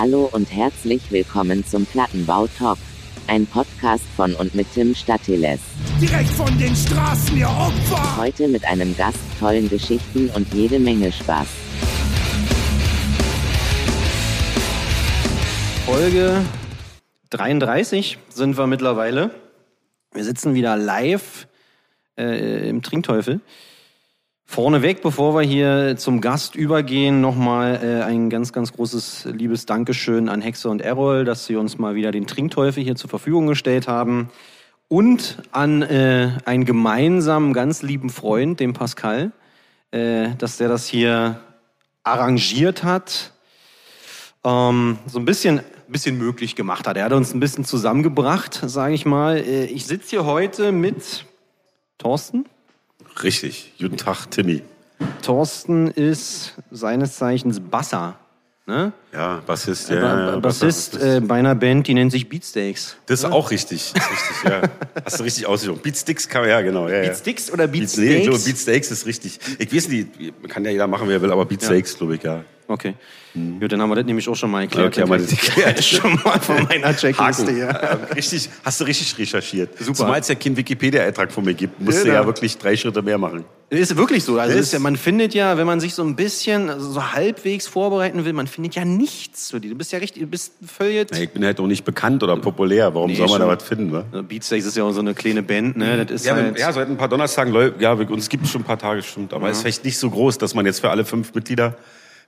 Hallo und herzlich willkommen zum Plattenbau Talk. Ein Podcast von und mit Tim Statiles. Direkt von den Straßen, ihr Opfer! Heute mit einem Gast, tollen Geschichten und jede Menge Spaß. Folge 33 sind wir mittlerweile. Wir sitzen wieder live äh, im Trinkteufel. Vorneweg, bevor wir hier zum Gast übergehen, nochmal äh, ein ganz, ganz großes liebes Dankeschön an Hexe und Errol, dass sie uns mal wieder den Trinkteufel hier zur Verfügung gestellt haben. Und an äh, einen gemeinsamen, ganz lieben Freund, den Pascal, äh, dass der das hier arrangiert hat, ähm, so ein bisschen, bisschen möglich gemacht hat. Er hat uns ein bisschen zusammengebracht, sage ich mal. Äh, ich sitze hier heute mit Thorsten. Richtig. Guten Tag, Timmy. Thorsten ist seines Zeichens Basser. Ne? Ja, Bassist, Ba- ja. Ba- Bassist äh, bei einer Band, die nennt sich Beatsteaks. Das ist auch richtig. Das ist richtig, ja. Hast du richtig ausgesprochen. Beatsticks kann ja, genau. Ja, ja. Beatsticks oder Beats, nee, ich Beatsteaks? glaube, Beatsteaks ist richtig. Ich weiß nicht, kann ja jeder machen, wer will, aber Beatsteaks, glaube ich, ja. Okay. Gut, dann haben wir das nämlich auch schon mal erklärt. Okay, haben wir das erklärt. schon mal von meiner Checkliste hier. Ja, richtig, hast du richtig recherchiert. Super. Zumal es ja keinen Wikipedia-Eintrag von mir gibt, musst du Genau. ja wirklich drei Schritte mehr machen. Ist wirklich so. Also Ist- ja, man findet ja, wenn man sich so ein bisschen, also so halbwegs vorbereiten will, man findet ja nichts zu dir. Du bist ja richtig, du bist völlig. Ja, ich bin halt auch nicht bekannt oder populär. Warum Nee, soll man da schon. was finden, wa? Beatsteaks ist ja auch so eine kleine Band, ne? Das ist Ja, halt. ja, seit ein paar Donnerstagen ja, uns gibt es schon ein paar Tage, stimmt. Aber es ist vielleicht nicht so groß, dass man jetzt für alle fünf Mitglieder,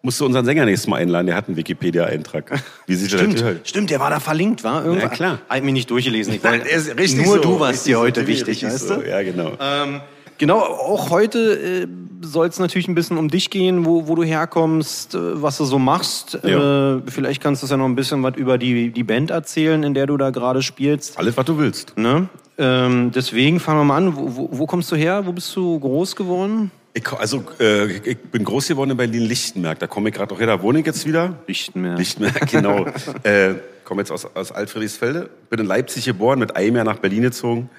musst du unseren Sänger nächstes Mal einladen, der hat einen Wikipedia-Eintrag. Wie sieht Stimmt, denn? stimmt, der war da verlinkt, war? Irgendwann, Ja, klar. Hab mich nicht durchgelesen. Ich Der ist richtig nur so, du warst richtig dir so, heute Timmy, wichtig, weißt so. du? Ja, genau. Ähm, genau, auch heute äh, soll es natürlich ein bisschen um dich gehen, wo, wo du herkommst, äh, was du so machst. Ja. Äh, vielleicht kannst du ja noch ein bisschen was über die, die Band erzählen, in der du da gerade spielst. Alles, was du willst. Ne? Ähm, deswegen fangen wir mal an. Wo, wo, wo kommst du her? Wo bist du groß geworden? Ich, also, äh, ich bin groß geworden in Berlin-Lichtenberg. Da komme ich gerade auch her. Da wohne ich jetzt wieder. Lichtenberg. Lichtenberg, genau. äh, komme jetzt aus, aus Altfriedrichsfelde. Bin in Leipzig geboren, mit einem Jahr nach Berlin gezogen.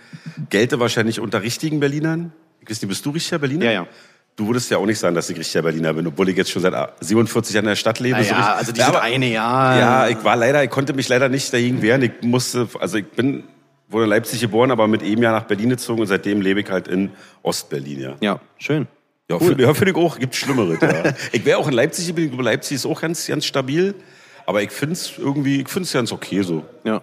Gelte wahrscheinlich unter richtigen Berlinern. Ich weiß nicht, bist du richtiger Berliner? Ja, ja. Du würdest ja auch nicht sagen, dass ich richtiger Berliner bin, obwohl ich jetzt schon seit 47 Jahren in der Stadt lebe. Naja, richtig- also dieses aber- eine Jahr. Ja, ich war leider, ich konnte mich leider nicht dagegen wehren. Ich musste, also ich bin, wurde in Leipzig geboren, aber mit einem Jahr nach Berlin gezogen und seitdem lebe ich halt in Ostberlin, ja. Ja, schön. Ja, Cool. für, ja, finde ich auch, gibt Schlimmeres, ja. Ich wäre auch in Leipzig geblieben, ich glaube, Leipzig ist auch ganz, ganz stabil. Aber ich finde es irgendwie, ich finde es ganz okay so. Ja.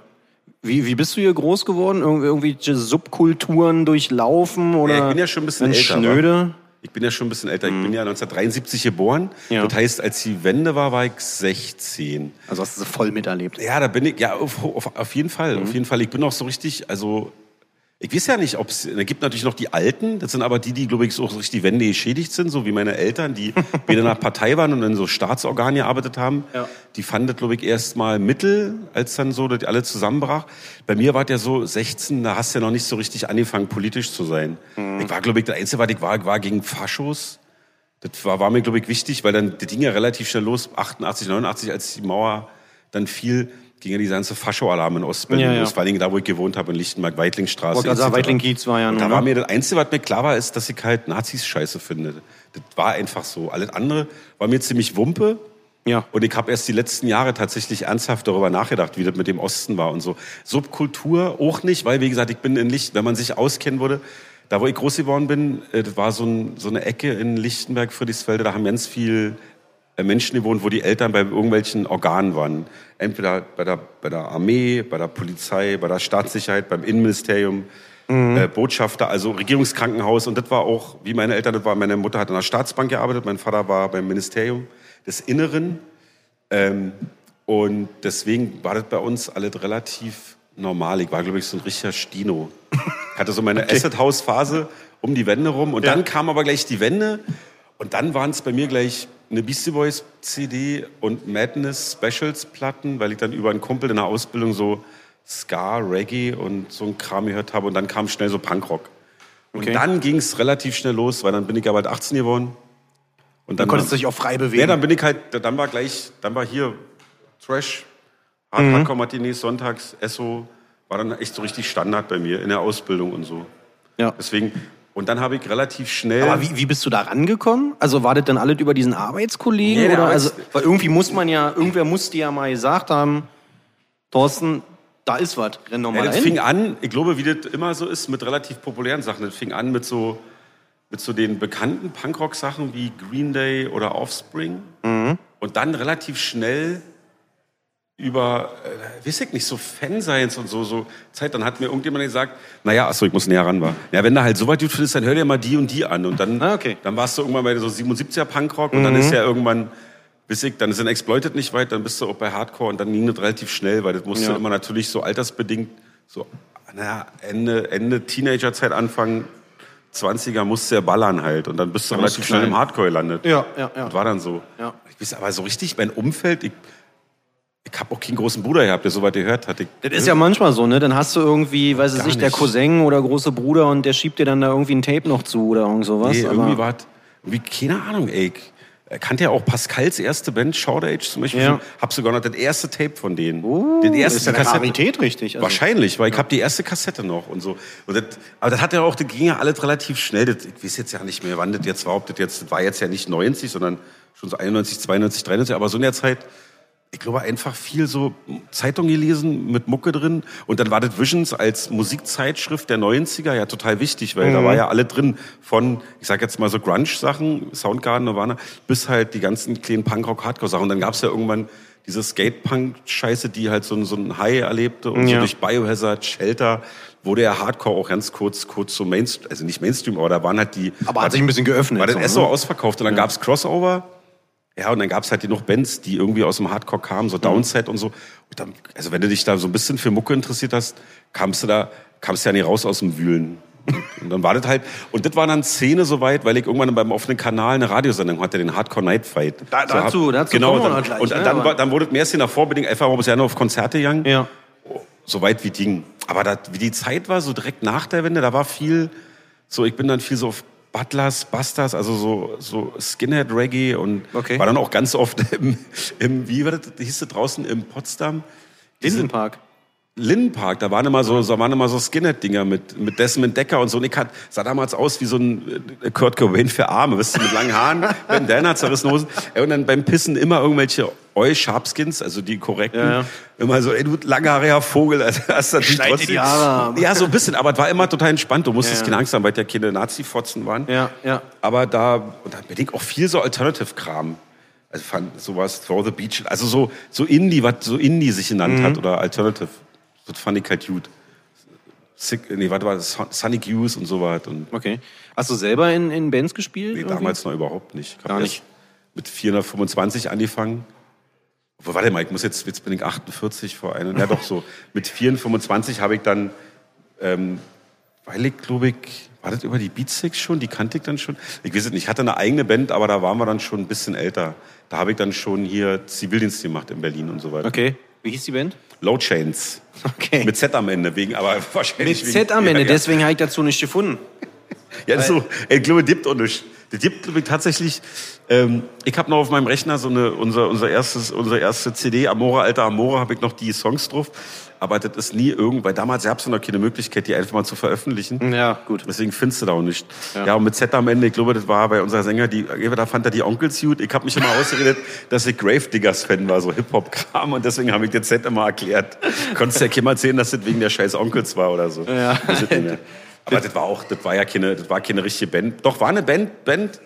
Wie, wie bist du hier groß geworden? Irg irgendwelche Subkulturen durchlaufen oder? Ja, ich bin ja schon ein bisschen älter, schnöde. Ich bin ja schon ein bisschen älter. Ich bin ja 1973 geboren. Ja. Das heißt, als die Wende war, war ich 16. Also hast du sie voll miterlebt. Ja, da bin ich, ja, auf, auf, auf jeden Fall, Mhm. auf jeden Fall. Ich bin auch so richtig, also, ich weiß ja nicht, ob es, da gibt natürlich noch die Alten, das sind aber die, die, glaube ich, so richtig die Wende geschädigt sind, so wie meine Eltern, die weder nach Partei waren und in so Staatsorganen gearbeitet haben. Ja. Die fanden glaube ich, erst mal mittel, als dann so, dass alle zusammenbrach. Bei mir war es ja so 16, da hast du ja noch nicht so richtig angefangen, politisch zu sein. Mhm. Ich war, glaube ich, der Einzige, was ich war, ich war gegen Faschos. Das war, war mir, glaube ich, wichtig, weil dann, ging ja relativ schnell los, 88, 89, als die Mauer dann fiel, ging ja die ganze Fascho-Alarm in Ostberlin Ja, ja. los. Vor Dingen da, wo ich gewohnt habe, in Lichtenberg, Weitlingstraße. Sagen, etc. Weitling-Kiez war ja Und nur, da war ne? mir das Einzige, was mir klar war, ist, dass ich halt Nazis scheiße finde. Das war einfach so. Alles andere war mir ziemlich Wumpe. Ja. Und ich habe erst die letzten Jahre tatsächlich ernsthaft darüber nachgedacht, wie das mit dem Osten war und so. Subkultur auch nicht, weil, wie gesagt, ich bin in Licht, wenn man sich auskennen würde, da wo ich groß geworden bin, äh, das war so, ein, so eine Ecke in Lichtenberg, Friedrichsfelde, da haben ganz viel Menschen gewohnt, wo die Eltern bei irgendwelchen Organen waren. Entweder bei der, bei der Armee, bei der Polizei, bei der Staatssicherheit, beim Innenministerium, äh, Botschafter, also Regierungskrankenhaus. Und das war auch, wie meine Eltern, das war, meine Mutter hat in der Staatsbank gearbeitet, mein Vater war beim Ministerium des Inneren. Ähm, und deswegen war das bei uns alles relativ normal. Ich war, glaube ich, so ein richtiger Stino. Ich hatte so meine Asset-House-Phase um die Wende rum. Und Ja. dann kam aber gleich die Wende. Und dann waren es bei mir gleich eine Beastie Boys CD und Madness Specials Platten, weil ich dann über einen Kumpel in der Ausbildung so Ska, Reggae und so ein Kram gehört habe. Und dann kam schnell so Punkrock. Und Okay. dann ging es relativ schnell los, weil dann bin ich ja bald 18 geworden. Und Du konntest dich auch frei bewegen. ja, dann bin ich halt, dann war gleich, dann war hier Trash, Hard Mhm. Hardcore Matinees, Sonntags, Esso, war dann echt so richtig Standard bei mir in der Ausbildung und so. ja. Deswegen, Und dann habe ich relativ schnell. Aber wie, wie bist du da rangekommen? Also war das dann alles über diesen Arbeitskollegen? Nee, der oder? Arbeits- Also, weil irgendwie muss man ja, irgendwer musste ja mal gesagt haben, Thorsten, da ist was, renn doch mal Ja, das fing an, ich glaube, wie das immer so ist, mit relativ populären Sachen. Das fing an mit so, mit so den bekannten Punkrock-Sachen wie Green Day oder Offspring. Mhm. Und dann relativ schnell über, äh, weiß ich nicht, so Fanseins und so, so Zeit. Dann hat mir irgendjemand gesagt, naja, achso, ich muss näher ran war. Ja, wenn du halt so weit gut findest, dann hör dir mal die und die an. Und dann, Ah, okay. Mhm. dann warst du irgendwann bei so 77er Punkrock und dann ist ja irgendwann, bis ich, dann ist dann Exploited nicht weit, dann bist du auch bei Hardcore und dann ging das relativ schnell, weil das musste Ja. immer natürlich so altersbedingt, so, naja, Ende, Ende Teenagerzeit, Anfang 20er musste ja ballern halt und dann bist du musst relativ schnell im Hardcore gelandet. Ja, ja, ja. Das war dann so. Ja. Ich weiß aber so richtig, mein Umfeld, ich, ich habe auch keinen großen Bruder gehabt, der so weit gehört hat. Ich, Das ist ja manchmal so, ne? Dann hast du irgendwie, weiß ich nicht, der. Cousin oder große Bruder und der schiebt dir dann da irgendwie ein Tape noch zu oder irgend sowas. nee, irgendwie war irgendwie, keine Ahnung, ey. Ich, er kannte ja auch Pascals erste Band, Short Age zum Beispiel. Ja. Hab sogar noch das erste Tape von denen. Uh, den ersten ist ja eine Rarität, richtig. Also, Wahrscheinlich, weil ich habe die erste Kassette noch und so. Und das, aber das hat ja auch, das ging ja alles relativ schnell. Das, ich weiß jetzt ja nicht mehr, wann das jetzt war. Ob das jetzt, das war jetzt ja nicht 90, sondern schon so 91, 92, 93. Aber so in der Zeit, ich glaube, einfach viel so Zeitung gelesen mit Mucke drin. Und dann war das Visions als Musikzeitschrift der 90er ja total wichtig, weil da war ja alle drin von, ich sag jetzt mal so Grunge-Sachen, Soundgarden, Nirvana, bis halt die ganzen kleinen Punkrock-Hardcore-Sachen. Und dann gab's ja irgendwann diese Skate-Punk-Scheiße, die halt so, ein- so ein High erlebte und so Ja. durch Biohazard, Shelter, wurde ja Hardcore auch ganz kurz, kurz so Mainstream, also nicht Mainstream, aber da waren halt die, Aber hat sich ein bisschen geöffnet. war das so, so ne? ausverkauft und dann gab's Crossover. Ja, und dann gab's halt genug Bands, die irgendwie aus dem Hardcore kamen, so Downset und so. Und dann, also wenn du dich da so ein bisschen für Mucke interessiert hast, kamst du da, kamst du ja nicht raus aus dem Wühlen. Und dann war das halt, und das war dann Szene soweit, weil ich irgendwann beim offenen Kanal eine Radiosendung hatte, den Hardcore Night Fight. Da- dazu- hab- dazu genau, dann, noch gleich, Und ne, dann, aber- war, dann wurde es mehr Szene nach vorbedingt, einfach mal bis ja nur auf Konzerte gegangen Ja. so weit wie ging. Aber das, wie die Zeit war, so direkt nach der Wende, da war viel, so ich bin dann viel so auf Butlers, Busters, also so, so Skinhead Reggae und Okay. war dann auch ganz oft im, im wie war das, hieß das draußen im Potsdam? Lindenpark. Lindenpark, da waren immer so, da waren immer so Skinhead-Dinger mit, mit Desmond Decker und so. Und ich hat, sah damals aus wie so ein äh, Kurt Cobain für Arme, wisst ihr, mit langen Haaren, Bandana, zerrissene Hosen. Und dann beim Pissen immer irgendwelche Eu Sharpskins, also die korrekten. Ja, ja. Immer so, ey, du langhaariger Vogel, also hast natürlich Schneid trotzdem. die Haare. Ja, so ein bisschen, aber es war immer total entspannt. Du musstest Ja, keine Angst haben, weil ja keine Nazi-Fotzen waren. Ja, ja. Aber da, und da bin ich auch viel so Alternative-Kram. Also fand sowas, Throw the Beach, also so, so Indie, was so Indie sich genannt Mhm. hat oder Alternative. Das fand ich halt gut. Sick, nee, warte mal, Son- Sonic Youth und so was. Und Okay. Hast du selber in, in Bands gespielt? nee, irgendwie? damals noch überhaupt nicht. Ich Gar nicht. Mit 425 angefangen. Obwohl, warte mal, ich muss jetzt, jetzt bin ich 48 vor einem, ja doch so. Mit 425 habe ich dann, ähm, weil ich, glaube ich, war das über die Beatsticks schon? Die kannte ich dann schon? Ich weiß es nicht. Ich hatte eine eigene Band, aber da waren wir dann schon ein bisschen älter. Da habe ich dann schon hier Zivildienst gemacht in Berlin und so weiter. Okay. Wie hieß die Band? Low Chains. Okay. Mit Z am Ende, wegen, aber wahrscheinlich. Mit wegen, Z am Ende, Ja, ja. deswegen habe ich dazu nicht gefunden. Ja, das ist so, ich glaube, gibt auch nicht. Das gibt, tatsächlich, ähm, ich habe noch auf meinem Rechner so eine, unser, unser erstes, unsere erste CD, Amore, alter Amore, habe ich noch die Songs drauf. Aber das ist nie irgend, weil damals gab es noch keine Möglichkeit, die einfach mal zu veröffentlichen. Ja, gut. Deswegen findest du da auch nicht. Ja. und mit Z am Ende, ich glaube, das war bei unserer Sänger, die, da fand er die Onkels gut. Ich habe mich immer ausgeredet, dass ich Gravediggers-Fan war, so Hip-Hop-Kram. Und deswegen habe ich dir Z immer erklärt. Konntest ja keiner erzählen, dass das wegen der scheiß Onkels war oder so. Ja. Aber das war auch, das war ja keine, das war keine richtige Band. Doch, war eine Band, Band,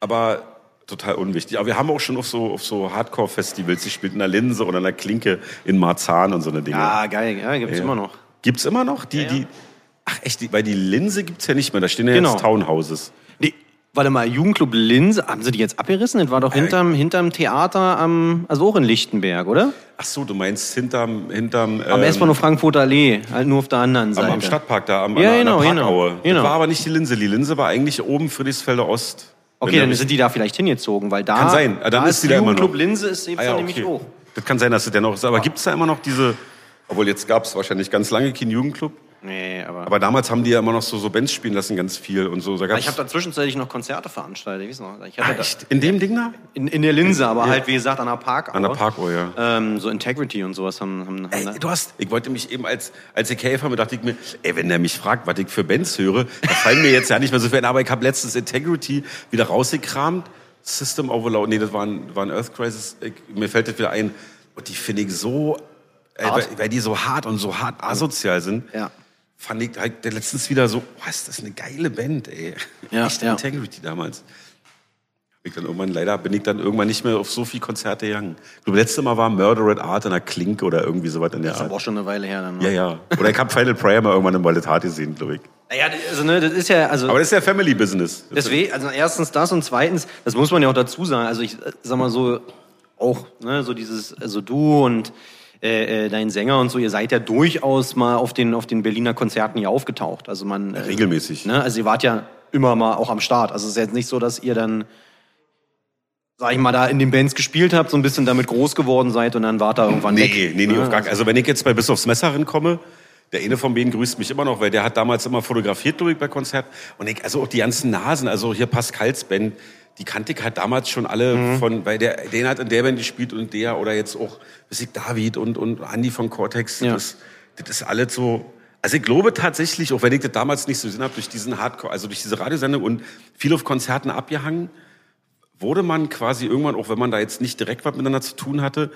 aber total unwichtig. Aber wir haben auch schon auf so, auf so Hardcore-Festivals gespielt, in der Linse oder in der Klinke in Marzahn und so eine Dinge. Ah, geil. Ja, gibt's Ja. immer noch. Gibt's immer noch? Die, ja. die, ach echt, die, weil die Linse gibt's ja nicht mehr. Da stehen ja Genau. jetzt Townhouses. Nee, warte mal, Jugendclub Linse, haben sie die jetzt abgerissen? Das war doch hinterm, hinterm Theater am, also auch in Lichtenberg, oder? Ach so, du meinst hinterm, hinterm, Am ähm, S-Bahnhof Frankfurter Allee, halt nur auf der anderen am, Seite. am Stadtpark da, am, Ja, an der, genau, an der genau, Parkaue. genau. Das war aber nicht die Linse. Die Linse war eigentlich oben Friedrichsfelder Ost. Okay, dann sind die da vielleicht hingezogen, weil da, Kann sein. Dann da ist die da immer Jugendclub noch. Linse ist eben Ah, ja, nämlich okay. hoch. Das kann sein, dass es der noch ist. Aber gibt's da immer noch diese, obwohl jetzt gab's wahrscheinlich ganz lange keinen Jugendclub, Nee, aber. Aber damals haben die ja immer noch so, so Bands spielen lassen, ganz viel und so. Da ich habe da zwischenzeitlich noch Konzerte veranstaltet, ich weiß noch. Ich hatte ah, da, echt? In dem Ding da? in, in der Linse, aber halt, wie gesagt, an der Park. An der Parkuhr, ja. Ähm, so Integrity und sowas haben, haben, haben Ey, du hast, ich wollte mich eben als, als ich helfer, dachte ich mir, ey, wenn der mich fragt, was ich für Bands höre, da fallen mir jetzt ja nicht mehr so viel ein, aber ich habe letztens Integrity wieder rausgekramt. System Overload, nee, das war ein, war ein Earth Crisis, ich, mir fällt das wieder ein. Und die finde ich so, ey, weil, weil die so hart und so hart asozial sind. Ja. Fand ich halt letztens wieder so, boah, ist das eine geile Band, ey. Ja, Echt ja. Integrity damals. Ich dann irgendwann, leider bin ich dann irgendwann nicht mehr auf so viele Konzerte gegangen. Ich glaube, letzte Mal war Murder at Art in der Klinke oder irgendwie sowas in der Das ist aber Art. auch schon eine Weile her dann. ne? Ja, ja. Oder ich habe Final Prayer mal irgendwann im Valetat gesehen, glaube ich. Naja, also, ne, das ist ja, also. Aber das ist ja Family Business. Das Deswegen, also erstens das und zweitens, das muss man ja auch dazu sagen. Also ich äh, sag mal so, auch, ne, so dieses, also du und äh, äh, dein Sänger und so, ihr seid ja durchaus mal auf den auf den Berliner Konzerten hier aufgetaucht. Also man äh, Regelmäßig. Ne, also ihr wart ja immer mal auch am Start. Also es ist jetzt nicht so, dass ihr dann sag ich mal, da in den Bands gespielt habt, so ein bisschen damit groß geworden seid und dann wart da irgendwann weg. Nee, nee, nee, Ne? auf gar keinen. Also wenn ich jetzt bei Bis aufs Messer komme, der eine von denen grüßt mich immer noch, weil der hat damals immer fotografiert, glaube ich, bei Konzerten. Und ich, also auch die ganzen Nasen, also hier Pascals Band, die kannte ich halt damals schon alle Mhm. von, weil der, den hat in der Band gespielt und der oder jetzt auch, weiß ich, David und, und Andy von Cortex. Ja. Das, das ist alles so, also ich glaube tatsächlich, auch wenn ich das damals nicht so gesehen habe, durch diesen Hardcore, also durch diese Radiosendung und viel auf Konzerten abgehangen, wurde man quasi irgendwann, auch wenn man da jetzt nicht direkt was miteinander zu tun hatte,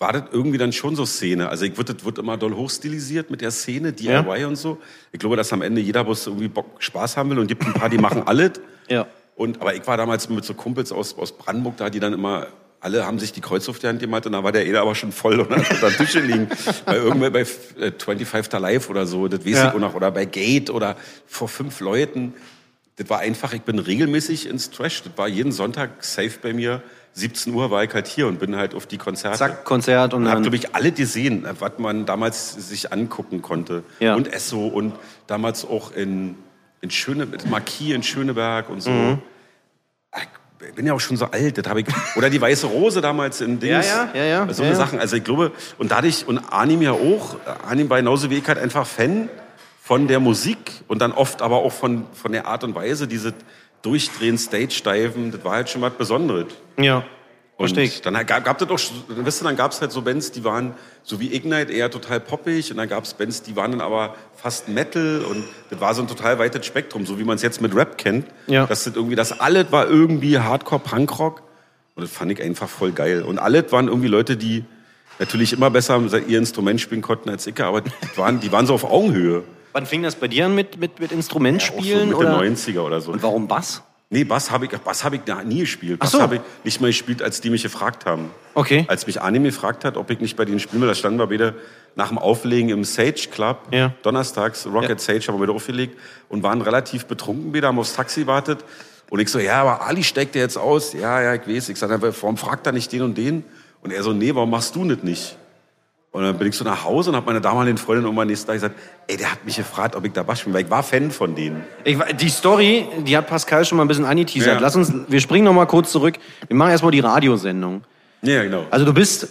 war das irgendwie dann schon so Szene. Also ich wird, das wird immer doll hochstilisiert mit der Szene, DIY und so. Ich glaube, dass am Ende jeder Bus irgendwie Bock, Spaß haben will und gibt ein paar, die machen alles. Ja. Und, aber ich war damals mit so Kumpels aus, aus Brandenburg da, die dann immer, alle haben sich die Kreuz auf die Hand gemalt und da war der Eder aber schon voll und dann hat da Tische liegen. bei irgendwer bei äh, 25 Live oder so, das weiß Ja. ich auch noch, oder bei Gate oder vor fünf Leuten. Das war einfach, ich bin regelmäßig ins Trash. Das war jeden Sonntag safe bei mir. 17 Uhr war ich halt hier und bin halt auf die Konzerte. Zack, Konzert und dann. glaube ich, alle gesehen, was man damals sich angucken konnte. Ja. Und Esso und damals auch in, in Schöne, Marquis in Schöneberg und so. Mhm. Ich bin ja auch schon so alt, das habe ich. Oder die Weiße Rose damals in Dings. Ja, ja, ja, ja, So eine ja. Sachen. Also ich glaube, und dadurch, und Arnim ja auch, Arnim war genauso wie ich halt einfach Fan von der Musik und dann oft aber auch von, von der Art und Weise, diese Durchdrehen, Stage-Diven, das war halt schon was Besonderes. ja. Und dann gab, gab es auch, dann wisst ihr, dann gab es halt so Bands, die waren so wie Ignite eher total poppig und dann gab es Bands, die waren dann aber fast Metal und das war so ein total weites Spektrum, so wie man es jetzt mit Rap kennt. Ja. Das sind irgendwie, das alles war irgendwie Hardcore, Punkrock und das fand ich einfach voll geil. Und alles waren irgendwie Leute, die natürlich immer besser ihr Instrument spielen konnten als ich, aber die waren, die waren so auf Augenhöhe. Wann fing das bei dir an mit, mit, mit Auch Instrumentspielen? so Mitte oder? 90er oder so. Und warum Bass? Nee, Bass habe ich, Bass habe ich nie gespielt. Bass so. habe ich nicht mal gespielt, als die mich gefragt haben. Okay. Als mich Arnim gefragt hat, ob ich nicht bei denen spielen will, da standen wir beide nach dem Auflegen im Sage Club, Ja. donnerstags, Rocket Ja. Sage haben wir wieder aufgelegt und waren relativ betrunken wieder, haben aufs Taxi wartet. Und ich so, ja, aber Ali steigt ja jetzt aus. Ja, ja, ich weiß. Ich sage, warum fragt er nicht den und den? Und er so, nee, warum machst du das nicht? Und dann bin ich so nach Hause und habe meine damaligen Freundin irgendwann nächsten Tag gesagt, ey, der hat mich gefragt, ob ich da Bass spiele, weil ich war Fan von denen. Ich, die Story, die hat Pascal schon mal ein bisschen angeteasert. Ja. Lass uns, wir springen noch mal kurz zurück. Wir machen erstmal die Radiosendung. Ja, genau. Also du bist,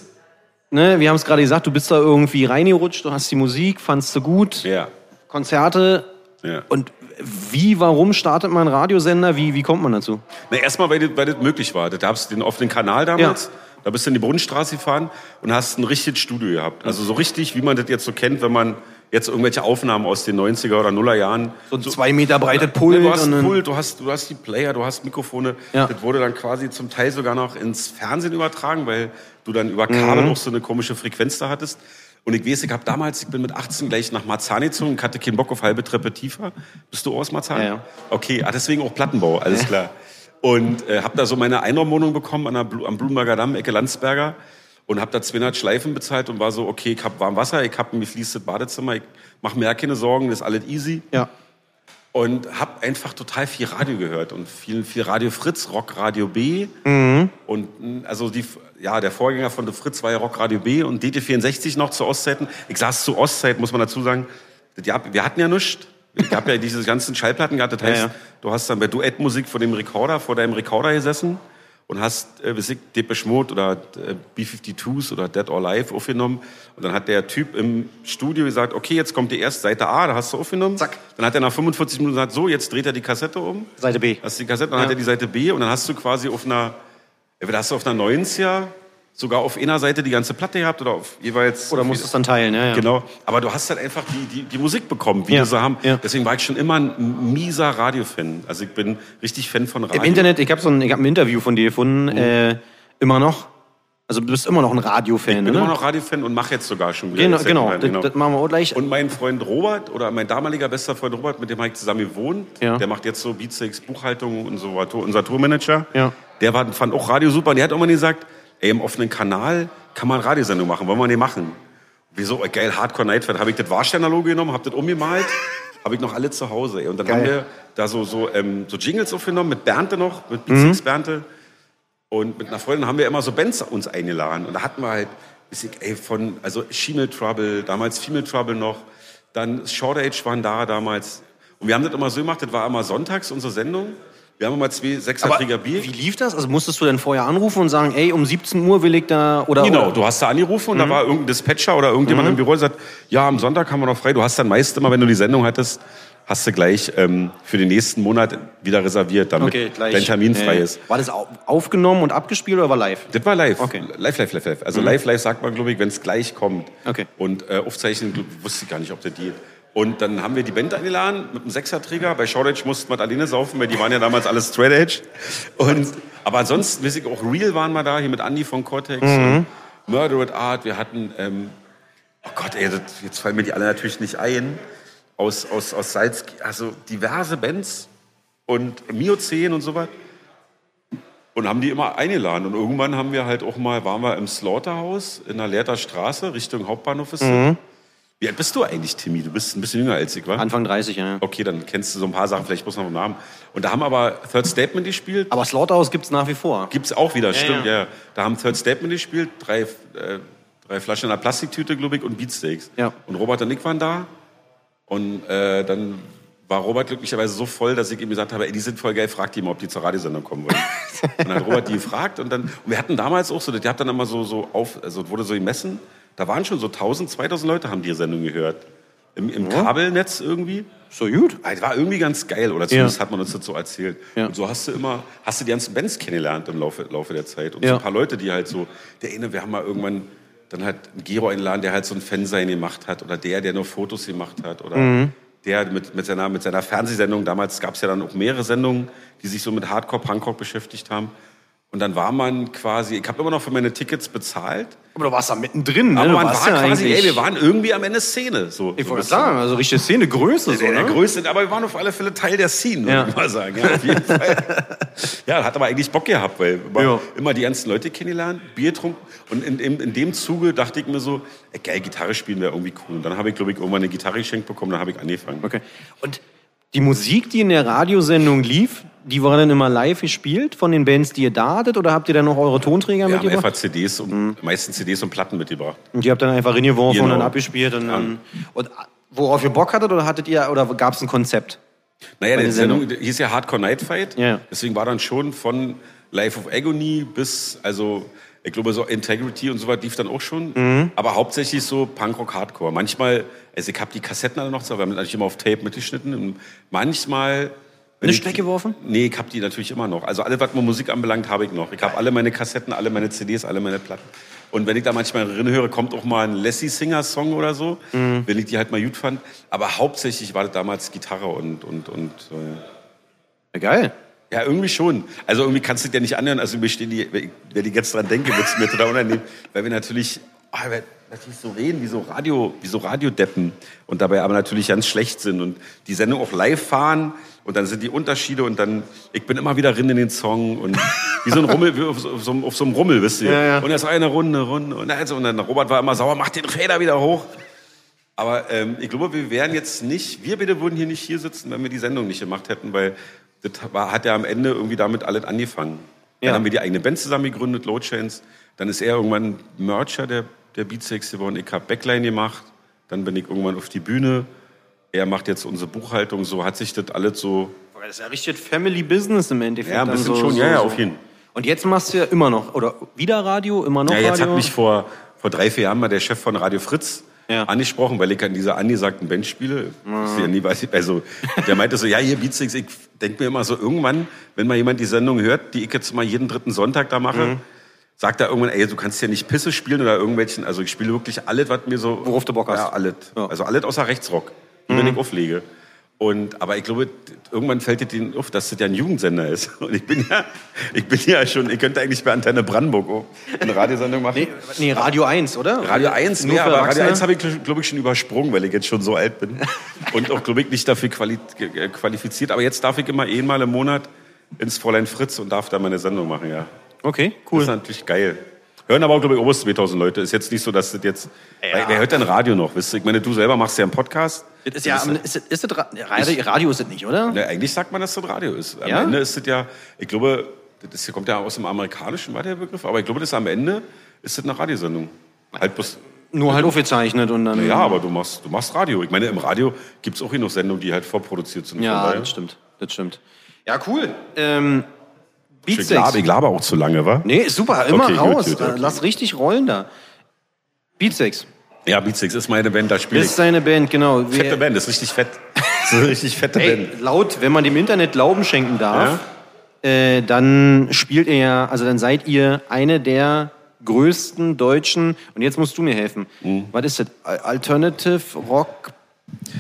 ne, wir haben es gerade gesagt, du bist da irgendwie reingerutscht, du hast die Musik, fandst du gut, Ja. Konzerte. Ja. Und wie, warum startet man einen Radiosender? Wie, wie kommt man dazu? Na, erstmal, weil das, weil das möglich war. Da gab es den offenen Kanal damals. Ja. Da bist du in die Brunnenstraße gefahren und hast ein richtiges Studio gehabt. Also so richtig, wie man das jetzt so kennt, wenn man jetzt irgendwelche Aufnahmen aus den 90er oder Nuller Jahren. So ein zwei Meter breites Pult. du hast ein Pult, du hast, du hast die Player, du hast Mikrofone. Ja. Das wurde dann quasi zum Teil sogar noch ins Fernsehen übertragen, weil du dann über Kabel Mhm. auch so eine komische Frequenz da hattest. Und ich weiß, ich habe damals, ich bin mit 18 gleich nach Marzahn gezogen und hatte keinen Bock auf halbe Treppe tiefer. Bist du aus Marzahn? Ja, ja. Okay, ah, deswegen auch Plattenbau, alles klar. Und äh, habe da so meine Einraumwohnung bekommen an der Blu am Blumenberger Damm, Ecke Landsberger. Und habe da 200 Schleifen bezahlt und war so, okay, ich hab warm Wasser, ich hab ein gefliestes Badezimmer, ich mach mir ja keine Sorgen, das ist alles easy. Ja. Und habe einfach total viel Radio gehört und viel, viel Radio Fritz, Rock Radio B. Und mh, also die, ja, der Vorgänger von The Fritz war ja Rock Radio B und DT64 noch zu Ostzeiten. Ich saß zu Ostzeit, muss man dazu sagen. Wir hatten ja nichts. Es gab ja diese ganzen Schallplatten gehabt. Das heißt, Ja, ja. du hast dann bei Duettmusik vor dem Rekorder, vor deinem Rekorder gesessen und hast, äh, ich, Depeche Mode oder äh, B-52s oder Dead or Alive aufgenommen. Und dann hat der Typ im Studio gesagt, okay, jetzt kommt die erste Seite A, da hast du aufgenommen. Zack. Dann hat er nach 45 Minuten gesagt, so, jetzt dreht er die Kassette um. Seite B. Hast du die Kassette, dann Ja. hat er die Seite B und dann hast du quasi auf einer, entweder hast du auf einer 90er sogar auf einer Seite die ganze Platte gehabt oder auf jeweils... Oder musst du es dann teilen, ja, ja. Genau, aber du hast halt einfach die, die, die Musik bekommen, wie Ja, wir sie haben. ja. Deswegen war ich schon immer ein mieser Radiofan. Also ich bin richtig Fan von Radio. Im Internet, ich habe so ein, ich hab ein Interview von dir gefunden, äh, immer noch. Also du bist immer noch ein Radiofan, Ich bin ne? immer noch Radiofan und mache jetzt sogar schon wieder. genau, genau. einem Das, das machen wir auch gleich. Und mein Freund Robert oder mein damaliger bester Freund Robert, mit dem habe ich zusammen gewohnt, Ja. der macht jetzt so Beatsticks Buchhaltung und so, unser Tourmanager. Ja. Der war, fand auch Radio super und der hat immer gesagt, ey, im offenen Kanal kann man Radiosendung machen, wollen wir nicht machen. Wieso, ey, geil, Hardcore Nightfat, habe ich das Warsteiner-Logo genommen, habe das umgemalt, habe ich noch alle zu Hause. Ey. Und dann Geil. haben wir da so, so, ähm, so Jingles aufgenommen mit Bernte noch, mit Mhm. Beatsticks Bernte. Und mit einer Freundin haben wir immer so Bands uns eingeladen. Und da hatten wir halt, ich, ey, von, also Shemale Trouble, damals Female Trouble noch, dann Short Age waren da damals. Und wir haben das immer so gemacht, das war immer sonntags unsere Sendung. Wir haben immer zwei Sechserträger Bier. wie lief das? Also musstest du denn vorher anrufen und sagen, ey, um 17 Uhr will ich da oder Genau, oder? du hast da angerufen und da war irgendein Dispatcher oder irgendjemand Mhm. im Büro, der sagt, ja, am Sonntag haben wir noch frei. Du hast dann meist immer, wenn du die Sendung hattest, hast du gleich ähm, für den nächsten Monat wieder reserviert, damit Okay, dein Termin frei Äh, ist. War das au- aufgenommen und abgespielt oder war live? Das war live. Okay. Live, live, live, live. Also live, live sagt man, glaube ich, wenn es gleich kommt. Okay. Und äh, aufzeichnen, wusste ich gar nicht, ob das geht. Und dann haben wir die Band eingeladen mit einem Sechserträger. Bei Shortage mussten wir alleine saufen, weil die waren ja damals alles Straight Edge. Und, aber ansonsten, ich, auch Real waren wir da, hier mit Andy von Cortex. Und Murdered Art, wir hatten, ähm, oh Gott, ey, das, jetzt fallen mir die alle natürlich nicht ein. Aus, aus, aus Salz, also diverse Bands und Miozän und so was. Und haben die immer eingeladen. Und irgendwann haben wir halt auch mal, waren wir im Slaughterhouse in der Lehrter Straße Richtung Hauptbahnhof. ist das. Wie alt bist du eigentlich, Timmy? Du bist ein bisschen jünger als ich, wa? Anfang 30, ja. Okay, dann kennst du so ein paar Sachen, vielleicht bloß noch einen Namen. Und da haben aber Third Statement gespielt. Aber Slaughterhouse gibt's nach wie vor. Gibt's auch wieder, stimmt, ja. ja. Da haben Third Statement gespielt, drei, äh, drei Flaschen in einer Plastiktüte, glaube ich, und Beatsteaks. Ja. Und Robert und ich waren da. Und äh, dann war Robert glücklicherweise so voll, dass ich ihm gesagt habe, ey, die sind voll geil, frag die mal, ob die zur Radiosendung kommen wollen. und dann hat Robert die gefragt und dann, und wir hatten damals auch so, die hat dann immer so, so auf, also wurde so gemessen, da waren schon so 1000, 2000 Leute haben die Sendung gehört. Im, im Kabelnetz irgendwie. So gut. Das war irgendwie ganz geil, oder zumindest hat man uns das so erzählt. Ja. Und so hast du immer, hast du die ganzen Bands kennengelernt im Laufe, Laufe der Zeit. Und Ja. so ein paar Leute, die halt so, der eine, wir haben mal irgendwann, dann hat ein Gero eingeladen, der halt so ein Fansein gemacht hat, oder der, der nur Fotos gemacht hat, oder Mhm. der mit, mit, seiner, mit seiner Fernsehsendung, damals gab es ja dann auch mehrere Sendungen, die sich so mit Hardcore, Punkrock beschäftigt haben. Und dann war man quasi, ich habe immer noch für meine Tickets bezahlt, Aber du warst da mittendrin, ne? aber man war ja quasi, eigentlich- ey, wir waren irgendwie am Ende Szene. So, Ich so wollte sagen, also richtige Szene, Größe, so, ne? größte, aber wir waren auf alle Fälle Teil der Scene, Ja. würde ich mal sagen. Ja, auf jeden Fall. ja, hat aber eigentlich Bock gehabt, weil immer, immer die ganzen Leute kennengelernt, Bier getrunken. Und in, in, in dem Zuge dachte ich mir so, ey, geil, Gitarre spielen wäre irgendwie cool. Und dann habe ich, glaube ich, irgendwann eine Gitarre geschenkt bekommen, dann habe ich angefangen. Okay. Und die Musik, die in der Radiosendung lief, die war dann immer live gespielt von den Bands, die ihr da hattet? Oder habt ihr dann noch eure Tonträger Wir haben mitgebracht? einfach CDs und meistens CDs und Platten mitgebracht. Und die habt dann einfach reingeworfen Genau. und dann abgespielt und dann. Und worauf ihr Bock hattet oder hattet ihr oder gab es ein Konzept? Naja, die Sendung hieß ja Hardcore Night Fight. Ja. Deswegen war dann schon von Life of Agony bis, also ich glaube so Integrity und so was lief dann auch schon. Mhm. Aber hauptsächlich so Punkrock Hardcore. Manchmal, also ich habe die Kassetten alle noch, so, wir haben natürlich immer auf Tape mitgeschnitten. Und manchmal... Nicht ich- weggeworfen? Nee, ich habe die natürlich immer noch. Also alles, was mir Musik anbelangt, habe ich noch. Ich habe alle meine Kassetten, alle meine CDs, alle meine Platten. Und wenn ich da manchmal drin höre, kommt auch mal ein Lassie Singer Song oder so, Mhm. wenn ich die halt mal gut fand. Aber hauptsächlich war das damals Gitarre und und und äh, Ja, geil. Ja, irgendwie schon. Also irgendwie kannst du dir nicht anhören. Also mir stehen die, wenn ich jetzt dran denke, wird es mir total unangenehm. Weil wir natürlich, ah, wir natürlich so reden, wie so Radio, wie so Radiodeppen. Und dabei aber natürlich ganz schlecht sind. Und die Sendung auch live fahren. Und dann sind die Unterschiede. Und dann, ich bin immer wieder drin in den Song. Und wie so ein Rummel, wie auf so, auf so, einem- Rummel, wisst ihr. Ja, ja. Und war eine Runde, Runde. Und, also, und dann Robert war immer sauer, mach den Fader wieder hoch. Aber ähm, ich glaube, wir wären jetzt nicht, wir bitte würden hier nicht hier sitzen, wenn wir die Sendung nicht gemacht hätten, weil das war, hat ja am Ende irgendwie damit alles angefangen. Dann Ja. haben wir die eigene Band zusammen gegründet, Low Chains. Dann ist er irgendwann Mercher der, der Beatsex geworden. Ich habe Backline gemacht. Dann bin ich irgendwann auf die Bühne. Er macht jetzt unsere Buchhaltung. So hat sich das alles so Das ist ja richtig Family Business im Endeffekt. Ja, ein bisschen so, schon, so, ja, ja, so. auf jeden Fall. Und jetzt machst du ja immer noch, oder wieder Radio, immer noch Ja, jetzt Radio? hat mich vor, vor drei, vier Jahren mal der Chef von Radio Fritz Ja. angesprochen, weil ich an dieser angesagten Band spiele. Ja nie, weiß ich, also, der meinte so, ja, hier Beatsticks, ich denke mir immer so, irgendwann, wenn mal jemand die Sendung hört, die ich jetzt mal jeden dritten Sonntag da mache, Mhm. sagt er irgendwann, ey, du kannst ja nicht Pisse spielen oder irgendwelchen, also ich spiele wirklich alles, was mir so... Worauf du Bock hast. Ja, alles. Ja. Mhm. Also alles außer Rechtsrock, die wenn ich auflege. Und, aber ich glaube, irgendwann fällt dir denen auf, dass das ja ein Jugendsender ist. Und ich bin ja, ich bin ja schon, ich könnte eigentlich bei Antenne Brandenburg eine Radiosendung machen. Nee, nee, Radio 1, oder? Radio 1, Nur für aber Radio Erwachsene? 1 habe ich, glaube ich, schon übersprungen, weil ich jetzt schon so alt bin. Und auch, glaube ich, nicht dafür quali qualifiziert. Aber jetzt darf ich immer einmal im Monat ins Fräulein Fritz und darf da meine Sendung machen, ja. Okay, Das cool. ist natürlich geil. Hören aber auch, glaube ich, oberst 2000 Leute. Ist jetzt nicht so, dass das jetzt... Weil, wer hört denn Radio noch? Wisst ihr? Ich meine, du selber machst ja einen Podcast. Das ist ja, ist, das- ist das Ra- Radio, Radio ist das nicht, oder? Na, eigentlich sagt man, dass das Radio ist. Am Ja? Ende ist das ja, ich glaube, das hier kommt ja aus dem Amerikanischen, war der Begriff, aber ich glaube, das am Ende ist das eine Radiosendung. Halt bloß, Nur halt aufgezeichnet und dann. ja, aber du machst, du machst Radio. Ich meine, im Radio gibt es auch genug Sendungen, die halt vorproduziert sind. Ja, das stimmt. Das stimmt. Ja, cool. Ähm, Ich Beatsteaks. laber, ich laber auch zu lange, wa? Nee, super. Immer Okay, gut, raus. gut, okay. Äh, Lass richtig rollen da. Beatsteaks. Ja, Beatsticks ist meine Band, da spiele ich. Ist seine Band, genau. Fette Band, das ist richtig fett. Das ist eine richtig fette Ey, Band. laut, wenn man dem Internet Glauben schenken darf, äh, dann spielt ihr ja, also dann seid ihr eine der größten deutschen, und jetzt musst du mir helfen. Mhm. Was ist das? Al- Alternative Rock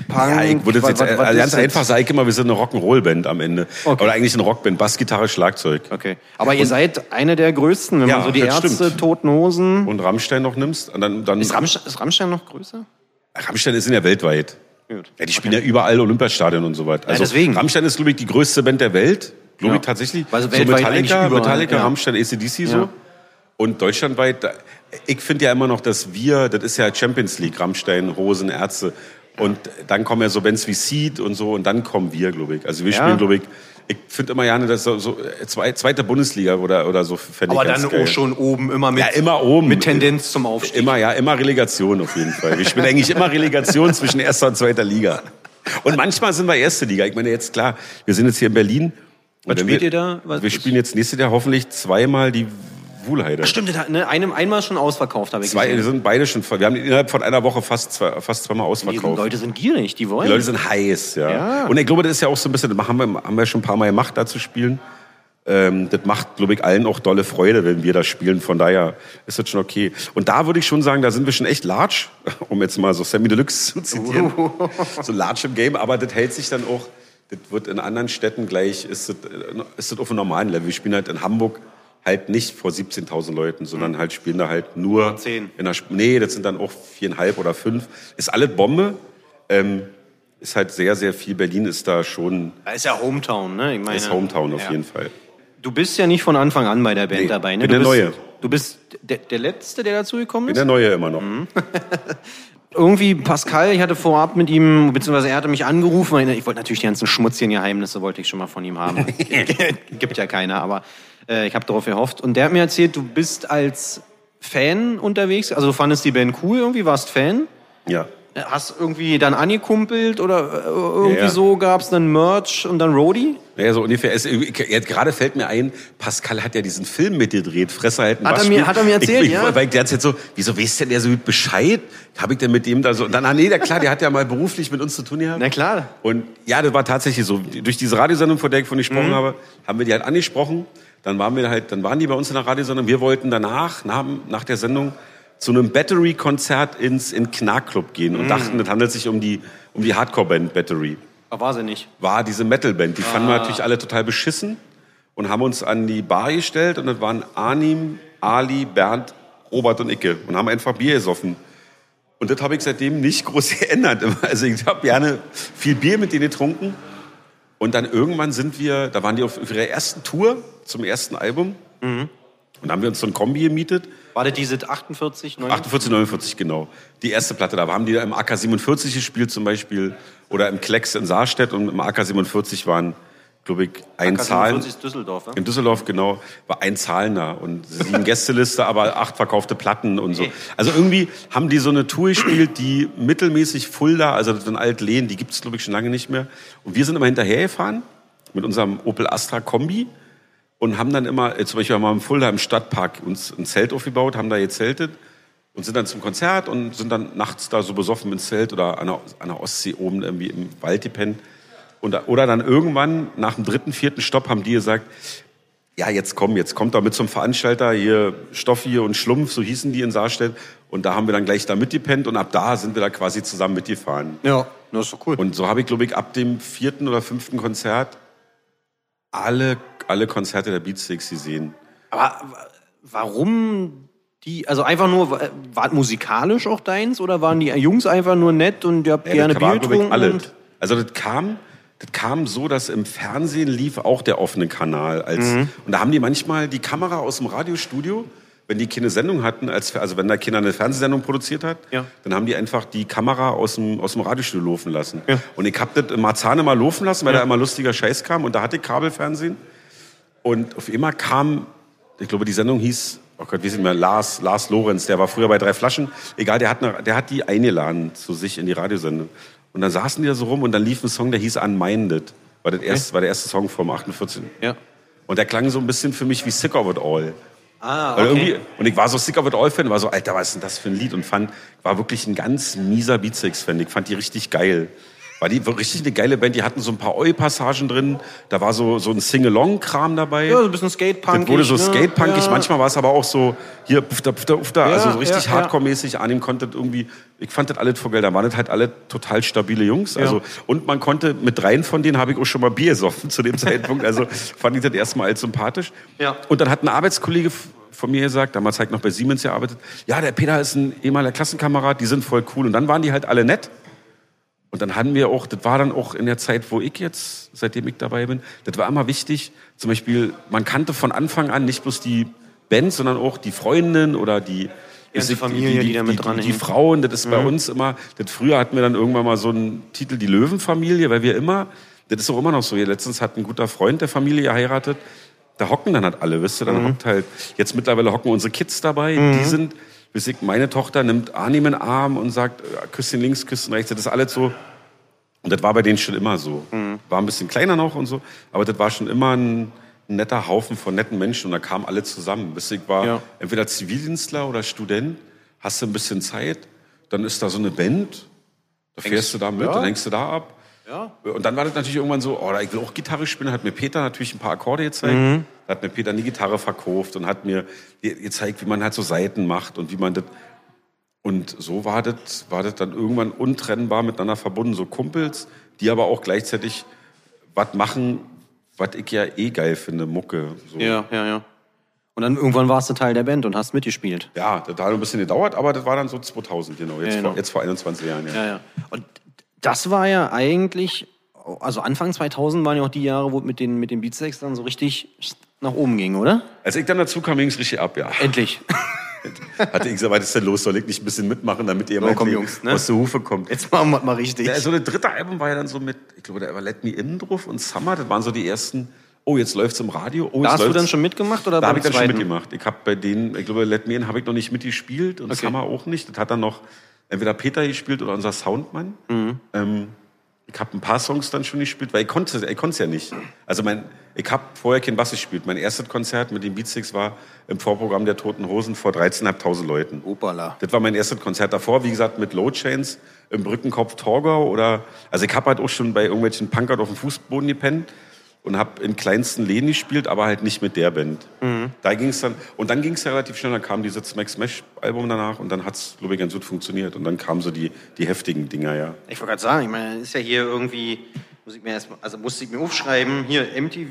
Punk? Ja, ich würde jetzt Was- was- ist ganz einfach sagen, immer, wir sind eine Rock'n'Roll-Band am Ende. Okay. Oder eigentlich eine Rockband, Bassgitarre, Schlagzeug. Okay. Aber ihr seid eine der größten, wenn Ja, man so die Ärzte, stimmt. Toten Hosen. Und Rammstein noch nimmst, und dann, dann Ist Rammstein, ist Rammstein noch größer? Rammstein ist ja weltweit. Gut. Ja, die spielen ja überall Olympiastadien und so weiter. Also deswegen. Rammstein ist, glaube ich, die größte Band der Welt. Glaube Ja. ich tatsächlich. Also so Metallica, überall, Metallica, ja. Rammstein, ACDC so. Ja. Und deutschlandweit, ich finde ja immer noch, dass wir, das ist ja Champions League, Rammstein, Hosen, Ärzte. Und dann kommen ja so Bands wie Seed und so und dann kommen wir, glaube ich. Also wir Ja. spielen, glaube ich, ich finde immer gerne, dass so, so äh, zwei, zweite Bundesliga oder, oder so fände Aber dann geil. auch schon oben, immer mit, Ja, immer oben. mit Tendenz zum Aufstieg. Immer, ja, immer Relegation auf jeden Fall. Wir spielen eigentlich immer Relegation zwischen erster und zweiter Liga. Und manchmal sind wir erste Liga. Ich meine, jetzt klar, wir sind jetzt hier in Berlin. Was spielt wir, ihr da? Was wir spielen jetzt nächstes Jahr hoffentlich zweimal die Wuhlheide. Stimmt, ne, einem, einmal schon ausverkauft, habe ich Zwei, wir gesehen. sind beide schon, wir haben innerhalb von einer Woche fast, zwei, fast zweimal Die ausverkauft. Leute sind gierig, die wollen. Die Leute sind heiß, ja. Ja. Und ich glaube, das ist ja auch so ein bisschen, das haben wir, haben wir schon ein paar Mal gemacht, da zu spielen. Ähm, das macht, glaube ich, allen auch dolle Freude, wenn wir das spielen. Von daher ist das schon okay. Und da würde ich schon sagen, da sind wir schon echt large, um jetzt mal so Sammy Deluxe zu zitieren. so large im Game, aber das hält sich dann auch, das wird in anderen Städten gleich, ist das, äh, ist das auf einem normalen Level. Wir spielen halt in Hamburg halt nicht vor 17.000 Leuten, sondern halt spielen da halt nur... Zehn. In der, Sp- nee, das sind dann auch viereinhalb oder fünf. Ist alles Bombe. Ähm, ist halt sehr, sehr viel. Berlin ist da schon, ist ja Hometown, ne? Ich meine, ist Hometown auf ja. jeden Fall. Du bist ja nicht von Anfang an bei der Band Nee, dabei, ne? bin du der bist, Neue. Du bist der, der Letzte, der dazugekommen Bin ist? der Neue immer noch. Mhm. Irgendwie Pascal, ich hatte vorab mit ihm, beziehungsweise er hatte mich angerufen, ich wollte natürlich die ganzen schmutzigen Geheimnisse wollte ich schon mal von ihm haben. Gibt ja keine, aber äh, ich habe darauf gehofft. Und der hat mir erzählt, du bist als Fan unterwegs, also du fandest die Band cool irgendwie, warst Fan? Ja. Hast irgendwie dann angekumpelt oder äh, irgendwie Ja, ja. so gab's dann Merch und dann Roadie? Naja, so ungefähr. Es, jetzt gerade fällt mir ein, Pascal hat ja diesen Film mitgedreht, Fresse halten, Hat er Waschspiel. mir- hat er mir erzählt, ich, ich, ja. Weil der hat jetzt so, wieso weiß denn der so Bescheid? Habe ich denn mit dem da so, und dann, ah nee, der, klar, der hat ja mal beruflich mit uns zu tun gehabt. Na klar. Und ja, das war tatsächlich so. Durch diese Radiosendung, von der ich von Mhm. gesprochen habe, haben wir die halt angesprochen. Dann waren wir halt, dann waren die bei uns in der Radiosendung. Wir wollten danach, nach, nach der Sendung, zu einem Battery-Konzert ins in Knark-Club gehen und dachten, das handelt sich um die, um die Hardcore-Band Battery. Aber war sie nicht. War diese Metal-Band. Die fanden wir Ah. natürlich alle total beschissen und haben uns an die Bar gestellt und das waren Arnim, Ali, Bernd, Robert und Icke und haben einfach Bier gesoffen. Und das habe ich seitdem nicht groß geändert. Also ich habe gerne viel Bier mit denen getrunken. Und dann irgendwann sind wir, da waren die auf ihrer ersten Tour zum ersten Album. Mhm. Und da haben wir uns so ein Kombi gemietet. War das diese 48, 49? 48, 49, genau. Die erste Platte da. Haben die da im AK 47 gespielt zum Beispiel. Oder im Klecks in Saarstedt. Und im AK 47 waren, glaube ich, ein Zahlen. 47 ist Düsseldorf, ne? In Düsseldorf, genau, war ein Zahlender und sieben Gästeliste, aber acht verkaufte Platten und so. Also irgendwie haben die so eine Tour gespielt, die mittelmäßig Fulda, also das sind Altlehen, die gibt es, glaube ich, schon lange nicht mehr. Und wir sind immer hinterhergefahren mit unserem Opel Astra Kombi und haben dann immer, zum Beispiel haben wir im Fulda im Stadtpark uns ein Zelt aufgebaut, haben da gezeltet und sind dann zum Konzert und sind dann nachts da so besoffen ins Zelt oder an der, an der Ostsee oben irgendwie im Wald gepennt. Und, oder dann irgendwann nach dem dritten, vierten Stopp haben die gesagt, ja, jetzt komm, jetzt kommt da mit zum Veranstalter hier Stoffi und Schlumpf, so hießen die in Saarstedt. Und da haben wir dann gleich da mitgepennt und ab da sind wir da quasi zusammen mitgefahren. Ja, das ist doch cool. Und so habe ich, glaube ich, ab dem vierten oder fünften Konzert alle, alle Konzerte der Beatsteaks gesehen. Aber wa- warum die, also einfach nur, wa- war musikalisch auch deins oder waren die Jungs einfach nur nett und ihr habt Ja, gerne war, Bier glaub ich, getrunken? alles. und- Also das kam, das kam so, dass im Fernsehen lief auch der offene Kanal. Als, Mhm. Und da haben die manchmal die Kamera aus dem Radiostudio, wenn die keine Sendung hatten, als, also wenn da Kinder eine Fernsehsendung produziert hat, Ja. dann haben die einfach die Kamera aus dem, aus dem Radiostudio laufen lassen. Ja. Und ich hab das in Marzahn immer laufen lassen, weil da immer lustiger Scheiß kam. Und da hatte ich Kabelfernsehen. Und auf immer kam, ich glaube, die Sendung hieß, oh Gott, wie ist mehr, Lars, Lars Lorenz, der war früher bei drei Flaschen. Egal, der hat, eine, der hat die eingeladen zu sich in die Radiosendung. Und dann saßen die da so rum und dann lief ein Song, der hieß Unminded. War, das erste, war der erste Song vom 48. Ja. Und der klang so ein bisschen für mich wie Sick of It All. Ah, okay. und ich war so Sick of It All-Fan, war so, Alter, was ist denn das für ein Lied? Und fand, war wirklich ein ganz mieser Beatsteaks-Fan. Ich fand die richtig geil. War die war richtig eine geile Band. Die hatten so ein paar Eu-Passagen drin. Da war so, so ein Sing-Along-Kram dabei. Ja, so ein bisschen Skate-punkig. Das wurde so ne? skatepunkig, Ja. manchmal war es aber auch so, hier, pfter, pfter, pfter, Ja, also so richtig ja, hardcore-mäßig. An ihm konnte das irgendwie, ich fand das alles voll geil. Da waren das halt alle total stabile Jungs. Also, und man konnte, mit dreien von denen habe ich auch schon mal Bier gesoffen zu dem Zeitpunkt. Also fand ich das erstmal als sympathisch. Ja. Und dann hat ein Arbeitskollege von mir gesagt, damals halt noch bei Siemens gearbeitet, ja, der Peter ist ein ehemaliger Klassenkamerad, die sind voll cool. Und dann waren die halt alle nett. Und dann hatten wir auch, das war dann auch in der Zeit, wo ich jetzt, seitdem ich dabei bin, das war immer wichtig. Zum Beispiel, man kannte von Anfang an nicht bloß die Band, sondern auch die Freundin oder die ganze weiß ich, Familie, die da mit die, dran die, die. Frauen. Das ist bei uns immer, das früher hatten wir dann irgendwann mal so einen Titel, die Löwenfamilie, weil wir immer, das ist auch immer noch so. Letztens hat ein guter Freund der Familie geheiratet. Da hocken dann halt alle, wisst ihr, dann hockt halt, jetzt mittlerweile hocken unsere Kids dabei, die sind, wisst ihr, meine Tochter nimmt Arnim in den Arm und sagt, äh, Küsschen links, Küsschen rechts, das ist alles so, und das war bei denen schon immer so. War ein bisschen kleiner noch und so, aber das war schon immer ein, ein netter Haufen von netten Menschen und da kamen alle zusammen. Bis ich war Ja. entweder Zivildienstler oder Student, hast du ein bisschen Zeit, dann ist da so eine Band, da fährst du da mit, ja. dann hängst du da ab. Ja. Und dann war das natürlich irgendwann so, oh, ich will auch Gitarre spielen, hat mir Peter natürlich ein paar Akkorde gezeigt. Mhm. Da hat mir Peter eine Gitarre verkauft und hat mir ge- gezeigt, wie man halt so Saiten macht und wie man das und so war das, war das dann irgendwann untrennbar miteinander verbunden, so Kumpels, die aber auch gleichzeitig was machen, was ich ja eh geil finde, Mucke. So. Ja, ja, ja. Und dann irgendwann warst du Teil der Band und hast mitgespielt. Ja, das hat ein bisschen gedauert, aber das war dann so 2000, genau. Jetzt, Ja, genau. Vor, jetzt vor 21 Jahren, ja. Ja, ja. Und das war ja eigentlich, also Anfang 2000 waren ja auch die Jahre, wo mit den, mit den Beatsteaks dann so richtig nach oben ging, oder? Als ich dann dazu kam, ging es richtig ab, ja. Endlich. Hatte ich gesagt, was ist denn los? Soll ich nicht ein bisschen mitmachen, damit ihr So, mal komm, Jungs, ne? aus der Hufe kommt? Jetzt machen wir mal richtig. Ja, so das dritte Album war ja dann so mit, ich glaube, da war Let Me In drauf und Summer, das waren so die ersten, oh, jetzt läuft's im Radio, oh, da hast du läuft's- dann schon mitgemacht oder Da habe ich dann schon mitgemacht. Ich habe bei denen, ich glaube, Let Me In habe ich noch nicht mitgespielt und Okay. Summer auch nicht. Das hat dann noch entweder Peter gespielt oder unser Soundmann. Mhm. Ähm, ich habe ein paar Songs dann schon gespielt, weil ich konnte ich konnte es ja nicht. Also mein, ich habe vorher kein Bass gespielt. Mein erstes Konzert mit den Beatsticks war im Vorprogramm der Toten Hosen vor 13.500 Leuten. Opala. Das war mein erstes Konzert davor, wie gesagt, mit Low Chains im Brückenkopf Torgau oder, also ich habe halt auch schon bei irgendwelchen Punkern auf dem Fußboden gepennt und habe in kleinsten Läden gespielt, aber halt nicht mit der Band. Da ging's dann, und dann ging's ja relativ schnell, dann kam dieses Smack Smash Album danach und dann hat's, glaube ich, ganz gut funktioniert und dann kamen so die, die heftigen Dinger, ja. Ich wollte gerade sagen, ich meine, ist ja hier irgendwie, muss ich mir erstmal, also musste ich mir aufschreiben, hier MTV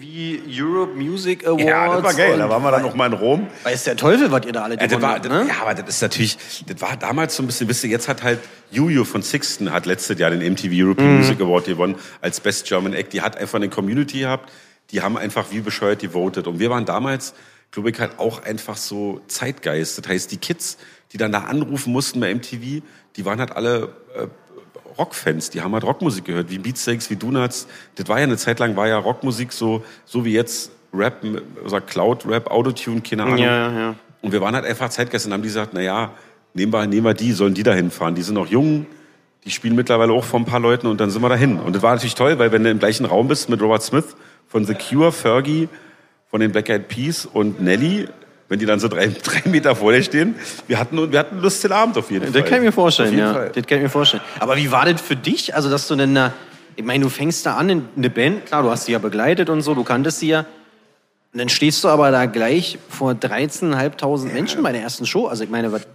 Europe Music Awards. und da waren wir dann noch mal in Rom. Weiß der Teufel, was ihr da alle Ja, das gewonnen war, habt, das, ne? ja, aber das ist natürlich, das war damals so ein bisschen, wisst ihr, jetzt hat halt Juju von Sixten hat letztes Jahr den MTV European Mhm. Music Award gewonnen als Best German Act. Die hat einfach eine Community gehabt, die haben einfach wie bescheuert gevotet. Und wir waren damals, glaube ich, halt auch einfach so Zeitgeist. Das heißt, die Kids, die dann da anrufen mussten bei MTV, die waren halt alle äh, Rockfans, die haben halt Rockmusik gehört, wie Beatsteaks, wie Donuts. Das war ja eine Zeit lang, war ja Rockmusik so, so wie jetzt Rap, oder Cloud-Rap, Autotune, keine Ahnung. Ja, ja. Und wir waren halt einfach Zeitgäste und haben die gesagt, na ja, nehmen wir, nehmen wir die, sollen die da hinfahren. Die sind noch jung, die spielen mittlerweile auch vor ein paar Leuten und dann sind wir dahin. Und das war natürlich toll, weil wenn du im gleichen Raum bist mit Robert Smith von The Cure, Fergie, von den Black Eyed Peas und Nelly, wenn die dann so drei, drei Meter vor dir stehen. Wir hatten, wir hatten einen lustigen Abend auf jeden Das Fall. kann ich mir vorstellen, ja. Fall. Das kann ich mir vorstellen. Aber wie war das für dich? Also, dass du denn da, ich meine, du fängst da an in eine Band, klar, du hast sie ja begleitet und so, du kanntest sie ja. Und dann stehst du aber da gleich vor 13.500 Menschen bei der ersten Show. Also, ich meine, was, das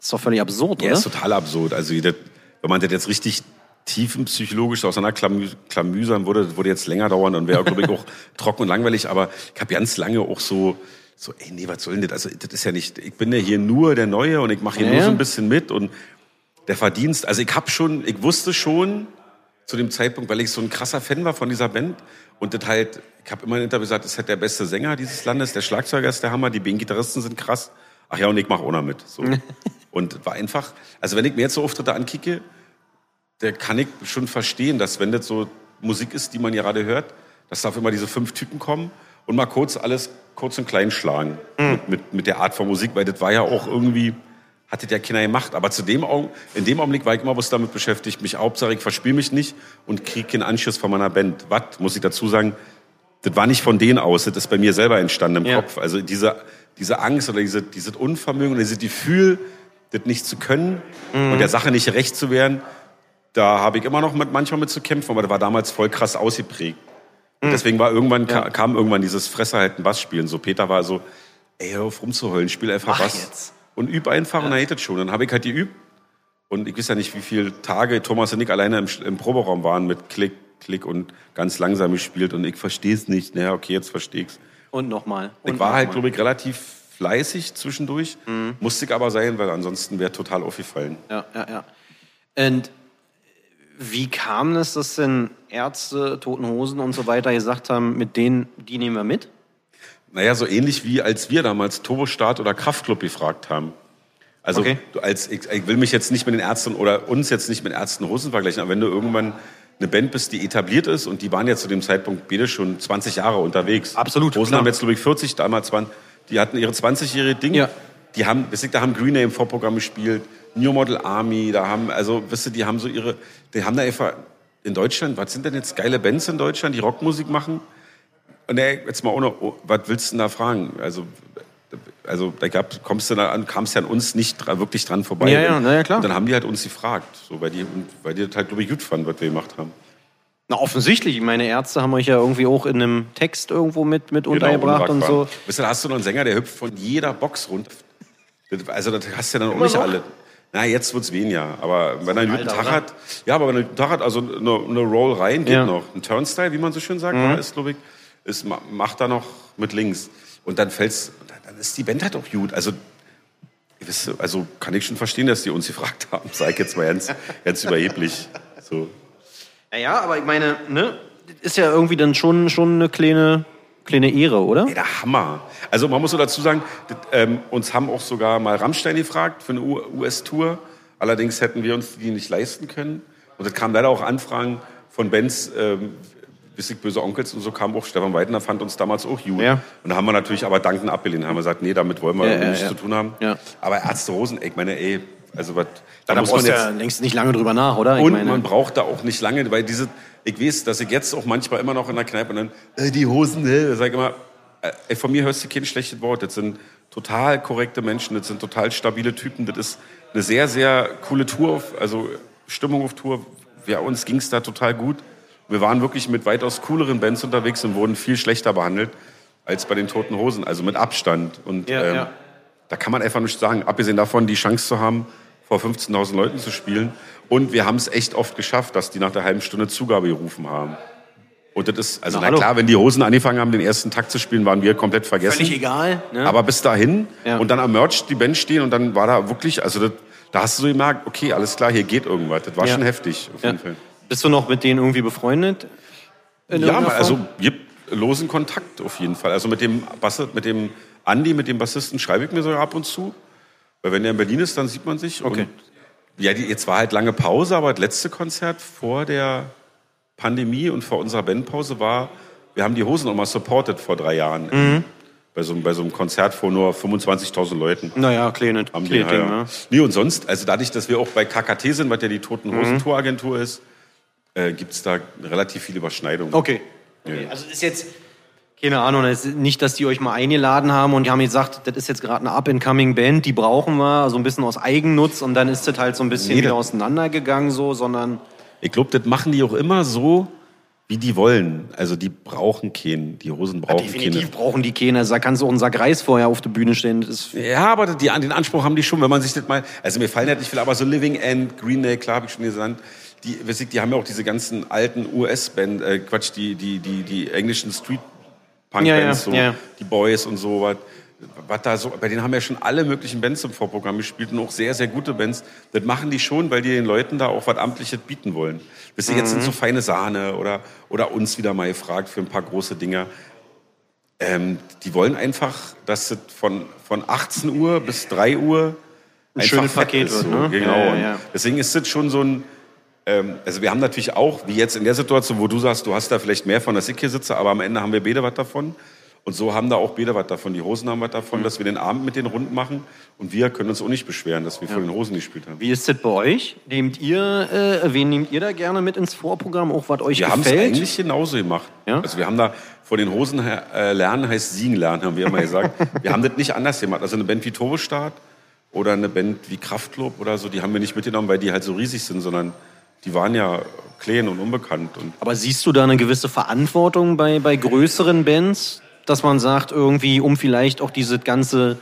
ist doch völlig absurd, Ja, oder? ist total absurd. Also, das, wenn man das jetzt richtig tiefenpsychologisch auseinanderklamüsern würde, das würde jetzt länger dauern und wäre, glaube ich, auch trocken und langweilig. Aber ich habe ganz lange auch so, so, ey, nee, was soll denn das? Also, das ist ja nicht, ich bin ja hier nur der Neue und ich mache hier Ja, nur so ein bisschen mit und der Verdienst, also ich habe schon, ich wusste schon zu dem Zeitpunkt, weil ich so ein krasser Fan war von dieser Band und das halt, ich habe immer in Interview gesagt, das ist halt der beste Sänger dieses Landes, der Schlagzeuger ist der Hammer, die Bandgitarristen sind krass. Ach ja, und ich mache auch noch mit. So. und war einfach, also wenn ich mir jetzt so Auftritte ankicke, da kann ich schon verstehen, dass wenn das so Musik ist, die man gerade hört, dass da auf immer diese fünf Typen kommen und mal kurz alles kurz und klein schlagen mit, mit, mit der Art von Musik, weil das war ja auch irgendwie, hat das ja keiner gemacht. Aber zu dem Augen, in dem Augenblick war ich immer bloß damit beschäftigt, mich Hauptsache ich verspiele mich nicht und kriege keinen Anschluss von meiner Band. Was, muss ich dazu sagen, das war nicht von denen aus, das ist bei mir selber entstanden im Ja. Kopf. Also diese, diese Angst oder diese, dieses Unvermögen, oder dieses Gefühl, das nicht zu können und der Sache nicht recht zu werden, da habe ich immer noch mit, manchmal mit zu kämpfen, aber das war damals voll krass ausgeprägt. Und deswegen war irgendwann, ka- kam irgendwann dieses Fresser halt ein Bass spielen. So Peter war so, ey, hör auf rumzuheulen, spiel einfach Mach Bass. jetzt. Und üb einfach und dann hättet schon. Dann habe ich halt geübt. Und ich weiß ja nicht, wie viele Tage Thomas und ich alleine im, im Proberaum waren mit Klick, Klick und ganz langsam gespielt. Und ich verstehe es nicht. Naja, okay, jetzt verstehe ich's. Und nochmal. Ich war halt, glaube ich, relativ fleißig zwischendurch. Musste ich aber sein, weil ansonsten wäre total aufgefallen. Ja, ja, ja. Und wie kam es, dass denn Ärzte, Toten Hosen und so weiter gesagt haben, mit denen, die nehmen wir mit? Naja, so ähnlich wie als wir damals Turbostart oder Kraftclub gefragt haben. Also Okay. du als ich, ich will mich jetzt nicht mit den Ärzten oder uns jetzt nicht mit Ärzten Hosen vergleichen, aber wenn du irgendwann eine Band bist, die etabliert ist und die waren ja zu dem Zeitpunkt beide schon 20 Jahre unterwegs. Absolut, Hosen klar. haben jetzt glaube ich 40, damals waren die hatten ihre 20-jährige Ding. Ja. Die haben, wisst ihr, da haben Green Day im Vorprogramm gespielt, New Model Army, da haben also, wisst ihr, die haben so ihre, die haben da einfach in Deutschland, was sind denn jetzt geile Bands in Deutschland, die Rockmusik machen? Und ey, jetzt mal ohne, oh, was willst du denn da fragen? Also, also da gab, kommst du da an, kamst ja an uns nicht dra- wirklich dran vorbei. Ja, ja, na ja, klar. Und dann haben die halt uns gefragt, so, weil die, weil die das halt, glaube ich, gut fanden, was wir gemacht haben. Na, offensichtlich. Meine Ärzte haben euch ja irgendwie auch in einem Text irgendwo mit, mit untergebracht und so. Weißt du, da hast du noch einen Sänger, der hüpft von jeder Box runter. Also, das hast du ja dann auch nicht noch? alle. Na, jetzt wird's weniger. Aber wenn er einen guten Alter, Tag oder? hat, ja, aber wenn er einen guten Tag hat, also eine, eine Roll rein geht Ja. Mhm. noch. Ein Turnstyle, wie man so schön sagt, war, ist, glaube ich, ist, ma- macht er noch mit links. Und dann fällt's, dann ist die Band halt auch gut. Also, ihr wisst, also kann ich schon verstehen, dass die uns gefragt haben. Sag ich jetzt mal ganz, ganz überheblich. So. Naja, aber ich meine, ne, das ist ja irgendwie dann schon, schon eine kleine, kleine Ehre, oder? Ey, der Hammer. Also man muss so dazu sagen, das, ähm, uns haben auch sogar mal Rammstein gefragt für eine US-Tour. Allerdings hätten wir uns die nicht leisten können. Und es kamen leider auch Anfragen von Bands, ähm, Bissig Böse Onkels und so kam auch. Stefan Weidner fand uns damals auch gut. Ja. Und da haben wir natürlich aber dankend abgelehnt. Da haben wir gesagt, nee, damit wollen wir Ja, ja, nichts zu tun haben. Aber Ärzte Rosen, ey, ich meine, ey, also was, da, Da muss man jetzt... ja längst nicht lange drüber nach, oder? Ich Und meine, man braucht da auch nicht lange, weil diese, ich weiß, dass ich jetzt auch manchmal immer noch in der Kneipe und dann, äh, die Hosen, äh, sag ich immer, äh, ey, von mir hörst du kein schlechtes Wort. Das sind total korrekte Menschen, das sind total stabile Typen, das ist eine sehr, sehr coole Tour, auf, also Stimmung auf Tour. Ja, uns ging's da total gut. Wir waren wirklich mit weitaus cooleren Bands unterwegs und wurden viel schlechter behandelt als bei den Toten Hosen, also mit Abstand. Und Ja, ähm, ja. da kann man einfach nichts sagen. Abgesehen davon, die Chance zu haben, vor 15.000 Leuten zu spielen. Und wir haben es echt oft geschafft, dass die nach der halben Stunde Zugabe gerufen haben. Und das ist, also Na, na, klar, wenn die Hosen angefangen haben, den ersten Takt zu spielen, waren wir komplett vergessen. völlig egal. Ne? Aber bis dahin Ja. und dann am Merch die Band stehen und dann war da wirklich, also das, da hast du so gemerkt, okay, alles klar, hier geht irgendwas. Das war Ja. schon heftig, auf ja. jeden Fall. Bist du noch mit denen irgendwie befreundet? In Ja, also gibt losen Kontakt auf jeden Fall. Also mit dem Bass, mit dem Andi, mit dem Bassisten schreibe ich mir so ab und zu. Weil wenn der in Berlin ist, dann sieht man sich. Okay. Und ja, die, jetzt war halt lange Pause, aber das letzte Konzert vor der Pandemie und vor unserer Bandpause war, wir haben die Hosen nochmal supported vor drei Jahren. Mhm. Bei, so, einem- bei so einem Konzert vor nur 25.000 Leuten. Naja, kleine, Haben kleine die, Ding, ja, ne? Nee, und sonst, also dadurch, dass wir auch bei KKT sind, was ja die Toten Mhm. Hosen Touragentur ist, äh, gibt es da relativ viel Überschneidung. Okay. Ja. okay. Also ist jetzt, Keine Ahnung, nicht, dass die euch mal eingeladen haben und die haben gesagt, das ist jetzt gerade eine up-and-coming Band, die brauchen wir, so ein bisschen aus Eigennutz und dann ist das halt so ein bisschen Nee, wieder auseinandergegangen so, sondern Ich glaube, das machen die auch immer so, wie die wollen. Also die brauchen keinen, die Hosen brauchen definitiv keine. brauchen die keine. Also Da kannst du auch einen Sack Reis vorher auf der Bühne stellen. Ja, aber die, den Anspruch haben die schon, wenn man sich das mal, also mir fallen halt nicht viel, aber so Living End, Green Day, klar, habe ich schon gesagt, die, die haben ja auch diese ganzen alten US-Band, äh, Quatsch, die, die, die, die englischen Street-Punk-Bands, Ja, so, die Boys und so, was, was da so, bei denen haben ja schon alle möglichen Bands im Vorprogramm gespielt und auch sehr, sehr gute Bands. Das machen die schon, weil die den Leuten da auch was Amtliches bieten wollen. Wisst ihr, jetzt Mhm. sind so feine Sahne oder, oder uns wieder mal gefragt für ein paar große Dinger. Ähm, die wollen einfach, dass es von, von 18 Uhr bis 3 Uhr ein schönes Paket wird, ne? Genau. Ja, ja, ja. Deswegen ist das schon so ein, also wir haben natürlich auch, wie jetzt in der Situation, wo du sagst, du hast da vielleicht mehr von, dass ich hier sitze, aber am Ende haben wir beide was davon. Und so haben da auch beide was davon. Die Hosen haben was Mhm. davon, dass wir den Abend mit denen rund machen. Und wir können uns auch nicht beschweren, dass wir vor den Hosen gespielt haben. wie ist das bei euch? Nehmt ihr, äh, wen nehmt ihr da gerne mit ins Vorprogramm, auch was euch Wir haben es gefällt? eigentlich genauso gemacht. Ja? Also wir haben da vor den Hosen her- äh, lernen heißt siegen lernen, haben wir immer gesagt. wir haben das nicht anders gemacht. Also eine Band wie Turbostart oder eine Band wie Kraftklub oder so, die haben wir nicht mitgenommen, weil die halt so riesig sind, sondern die waren ja klein und unbekannt. Und Aber siehst du da eine gewisse Verantwortung bei, bei größeren Bands, dass man sagt, irgendwie, um vielleicht auch diese ganze,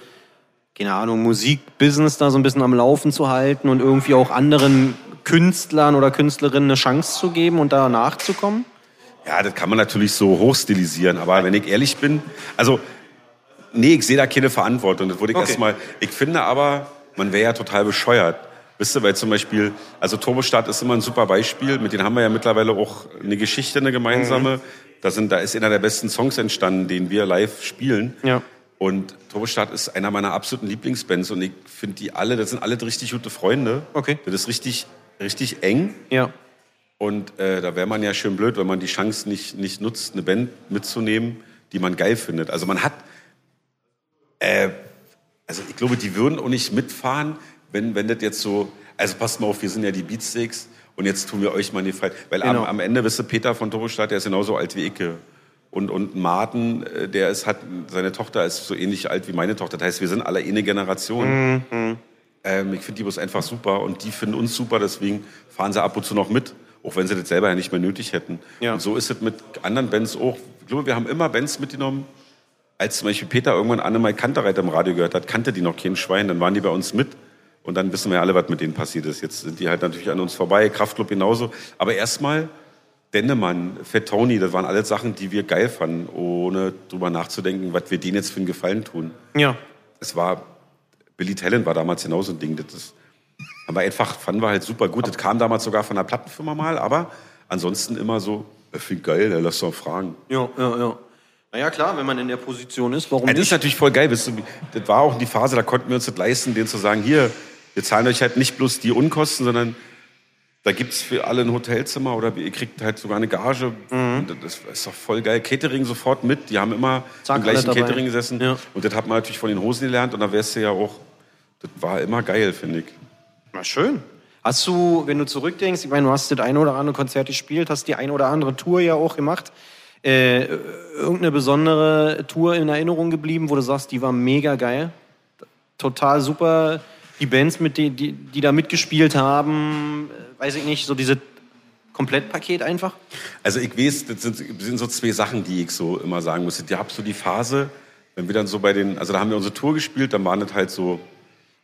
keine Ahnung, Musikbusiness da so ein bisschen am Laufen zu halten und irgendwie auch anderen Künstlern oder Künstlerinnen eine Chance zu geben und da nachzukommen? ja, das kann man natürlich so hochstilisieren, aber wenn ich ehrlich bin, also nee, ich sehe da keine Verantwortung. Das wurde ich Okay. erstmal. Ich finde aber, man wäre ja total bescheuert. Wisst ihr, weil zum Beispiel, also Turbostart ist immer ein super Beispiel. Mit denen haben wir ja mittlerweile auch eine Geschichte, eine gemeinsame. Da, sind, da ist einer der besten Songs entstanden, den wir live spielen. Ja. Und Turbostart ist einer meiner absoluten Lieblingsbands und ich finde die alle, das sind alle richtig gute Freunde. Okay. Das ist richtig, richtig eng. Ja. Und äh, da wäre man ja schön blöd, wenn man die Chance nicht, nicht nutzt, eine Band mitzunehmen, die man geil findet. Also man hat, äh, also ich glaube, die würden auch nicht mitfahren, wenn, wenn das jetzt so, also passt mal auf, wir sind ja die Beatsteaks und jetzt tun wir euch mal die Freiheit. Weil Genau. am, am Ende, wisst ihr, Peter von Turbostart, der ist genauso alt wie Icke. Und, und Martin, äh, der ist, hat, seine Tochter ist so ähnlich alt wie meine Tochter. Das heißt, wir sind alle eine Generation. Mhm. Ähm, ich finde die bloß einfach super und die finden uns super, deswegen fahren sie ab und zu noch mit, auch wenn sie das selber ja nicht mehr nötig hätten. Ja. Und so ist es mit anderen Bands auch. Ich glaube, wir haben immer Bands mitgenommen, als zum Beispiel Peter irgendwann Annemai Kantereit im Radio gehört hat, kannte die noch kein Schwein, dann waren die bei uns mit und dann wissen wir alle, was mit denen passiert ist. Jetzt sind die halt natürlich an uns vorbei, Kraftclub genauso. Aber erstmal Dennemann, Fat Tony, das waren alles Sachen, die wir geil fanden, ohne drüber nachzudenken, was wir denen jetzt für einen Gefallen tun Ja. es war, Billy Talent war damals genauso ein Ding. Das ist, haben wir einfach, fanden wir halt super gut. Das kam damals sogar von der Plattenfirma mal, aber ansonsten immer so, ich finde geil, lass doch fragen. Ja, ja, ja. Naja, klar, wenn man in der Position ist, warum Ja, das ist nicht? natürlich voll geil. Das war auch die Phase, da konnten wir uns das leisten, denen zu sagen, hier, wir zahlen euch halt nicht bloß die Unkosten, sondern da gibt's für alle ein Hotelzimmer oder ihr kriegt halt sogar eine Gage. Und Das ist doch voll geil. Catering sofort mit. Die haben immer Zack, im gleichen. Catering gesessen. Ja. Und das hat man natürlich von den Hosen gelernt. Und da wärst du ja auch, das war immer geil, finde ich. Na schön. Hast du, wenn du zurückdenkst, ich meine, du hast das eine oder andere Konzert gespielt, hast die eine oder andere Tour ja auch gemacht. Äh, irgendeine besondere Tour in Erinnerung geblieben, wo du sagst, die war mega geil. Total super. Die Bands, mit die, die, die da mitgespielt haben, äh, weiß ich nicht, so dieses Komplettpaket einfach. Also ich weiß, das sind, sind so zwei Sachen, die ich so immer sagen muss. Ich habe so die Phase, wenn wir dann so bei den, also da haben wir unsere Tour gespielt, dann waren das halt so,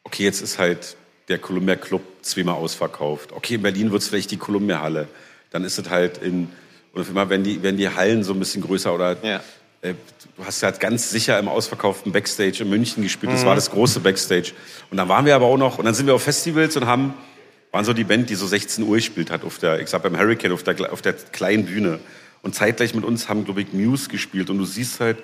okay, jetzt ist halt der Columbia Club zweimal ausverkauft. Okay, in Berlin wird es vielleicht die Columbia Halle. Dann ist es halt in, und auf einmal werden die, werden die Hallen so ein bisschen größer oder Ja. äh, du hast halt ganz sicher im ausverkauften Backstage in München gespielt. Das war das große Backstage. Und dann waren wir aber auch noch, und dann sind wir auf Festivals und haben, waren so die Band, die so 16 Uhr gespielt hat auf der, ich sag beim Hurricane, auf der, auf der kleinen Bühne. Und zeitgleich mit uns haben, glaube ich, Muse gespielt. Und du siehst halt,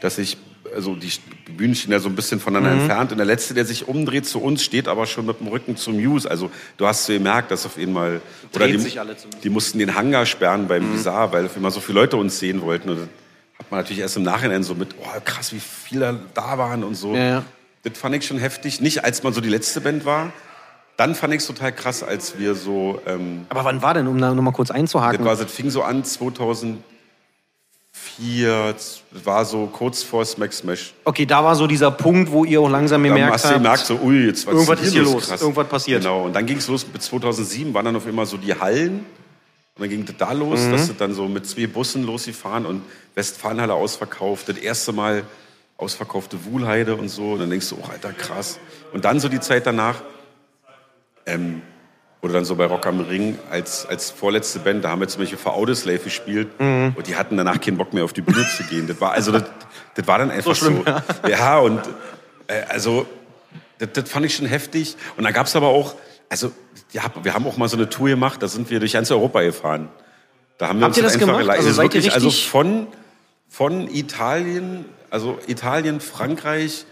dass sich, also die Bühnen stehen ja so ein bisschen voneinander entfernt. Und der Letzte, der sich umdreht zu uns, steht aber schon mit dem Rücken zum Muse. Also du hast so gemerkt, dass auf einmal... Oder Dreht die, die mussten den Hangar sperren beim Visar, weil auf einmal so viele Leute uns sehen wollten. Und hat man natürlich erst im Nachhinein so mit, oh krass, wie viele da waren und so. Ja, ja. Das fand ich schon heftig. Nicht, als man so die letzte Band war. Dann fand ich es total krass, als wir so... Ähm, Aber wann war denn, um da nochmal kurz das, einzuhaken? war, das fing so an 2004, 2004, war so kurz vor Smack Smash. Okay, da war so dieser Punkt, wo ihr auch langsam Da gemerkt habt, gemerkt, so, ui, jetzt was Irgendwas ist hier los, irgendwas passiert. Genau, und dann ging es los mit 2007, waren dann auf immer so die Hallen. Und dann ging das da los, Mhm. dass du dann so mit zwei Bussen losgefahren und Westfalenhalle ausverkauft. Das erste Mal ausverkaufte Wuhlheide und so. Und dann denkst du, oh, Alter, krass. Und dann so die Zeit danach, ähm, oder dann so bei Rock am Ring als, als vorletzte Band, da haben wir zum Beispiel für Audioslave gespielt Mhm. und die hatten danach keinen Bock mehr auf die Bühne zu gehen. Das war, also das, das war dann einfach so. schlimm, ja. und äh, also das, das fand ich schon heftig. Und da gab es aber auch, also ja, wir haben auch mal so eine Tour gemacht, da sind wir durch ganz Europa gefahren. Da haben wir Habt ihr uns das einfach gemacht? Also seid ihr wirklich, also von, von Italien, also Italien, Frankreich,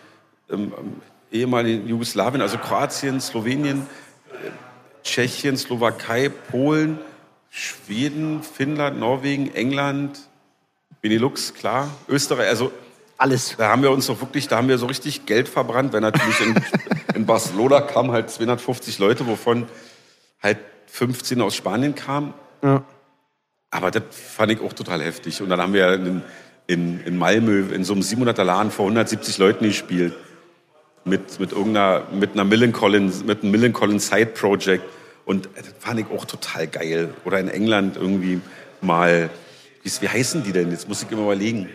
ähm, ähm, ehemaligen Jugoslawien, also Kroatien, Slowenien, äh, Tschechien, Slowakei, Polen, Schweden, Finnland, Norwegen, England, Benelux, klar, Österreich, also alles. da haben wir uns doch wirklich, da haben wir so richtig Geld verbrannt, weil natürlich in, in Barcelona kamen halt 250 Leute, wovon halt 15 aus Spanien kamen. Ja. Aber das fand ich auch total heftig. Und dann haben wir in, in, in Malmö in so einem 700er Laden vor 170 Leuten gespielt. Mit, mit irgendeiner, mit einer Millen Collins, mit einem Millen Collins Side Project. Und das fand ich auch total geil. Oder in England irgendwie mal, wie, wie heißen die denn? Jetzt muss ich immer überlegen.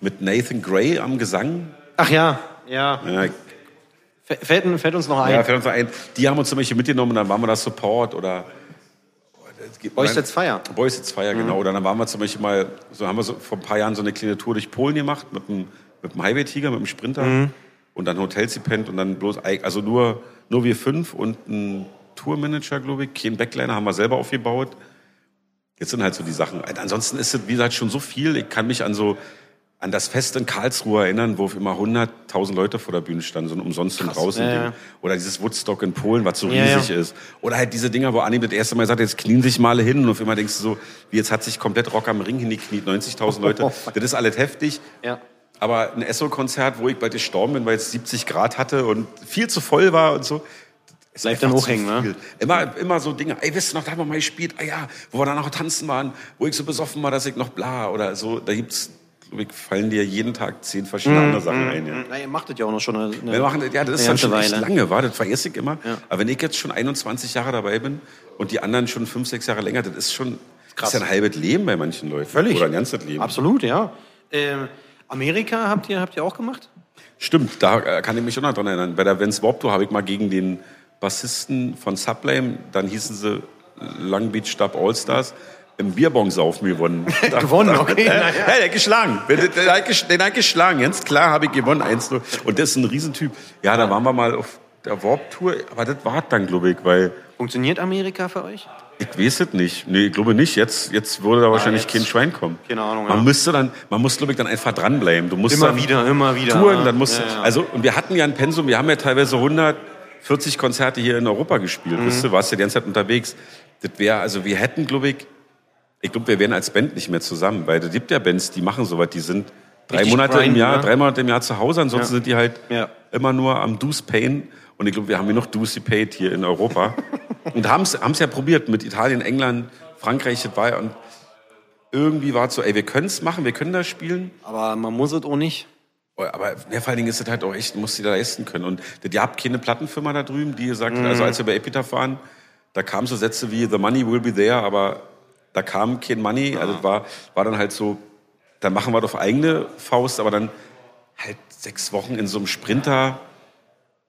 Mit Nathan Gray am Gesang. Ach ja, ja. Ja, Fällt, fällt uns noch ein. ja, fällt uns ein. Die haben uns zum Beispiel mitgenommen, dann waren wir da Support oder. Boys Let's Fire. Boys Let's Fire, genau. Oder dann waren wir zum Beispiel mal, so haben wir so vor ein paar Jahren so eine kleine Tour durch Polen gemacht mit dem, mit dem Highway-Tiger, mit dem Sprinter. Und dann Hotels gepennt und dann bloß, also nur, nur wir fünf und ein Tourmanager, glaube ich. Kein Backliner haben wir selber aufgebaut. Jetzt sind halt so die Sachen. Ansonsten ist es, wie gesagt, schon so viel. Ich kann mich an so, an das Fest in Karlsruhe erinnern, wo immer 100.000 Leute vor der Bühne standen, so ein umsonst und draußen ja, Ding. ja. Oder dieses Woodstock in Polen, was so riesig ja. ist. Oder halt diese Dinger, wo Anni das erste Mal sagt, jetzt knien sich mal hin und auf immer denkst du so, wie jetzt hat sich komplett Rock am Ring hingekniet, 90.000 Leute. Das ist alles heftig. Aber ein Esso-Konzert, wo ich bald gestorben bin, weil es 70 Grad hatte und viel zu voll war und so. ist Bleibt dann hochhängen, ne? Immer, immer so Dinge. Ey, wisst ihr noch, da haben wir mal gespielt. Ah ja, wo wir dann noch tanzen waren, wo ich so besoffen war, dass ich noch bla oder so. Da gibt's, ich, fallen dir jeden Tag zehn verschiedene andere Sachen ein. Ja. Na, ihr machtet ja auch noch schon eine, Wir machen, ja, das ist eine dann schon ganze echt Weile. lange, war, das vergesse ich immer. Aber wenn ich jetzt schon 21 Jahre dabei bin und die anderen schon fünf, sechs Jahre länger, das ist schon, Krass. das ist ja ein halbes Leben bei manchen Leuten. Völlig. Oder ein ganzes Leben. Absolut, ja. Ähm, Amerika habt ihr, habt ihr auch gemacht? Stimmt, da äh, kann ich mich schon noch dran erinnern. Bei der Vance Warped Tour habe ich mal gegen den Bassisten von Sublime, dann hießen sie Long Beach Dub All-Stars, im Bierbong saufen gewonnen. Da- Gewonnen, da- okay, Ja, na ja. ja, der hat geschlagen. Den, den, den, hat den hat geschlagen. Ganz klar habe ich gewonnen, 1-0. Und das ist ein Riesentyp. Ja, da waren wir mal auf der Warped Tour, aber das war dann, glaube ich, weil Funktioniert Amerika für euch? ich weiß es nicht. Nee, ich glaube nicht. Jetzt, jetzt würde da wahrscheinlich jetzt- kein Schwein kommen. Keine Ahnung, Man ja. müsste dann, man muss, glaube ich, dann einfach dranbleiben. Du musst Immer dann wieder, immer wieder. Touren, dann musst ja, ja. also, und wir hatten ja ein Pensum, wir haben ja teilweise 140 Konzerte hier in Europa gespielt. Mhm. Wisst du, warst ja die ganze Zeit unterwegs. Das wäre, also wir hätten, glaube ich, ich glaube, wir wären als Band nicht mehr zusammen, weil es gibt ja Bands, die machen sowas, die sind drei Richtig Monate im grinden, Jahr, ne? drei Monate im Jahr zu Hause, ansonsten Ja. sind die halt Ja. immer nur am Deuce Pain. Und ich glaube, wir haben genug Deuce Paid hier in Europa. und haben es ja probiert mit Italien, England, Frankreich, das war ja, und irgendwie war es so, ey, wir können es machen, wir können das spielen. Aber man muss es auch nicht. Oh, Aber ja, vor allen Dingen ist es halt auch echt, muss die da leisten können. Und ihr habt keine Plattenfirma da drüben, die gesagt hat, also als wir bei Epitaph waren, da kamen so Sätze wie The money will be there, aber da kam kein Money. Also es war, war dann halt so, dann machen wir doch eigene Faust, aber dann halt sechs Wochen in so einem Sprinter.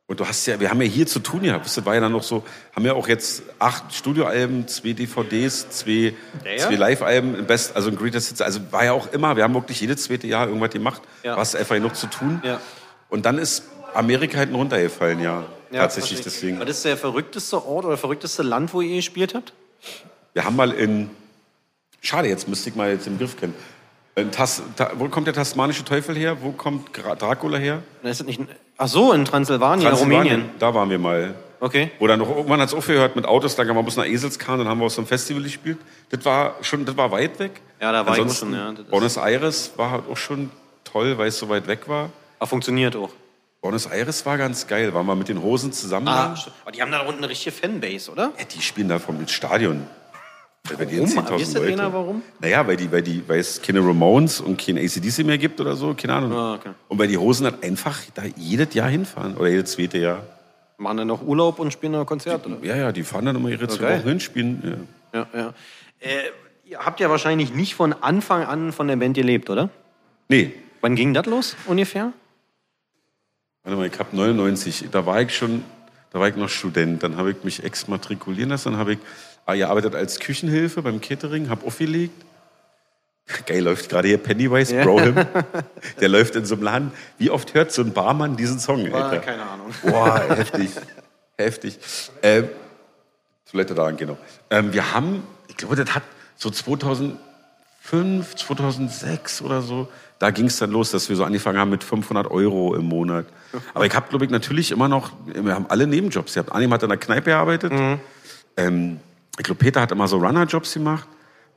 Und du hast ja, wir haben ja hier zu tun gehabt. Das war ja dann noch so, haben ja auch jetzt acht Studioalben, zwei DVDs, zwei, Ja, ja. zwei Live-Alben, im Best, also ein Greatest Hits. Also war ja auch immer, wir haben wirklich jedes zweite Jahr irgendwas gemacht. Ja. War es einfach genug zu tun. Ja. Und dann ist Amerika hinten runtergefallen, ja. Tatsächlich deswegen. Was ist der verrückteste Ort oder verrückteste Land, wo ihr gespielt habt? Wir haben mal in, schade, jetzt müsste ich mal jetzt im Griff kennen. In Tas, ta, wo kommt der tasmanische Teufel her? Wo kommt Gra- Dracula her? Ist das nicht, ach so, in Transsilvanien, Rumänien. Da waren wir mal. Okay. Oder noch irgendwann hat es aufgehört mit Autos, kam man bloß nach Eselskahn, dann haben wir auf so einem Festival gespielt. Das war schon, das war weit weg. Ja, da war ich Ansonsten, schon, ja, Buenos Aires war halt auch schon toll, weil es so weit weg war. Aber funktioniert auch. Buenos Aires war ganz geil, waren wir mit den Hosen zusammen. Ah, da. die haben da unten eine richtige Fanbase, oder? Ja, die spielen da vom Stadion. Weil die Warum? 10.000 Wisst Leute- einer, warum? Naja, weil die, weil die, weil es keine Ramones und kein ACDC mehr gibt oder so, keine Ahnung. Ah, okay. Und weil die Hosen halt einfach da jedes Jahr hinfahren oder jedes zweite Jahr. Machen dann noch Urlaub und spielen noch Konzert, oder? Ja, ja, die fahren dann immer ihre zwei geil. Wochen hin, spielen. Ja. Ja, ja. Äh, ihr habt ja wahrscheinlich nicht von Anfang an von der Band gelebt, oder? Nee, Wann ging das los, ungefähr? warte mal, ich hab 99, da war ich schon, da war ich noch Student, dann habe ich mich exmatrikulieren lassen, dann habe ich ah, gearbeitet als Küchenhilfe beim Catering, habe aufgelegt. Geil, läuft gerade hier Pennywise Ja. Broham. Der läuft in so einem Laden. Wie oft hört so ein Barmann diesen Song, Alter? Äh, keine Ahnung. Boah, heftig. heftig. Ähm, Toilette da, genau. Ähm, wir haben, ich glaube, das hat so 2005, 2006 oder so, da ging es dann los, dass wir so angefangen haben mit 500 Euro im Monat. Aber ich habe, glaube ich, natürlich immer noch, wir haben alle Nebenjobs gehabt. Anim hat in der Kneipe gearbeitet. Ähm, ich glaube, Peter hat immer so Runner-Jobs gemacht.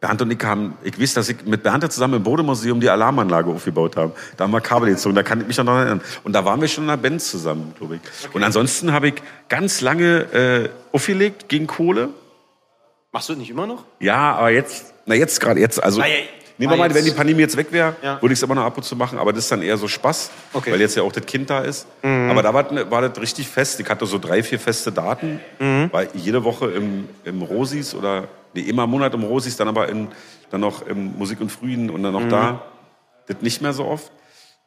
Bernd und ich haben, ich weiß, dass ich mit Bernd zusammen im Bodemuseum die Alarmanlage aufgebaut haben. Da haben wir Kabel gezogen, da kann ich mich noch erinnern. Und da waren wir schon in einer Band zusammen, glaube ich. Und ansonsten habe ich ganz lange äh, aufgelegt gegen Kohle. Machst du das nicht immer noch? Ja, aber jetzt, na jetzt gerade, jetzt, also, Ah, ja, nehmen wir mal, wenn die Pandemie jetzt weg wäre, Ja. würde ich es immer noch ab und zu machen, aber das ist dann eher so Spaß, Okay. Mhm. weil jetzt ja auch das Kind da ist. Aber da war, war das richtig fest. Ich hatte so drei, vier feste Daten, Mhm. war jede Woche im, im Rosis oder, nee, immer im Monat im Rosis, dann aber in, dann noch im Musik und Frieden und dann noch Mhm. da. Das nicht mehr so oft.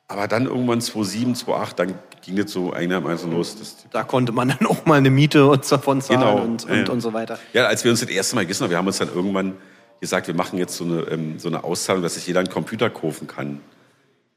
Aber dann irgendwann 2007, 2008, dann ging das so einigermaßen los. Das, Da konnte man dann auch mal eine Miete und davon zahlen Genau, und, und, ja. und so weiter. Ja, als wir uns das erste Mal gegessen haben, wir haben uns dann irgendwann gesagt, wir machen jetzt so eine, ähm, so eine Auszahlung, dass sich jeder einen Computer kaufen kann.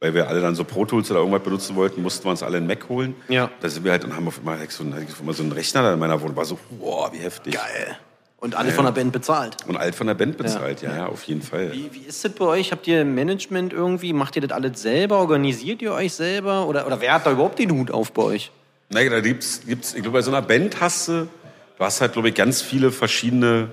Weil wir alle dann so Pro Tools oder irgendwas benutzen wollten, mussten wir uns alle einen Mac holen. Ja. Da sind wir halt und haben auf einmal so, einen- auf einmal so einen Rechner da in meiner Wohnung. War so, wow, wie heftig. Geil. Und alle von der Band bezahlt. Und alt von der Band bezahlt, ja, ja, auf jeden Fall. Wie, wie ist das bei euch? Habt ihr Management irgendwie? Macht ihr das alles selber? Organisiert ihr euch selber? Oder, oder wer hat da überhaupt den Hut auf bei euch? Naja, da gibt's, gibt's, ich glaube, bei so einer Band hast du, du hast halt, glaube ich, ganz viele verschiedene,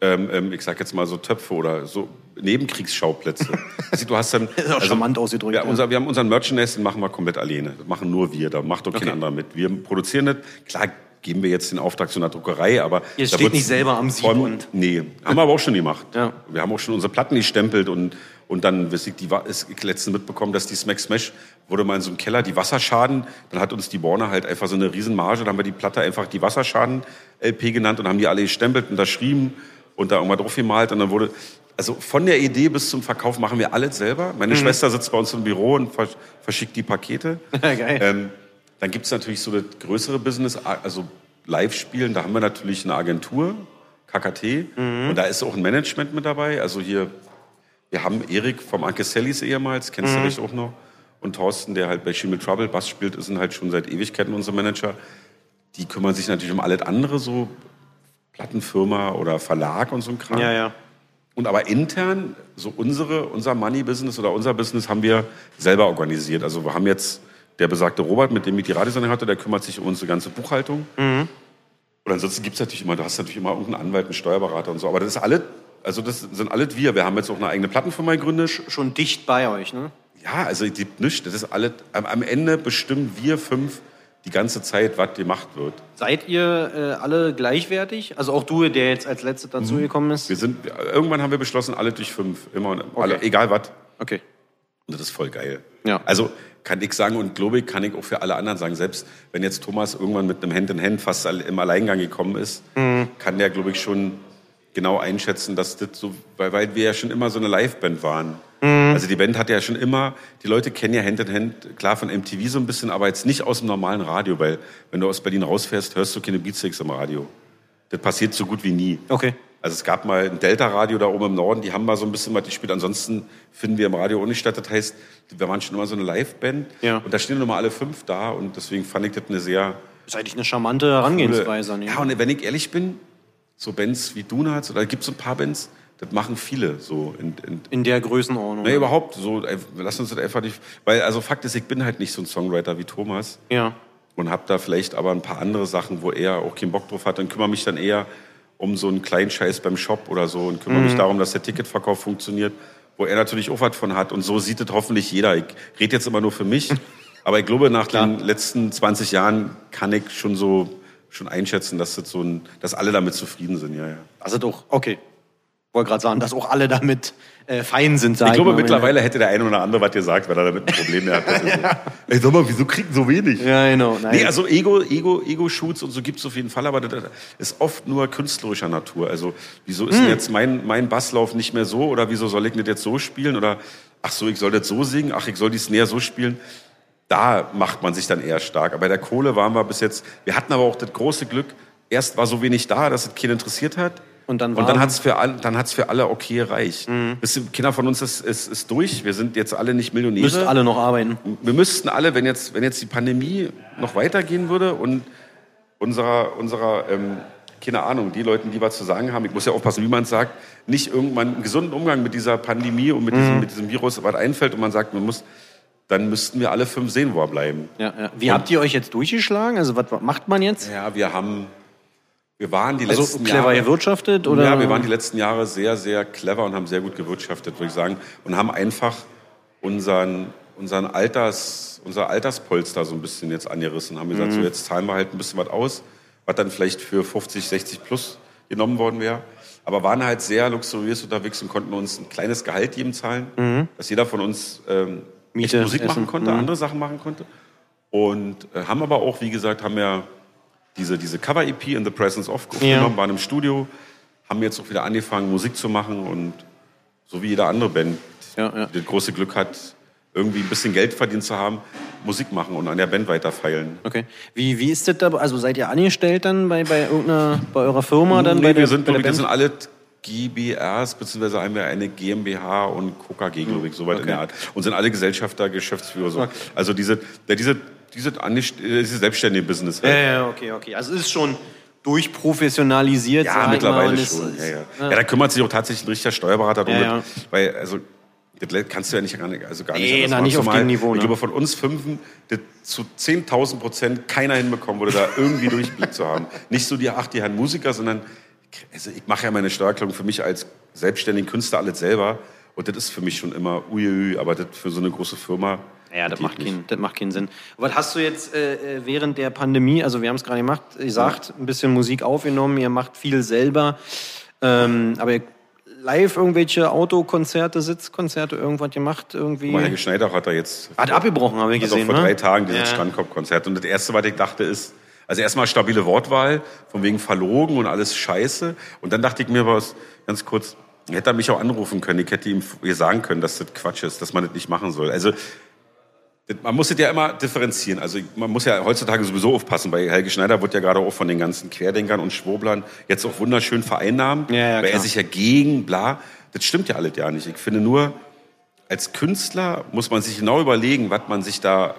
ähm, ähm, ich sag jetzt mal so Töpfe oder so Nebenkriegsschauplätze. also, du hast dann, Das ist auch charmant ausgedrückt, Ja, ja. unser, wir haben unseren Merchandise, den machen wir komplett alleine. Das machen nur wir, da macht doch kein Okay. anderer mit. Wir produzieren das. Klar geben wir jetzt den Auftrag zu einer Druckerei, aber... Ihr da steht nicht selber am Sieb von- und- Nee, haben wir aber auch schon gemacht. Ja. Wir haben auch schon unsere Platten gestempelt und, und dann, weiß ich, die, ist letztens mitbekommen, dass die Smack Smash wurde mal in so einem Keller, die Wasserschaden, dann hat uns die Warner halt einfach so eine Riesenmarge, dann haben wir die Platte einfach die Wasserschaden-LP genannt und haben die alle gestempelt, unterschrieben und da irgendwann drauf gemalt und dann wurde, also von der Idee bis zum Verkauf machen wir alles selber. Meine Schwester sitzt bei uns im Büro und versch- verschickt die Pakete. Geil. Ähm, dann gibt's natürlich so das größere Business, also Live-Spielen, da haben wir natürlich eine Agentur, KKT, und da ist auch ein Management mit dabei. Also hier, wir haben Erik vom Anke Sallys ehemals, kennst du dich auch noch, und Thorsten, der halt bei Schimmel Trouble Bass spielt, ist halt schon seit Ewigkeiten unser Manager. Die kümmern sich natürlich um alles andere, so Plattenfirma oder Verlag und so ein Kram. Ja, ja. Und aber intern, so unsere, unser Money-Business oder unser Business haben wir selber organisiert. Also wir haben jetzt der besagte Robert, mit dem ich die Radiosendung hatte, der kümmert sich um unsere ganze Buchhaltung. Und ansonsten gibt's natürlich immer, du hast natürlich immer irgendeinen Anwalt, einen Steuerberater und so. Aber das ist alles, also das sind alles wir. Wir haben jetzt auch eine eigene Plattenfirma gegründet. Schon dicht bei euch, ne? Ja, also es gibt nichts. Das ist alles, am, am Ende bestimmen wir fünf die ganze Zeit, was gemacht wird. Seid ihr äh, alle gleichwertig? Also auch du, der jetzt als Letzter dazugekommen ist? Wir sind, irgendwann haben wir beschlossen, alle durch fünf. Immer und alle, Okay. egal was. Okay. Und das ist voll geil. Ja. Also kann ich sagen und glaube ich, kann ich auch für alle anderen sagen, selbst wenn jetzt Thomas irgendwann mit einem Hand in Hand fast im Alleingang gekommen ist, Mhm. kann der, glaube ich, schon genau einschätzen, dass das so, weil, weil wir ja schon immer so eine Liveband waren. Mhm. Also die Band hat ja schon immer, die Leute kennen ja Hand in Hand, klar von MTV so ein bisschen, aber jetzt nicht aus dem normalen Radio, weil wenn du aus Berlin rausfährst, hörst du keine Beatsticks im Radio. Das passiert so gut wie nie. Okay. Also es gab mal ein Delta-Radio da oben im Norden, die haben mal so ein bisschen was gespielt. Ansonsten finden wir im Radio auch nicht statt. Das heißt, wir waren schon immer so eine Live-Band. Ja. Und da stehen nur mal alle fünf da. Und deswegen fand ich das eine sehr Das ist eigentlich eine charmante Herangehensweise. Ja, und wenn ich ehrlich bin, so Bands wie Donuts, oder gibt es ein paar Bands, das machen viele so. In, in, In der Größenordnung. nee, überhaupt so. Lass uns das einfach nicht... Weil, also Fakt ist, ich bin halt nicht so ein Songwriter wie Thomas. Ja. und habe da vielleicht aber ein paar andere Sachen, wo er auch keinen Bock drauf hat, dann kümmere mich dann eher um so einen kleinen Scheiß beim Shop oder so und kümmere mich darum, dass der Ticketverkauf funktioniert, wo er natürlich auch was von hat und so sieht es hoffentlich jeder. Ich rede jetzt immer nur für mich, aber ich glaube, nach den letzten 20 Jahren kann ich schon so schon einschätzen, dass das so ein, dass alle damit zufrieden sind, ja, ja. Also doch, okay. Wollte gerade sagen, dass auch alle damit äh, fein sind, Ich glaube, mittlerweile hätte der eine oder andere was gesagt, wenn er damit ein Problem mehr hat. Ey, sag mal, wieso kriegen so wenig? Ja, genau. Nein. Nee, also Ego, Ego, Ego-Shoots und so gibt's auf jeden Fall, aber das ist oft nur künstlerischer Natur. Also, wieso ist denn Hm. jetzt mein, mein Basslauf nicht mehr so oder wieso soll ich das jetzt so spielen oder ach so, ich soll das so singen, ach, ich soll die Snare so spielen. Da macht man sich dann eher stark. Aber bei der Kohle waren wir bis jetzt, wir hatten aber auch das große Glück, erst war so wenig da, dass es keinen interessiert hat. Und dann und dann für alle, dann hat's für alle okay gereicht. Bisschen, Kinder von uns ist, ist, ist durch. Wir sind jetzt alle nicht Millionäre Müsst alle noch arbeiten. wir müssten alle, wenn jetzt, wenn jetzt die Pandemie noch weitergehen würde und unserer, unserer ähm, keine Ahnung, die Leute, die was zu sagen haben, ich muss ja aufpassen, wie man es sagt, nicht irgendwann einen gesunden Umgang mit dieser Pandemie und mit, diesem, mit diesem Virus was einfällt und man sagt, man muss, dann müssten wir alle fünf sehen, wo wir bleiben. Ja, ja. Wie habt ihr euch jetzt durchgeschlagen? Also was macht man jetzt? Ja, wir haben, wir waren die Also letzten clever Jahre, gewirtschaftet oder? Ja, wir waren die letzten Jahre sehr, sehr clever und haben sehr gut gewirtschaftet, würde ich sagen. Und haben einfach unseren, unseren Alters, unser Alterspolster so ein bisschen jetzt angerissen. Haben gesagt, Mhm. so jetzt zahlen wir halt ein bisschen was aus, was dann vielleicht für 50, 60 plus genommen worden wäre. Aber waren halt sehr luxuriös unterwegs und konnten uns ein kleines Gehalt jedem zahlen, dass jeder von uns ähm, Mhm. Miete, Musik Essen. machen konnte, Mhm. andere Sachen machen konnte. Und äh, haben aber auch, wie gesagt, haben ja diese, diese Cover-EP in the Presence of aufgenommen, Ja. waren im Studio, haben jetzt auch wieder angefangen, Musik zu machen und so wie jede andere Band, Ja, ja. die das große Glück hat, irgendwie ein bisschen Geld verdient zu haben, Musik machen und an der Band weiterfeilen. Okay. Wie, wie ist das da? Also seid ihr angestellt dann bei, bei irgendeiner, bei eurer Firma dann? nee, bei der, wir sind, bei der ich, das Band? sind alle GBRs, beziehungsweise haben wir eine GmbH und KKG, glaube ich, soweit in der Art. Und sind alle Gesellschafter, Geschäftsführer. So. Also diese, der, diese, diese, angest- äh, diese selbstständige Business. Ja, ja, okay, okay. Also es ist schon durchprofessionalisiert. Ja, mal, mittlerweile es schon. ist- Ja, ja. ja, da kümmert sich auch tatsächlich ein richtiger Steuerberater drum. Ja, Weil, also, das kannst du ja nicht, nicht- also gar nicht. Nee, na, nicht auf dem Niveau, ne? Ich glaube, von uns Fünfen, das zu 10.000 Prozent keiner hinbekommen würde, da irgendwie Durchblick zu haben. Nicht so die, ach, die Herren Musiker, sondern, also ich mache ja meine Steuererklärung für mich als selbstständigen Künstler alles selber. Und das ist für mich schon immer uiuiui, aber das für so eine große Firma. Ja, das macht, keinen, das macht keinen Sinn. Was hast du jetzt äh, äh, während der Pandemie, also wir haben es gerade gemacht, gesagt, ein bisschen Musik aufgenommen, ihr macht viel selber, ähm, aber ihr live irgendwelche Autokonzerte, Sitzkonzerte, irgendwas gemacht irgendwie? Mal Helge Schneider hat er jetzt Hat abgebrochen, habe ich Also gesehen, vor ne? drei Tagen dieses Ja. Strandkorb-Konzert. Und das Erste, was ich dachte, ist, also erstmal stabile Wortwahl, von wegen verlogen und alles scheiße. Und dann dachte ich mir was, ganz kurz, hätte er mich auch anrufen können. Ich hätte ihm ihr sagen können, dass das Quatsch ist, dass man das nicht machen soll. Also man muss es ja immer differenzieren. Also man muss ja heutzutage sowieso aufpassen. Bei Helge Schneider wird ja gerade auch von den ganzen Querdenkern und Schwoblern jetzt auch wunderschön vereinnahmt, Ja, ja, weil er klar. sich ja gegen bla. Das stimmt ja alles ja nicht. Ich finde nur, als Künstler muss man sich genau überlegen, was man sich da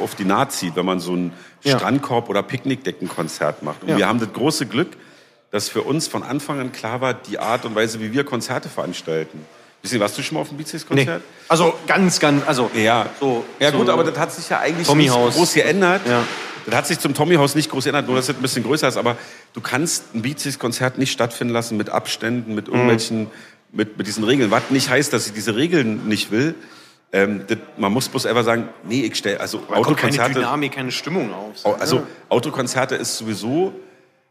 auf die Naht zieht, wenn man so ein Ja. Strandkorb- oder Picknickdeckenkonzert macht. Und wir haben das große Glück, dass für uns von Anfang an klar war, die Art und Weise, wie wir Konzerte veranstalten. Sie, warst du schon mal auf einem Nee. Beatsticks-Konzert? Also ganz, ganz, also Ja. so. ja so, gut, aber das hat sich ja eigentlich Tommy nicht Haus. groß geändert. Ja. Das hat sich zum Tommy-Haus nicht groß geändert, nur dass es ein bisschen größer ist. Aber du kannst ein Beatsticks-Konzert nicht stattfinden lassen mit Abständen, mit irgendwelchen, mit, mit diesen Regeln. Was nicht heißt, dass ich diese Regeln nicht will. Ähm, das, man muss bloß einfach sagen, nee, ich stelle, also da kommt keine Autokonzerte, Dynamik, keine Stimmung auf. Au- Also Autokonzerte ist sowieso,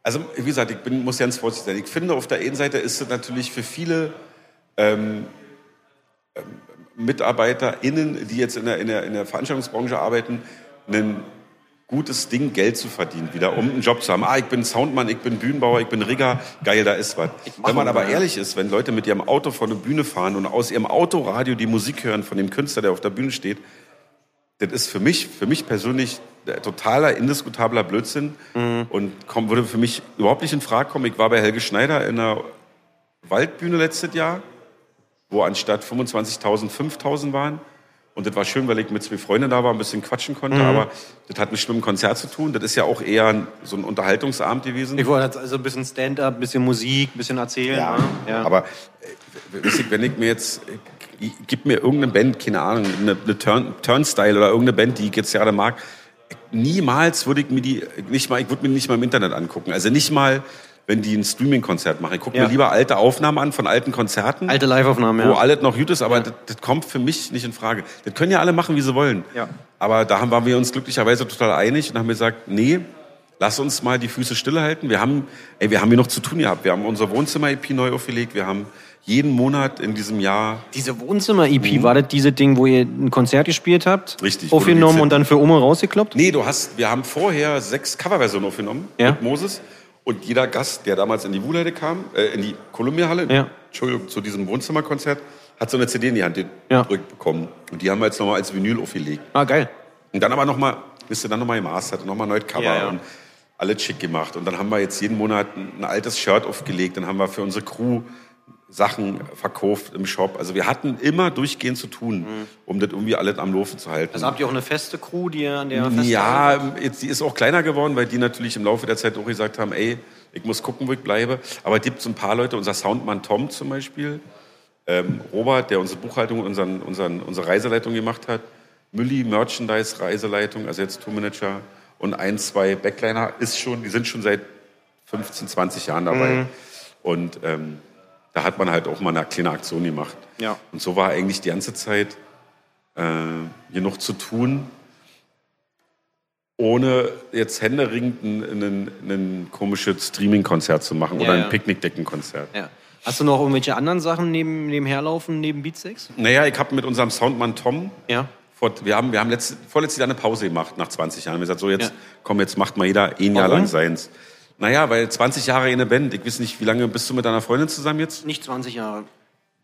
also wie gesagt, ich bin, muss ganz vorsichtig sein. Ich finde, auf der einen Seite ist es natürlich für viele ähm, MitarbeiterInnen, die jetzt in der, in, der, in der Veranstaltungsbranche arbeiten, ein gutes Ding, Geld zu verdienen, wieder, um einen Job zu haben. Ah, ich bin Soundmann, ich bin Bühnenbauer, ich bin Rigger, geil, da ist was. Wenn man aber ehrlich ist, wenn Leute mit ihrem Auto vor eine Bühne fahren und aus ihrem Autoradio die Musik hören von dem Künstler, der auf der Bühne steht, das ist für mich, für mich persönlich der totaler, indiskutabler Blödsinn und komm, würde für mich überhaupt nicht in Frage kommen. Ich war bei Helge Schneider in einer Waldbühne letztes Jahr, wo anstatt 25.000 5.000 waren. Und das war schön, weil ich mit zwei Freunden da war, ein bisschen quatschen konnte. Aber das hat mit dem Konzert zu tun. Das ist ja auch eher so ein Unterhaltungsabend gewesen. Ich wollte also ein bisschen Stand-up, ein bisschen Musik, ein bisschen erzählen. Ja, ne? ja. aber äh, ihr, wenn ich mir jetzt, äh, gib mir irgendeine Band, keine Ahnung, eine, eine Turn, Turnstyle oder irgendeine Band, die ich jetzt gerade mag, niemals würde ich mir die, nicht mal, ich würde mir die nicht mal im Internet angucken. Also nicht mal, wenn die ein Streaming-Konzert machen. Ich gucke Ja. mir lieber alte Aufnahmen an von alten Konzerten. Alte Live-Aufnahmen, Wo ja. alles noch gut ist, aber das, das kommt für mich nicht in Frage. Das können ja alle machen, wie sie wollen. Ja. Aber da haben, waren wir uns glücklicherweise total einig und haben gesagt, nee, lass uns mal die Füße stillhalten. Wir haben, ey, wir haben hier noch zu tun gehabt. Wir haben unser Wohnzimmer-EP neu aufgelegt. Wir haben jeden Monat in diesem Jahr Diese Wohnzimmer-EP, war das diese Ding, wo ihr ein Konzert gespielt habt? Mhm. Richtig, wo Aufgenommen und dann für Oma rausgekloppt? Nee, du hast, wir haben vorher sechs Coverversionen aufgenommen Ja. mit Moses. Und jeder Gast, der damals in die Wuhlheide kam, äh, in die Columbia-Halle, Ja. Entschuldigung, zu diesem Wohnzimmerkonzert, hat so eine CD in die Hand gedrückt bekommen. Und die haben wir jetzt nochmal als Vinyl aufgelegt. Ah, geil. Und dann aber nochmal, wisst ihr, dann nochmal gemastert, und nochmal neu Cover und alles schick gemacht. Und dann haben wir jetzt jeden Monat ein altes Shirt aufgelegt. Dann haben wir für unsere Crew Sachen verkauft im Shop. Also wir hatten immer durchgehend zu tun, um das irgendwie alles am Laufen zu halten. Mhm. Also habt ihr auch eine feste Crew, die an der festhaltet? Ja, jetzt, die ist auch kleiner geworden, weil die natürlich im Laufe der Zeit auch gesagt haben, ey, ich muss gucken, wo ich bleibe. Aber es gibt so ein paar Leute, unser Soundmann Tom zum Beispiel, ähm, Robert, der unsere Buchhaltung, unseren, unseren, unsere Reiseleitung gemacht hat, Mülli, Merchandise, Reiseleitung, also jetzt Tourmanager und ein, zwei Backliner, ist schon, die sind schon seit 15, 20 Jahren dabei. Mhm. Und ähm, da hat man halt auch mal eine kleine Aktion gemacht. Ja. Und so war eigentlich die ganze Zeit äh, genug zu tun, ohne jetzt händeringend ein, ein, ein komisches Streaming-Konzert zu machen Ja, oder ja. ein Picknickdecken-Konzert. ja. Hast du noch irgendwelche anderen Sachen neben, nebenher laufen, neben Beatsex? Naja, ich habe mit unserem Soundmann Tom, Ja. vor, wir haben, wir haben letzte, vorletztes Jahr eine Pause gemacht, nach 20 Jahren. Wir haben gesagt, so jetzt, Ja. komm, jetzt macht mal jeder ein Jahr Warum? lang seins. Naja, weil 20 Jahre in eine Band, ich weiß nicht, wie lange bist du mit deiner Freundin zusammen jetzt? Nicht 20 Jahre.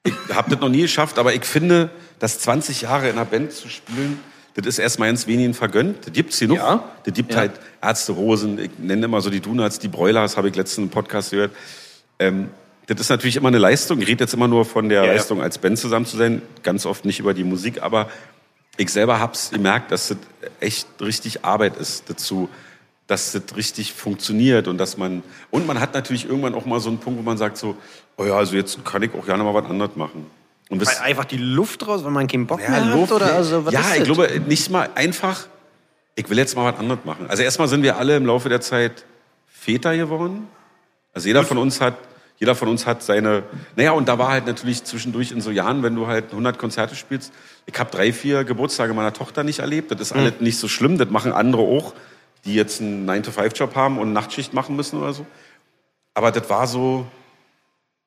Ich habe das noch nie geschafft, aber ich finde, dass 20 Jahre in einer Band zu spielen, das ist erstmal ganz wenigen vergönnt. Das gibt's hier noch. Ja. Das gibt Ja. halt Ärzte Rosen, ich nenne immer so die Donuts, die Broilers, habe ich letzten Podcast gehört. Ähm, das ist natürlich immer eine Leistung. Ich rede jetzt immer nur von der ja. Leistung, als Band zusammen zu sein, ganz oft nicht über die Musik, aber ich selber hab's gemerkt, dass das echt richtig Arbeit ist dazu, dass das richtig funktioniert und dass man und man hat natürlich irgendwann auch mal so einen Punkt, wo man sagt so, oh ja, also jetzt kann ich auch gerne mal was anderes machen. Und Weil einfach die Luft raus, wenn man keinen Bock ja, mehr hat? Luft, Oder also, was ja ich das? glaube nicht mal einfach, ich will jetzt mal was anderes machen. Also erstmal sind wir alle im Laufe der Zeit Väter geworden. Also jeder von uns hat, jeder von uns hat seine, naja, und da war halt natürlich zwischendurch in so Jahren, wenn du halt 100 Konzerte spielst, ich habe drei, vier Geburtstage meiner Tochter nicht erlebt, das ist alles nicht so schlimm, das machen andere auch, die jetzt einen 9-to-5-Job haben und Nachtschicht machen müssen oder so. Aber das war so,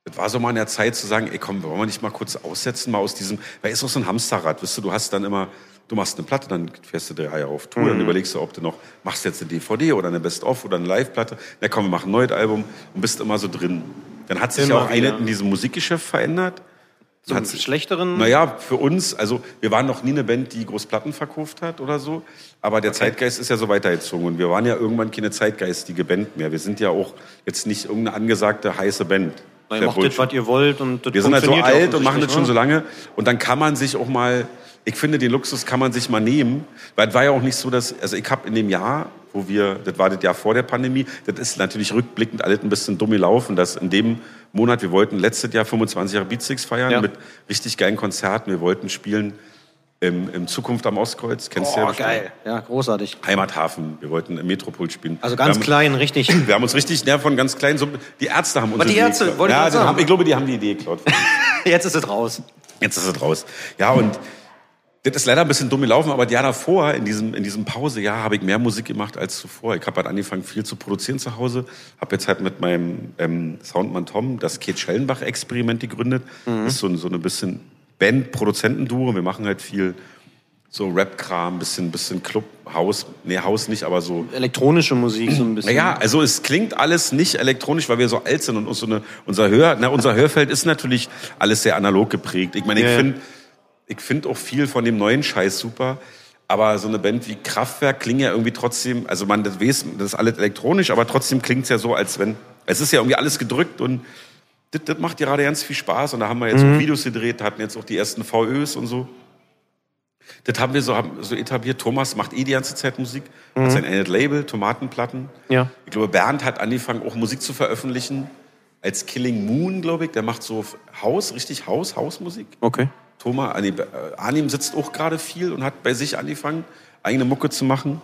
das war so mal in der Zeit zu sagen, ey komm, wollen wir nicht mal kurz aussetzen, mal aus diesem, weil ist auch so ein Hamsterrad, weißt du, du hast dann immer, du machst eine Platte, dann fährst du drei Jahre auf Tour, Mhm. dann überlegst du, ob du noch, machst jetzt eine DVD oder eine Best-of oder eine Live-Platte, na komm, wir machen ein neues Album und bist immer so drin. Dann hat sich Immer ja auch eine in diesem Musikgeschäft verändert. So einen schlechteren. Naja, für uns, also wir waren noch nie eine Band, die groß Platten verkauft hat oder so, aber der Zeitgeist ist ja so weitergezogen und wir waren ja irgendwann keine zeitgeistige Band mehr. Wir sind ja auch jetzt nicht irgendeine angesagte heiße Band. Weil ihr macht das, was ihr wollt und das Wir sind halt so alt und machen das schon so offensichtlich, lange. Und dann kann man sich auch mal, ich finde, den Luxus kann man sich mal nehmen. Weil es war ja auch nicht so, dass, also ich habe in dem Jahr, wo wir, das war das Jahr vor der Pandemie, das ist natürlich rückblickend alles ein bisschen dumm gelaufen, dass in dem Monat, wir wollten letztes Jahr 25 Jahre Beatsticks feiern Ja. mit richtig geilen Konzerten. Wir wollten spielen im, im Zukunft am Ostkreuz, kennst du ja Oh, bestimmt. geil. Ja, großartig. Heimathafen, wir wollten im Metropol spielen. Also ganz haben, klein, richtig. Wir haben uns richtig, ja, von ganz klein, so, die Ärzte haben uns Aber die Ärzte, wollte ich ja, sagen. haben, ich glaube, die haben die Idee geklaut. Jetzt ist es raus. Jetzt ist es raus. Ja, und das ist leider ein bisschen dumm gelaufen, aber das Jahr davor, in diesem, in diesem Pausejahr, habe ich mehr Musik gemacht als zuvor. Ich habe halt angefangen, viel zu produzieren zu Hause. Habe jetzt halt mit meinem ähm, Soundmann Tom das Kate Schellenbach-Experiment gegründet. Das ist so, ein- so eine bisschen Band-Produzentenduo. Wir machen halt viel so Rap-Kram, bisschen, bisschen Club, Haus, nee, Haus nicht, aber so Elektronische Musik so ein bisschen. naja, also es klingt alles nicht elektronisch, weil wir so alt sind und uns so eine, unser, Hör, na, unser Hörfeld ist natürlich alles sehr analog geprägt. Ich meine, ich Ja, ja. finde ich find auch viel von dem neuen Scheiß super, aber so eine Band wie Kraftwerk klingt ja irgendwie trotzdem, also man das weiß, das ist alles elektronisch, aber trotzdem klingt es ja so, als wenn, es ist ja irgendwie alles gedrückt und das, das macht gerade ganz viel Spaß und da haben wir jetzt Mhm. Videos gedreht, hatten jetzt auch die ersten VÖs und so. Das haben wir so, haben so etabliert. Thomas macht eh die ganze Zeit Musik, hat sein eigenes Label, Tomatenplatten. Ja. Ich glaube, Bernd hat angefangen, auch Musik zu veröffentlichen. Als Killing Moon, glaube ich. Der macht so Haus, richtig Haus, Hausmusik. Okay. Thomas, nee, äh, Arnim sitzt auch gerade viel und hat bei sich angefangen, eigene Mucke zu machen.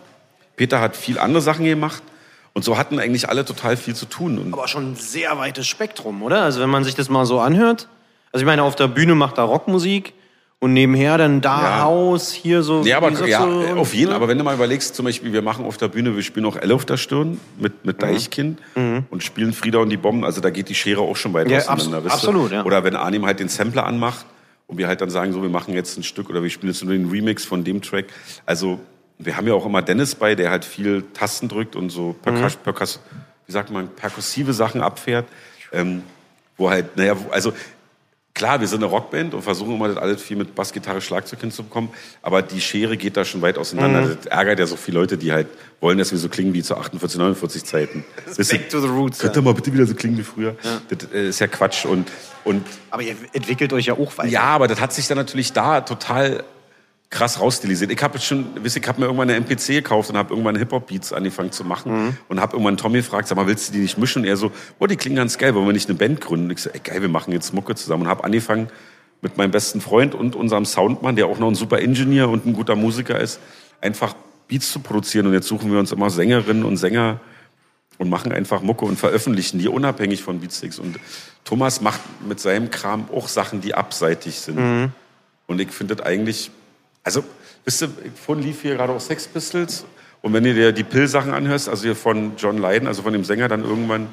Peter hat viel andere Sachen gemacht. Und so hatten eigentlich alle total viel zu tun. Und Aber schon ein sehr weites Spektrum, oder? Also wenn man sich das mal so anhört. Also ich meine, auf der Bühne macht er Rockmusik und nebenher dann da Ja. Haus, hier so. Ja, aber ja, du, und- auf jeden ne? Aber wenn du mal überlegst, zum Beispiel, wir machen auf der Bühne, wir spielen auch Elle auf der Stirn mit, mit Deichkind und spielen Frieda und die Bomben. Also da geht die Schere auch schon weit Ja, auseinander. abs- absolut, ja. Oder wenn Arnim halt den Sampler anmacht und wir halt dann sagen, so, wir machen jetzt ein Stück oder wir spielen jetzt nur den Remix von dem Track. Also wir haben ja auch immer Dennis bei, der halt viel Tasten drückt und so Percus, Percus, wie sagt man, perkussive Sachen abfährt. Ähm, wo halt, naja, also Klar, wir sind eine Rockband und versuchen immer das alles viel mit Bassgitarre, Schlagzeug hinzubekommen, aber die Schere geht da schon weit auseinander. Mhm. Das ärgert ja so viele Leute, die halt wollen, dass wir so klingen wie zu 48, 49 Zeiten. Ihr, back to the roots, Könnt ja. ihr mal bitte wieder so klingen wie früher? Das äh, ist ja Quatsch und, und Aber ihr entwickelt euch ja auch weiter. ja, aber das hat sich dann natürlich da total krass rausstilisiert. Ich habe jetzt schon, wisst ihr, ich habe mir irgendwann eine MPC gekauft und habe irgendwann Hip-Hop-Beats angefangen zu machen und habe irgendwann Tommy gefragt, sag mal, willst du die nicht mischen? Und er so, oh, die klingen ganz geil, wollen wir nicht eine Band gründen? Und ich so, ey, geil, wir machen jetzt Mucke zusammen und habe angefangen mit meinem besten Freund und unserem Soundmann, der auch noch ein super Ingenieur und ein guter Musiker ist, einfach Beats zu produzieren und jetzt suchen wir uns immer Sängerinnen und Sänger und machen einfach Mucke und veröffentlichen die unabhängig von Beatsticks. Und Thomas macht mit seinem Kram auch Sachen, die abseitig sind. Und ich finde das eigentlich, also, wisst ihr, vorhin lief hier gerade auch Sex Pistols. Und wenn du dir die Pill-Sachen anhörst, also hier von John Lydon, also von dem Sänger dann irgendwann,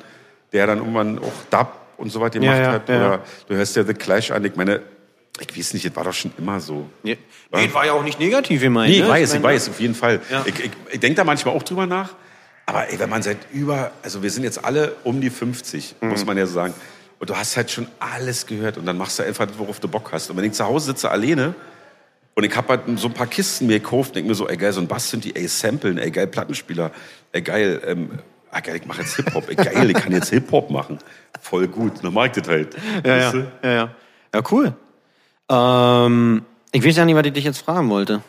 der dann irgendwann auch Dub und so weiter gemacht Ja, ja, hat, ja. oder du hörst ja The Clash an, ich meine, ich weiß nicht, das war doch schon immer so. Ja. Nee, war ja auch nicht negativ gemeint. Nee, ich ne? weiß, ich meine, weiß, auf jeden Fall. Ja. Ich, ich, ich denke da manchmal auch drüber nach. Aber ey, wenn man seit über, also wir sind jetzt alle um die 50, Mhm. muss man ja so sagen. Und du hast halt schon alles gehört und dann machst du einfach, worauf du Bock hast. Und wenn ich zu Hause sitze alleine und ich habe halt so ein paar Kisten mir gekauft, denke mir so, ey geil, so ein Bass sind die, ey Samplen, ey geil Plattenspieler, ey geil, ähm, ah, geil, ich mache jetzt Hip-Hop, ey geil, ich kann jetzt Hip-Hop machen. Voll gut, dann mag ich das halt. Ja, ja, ja, ja. Ja, cool. Ähm, ich weiß ja nicht, was ich dich jetzt fragen wollte.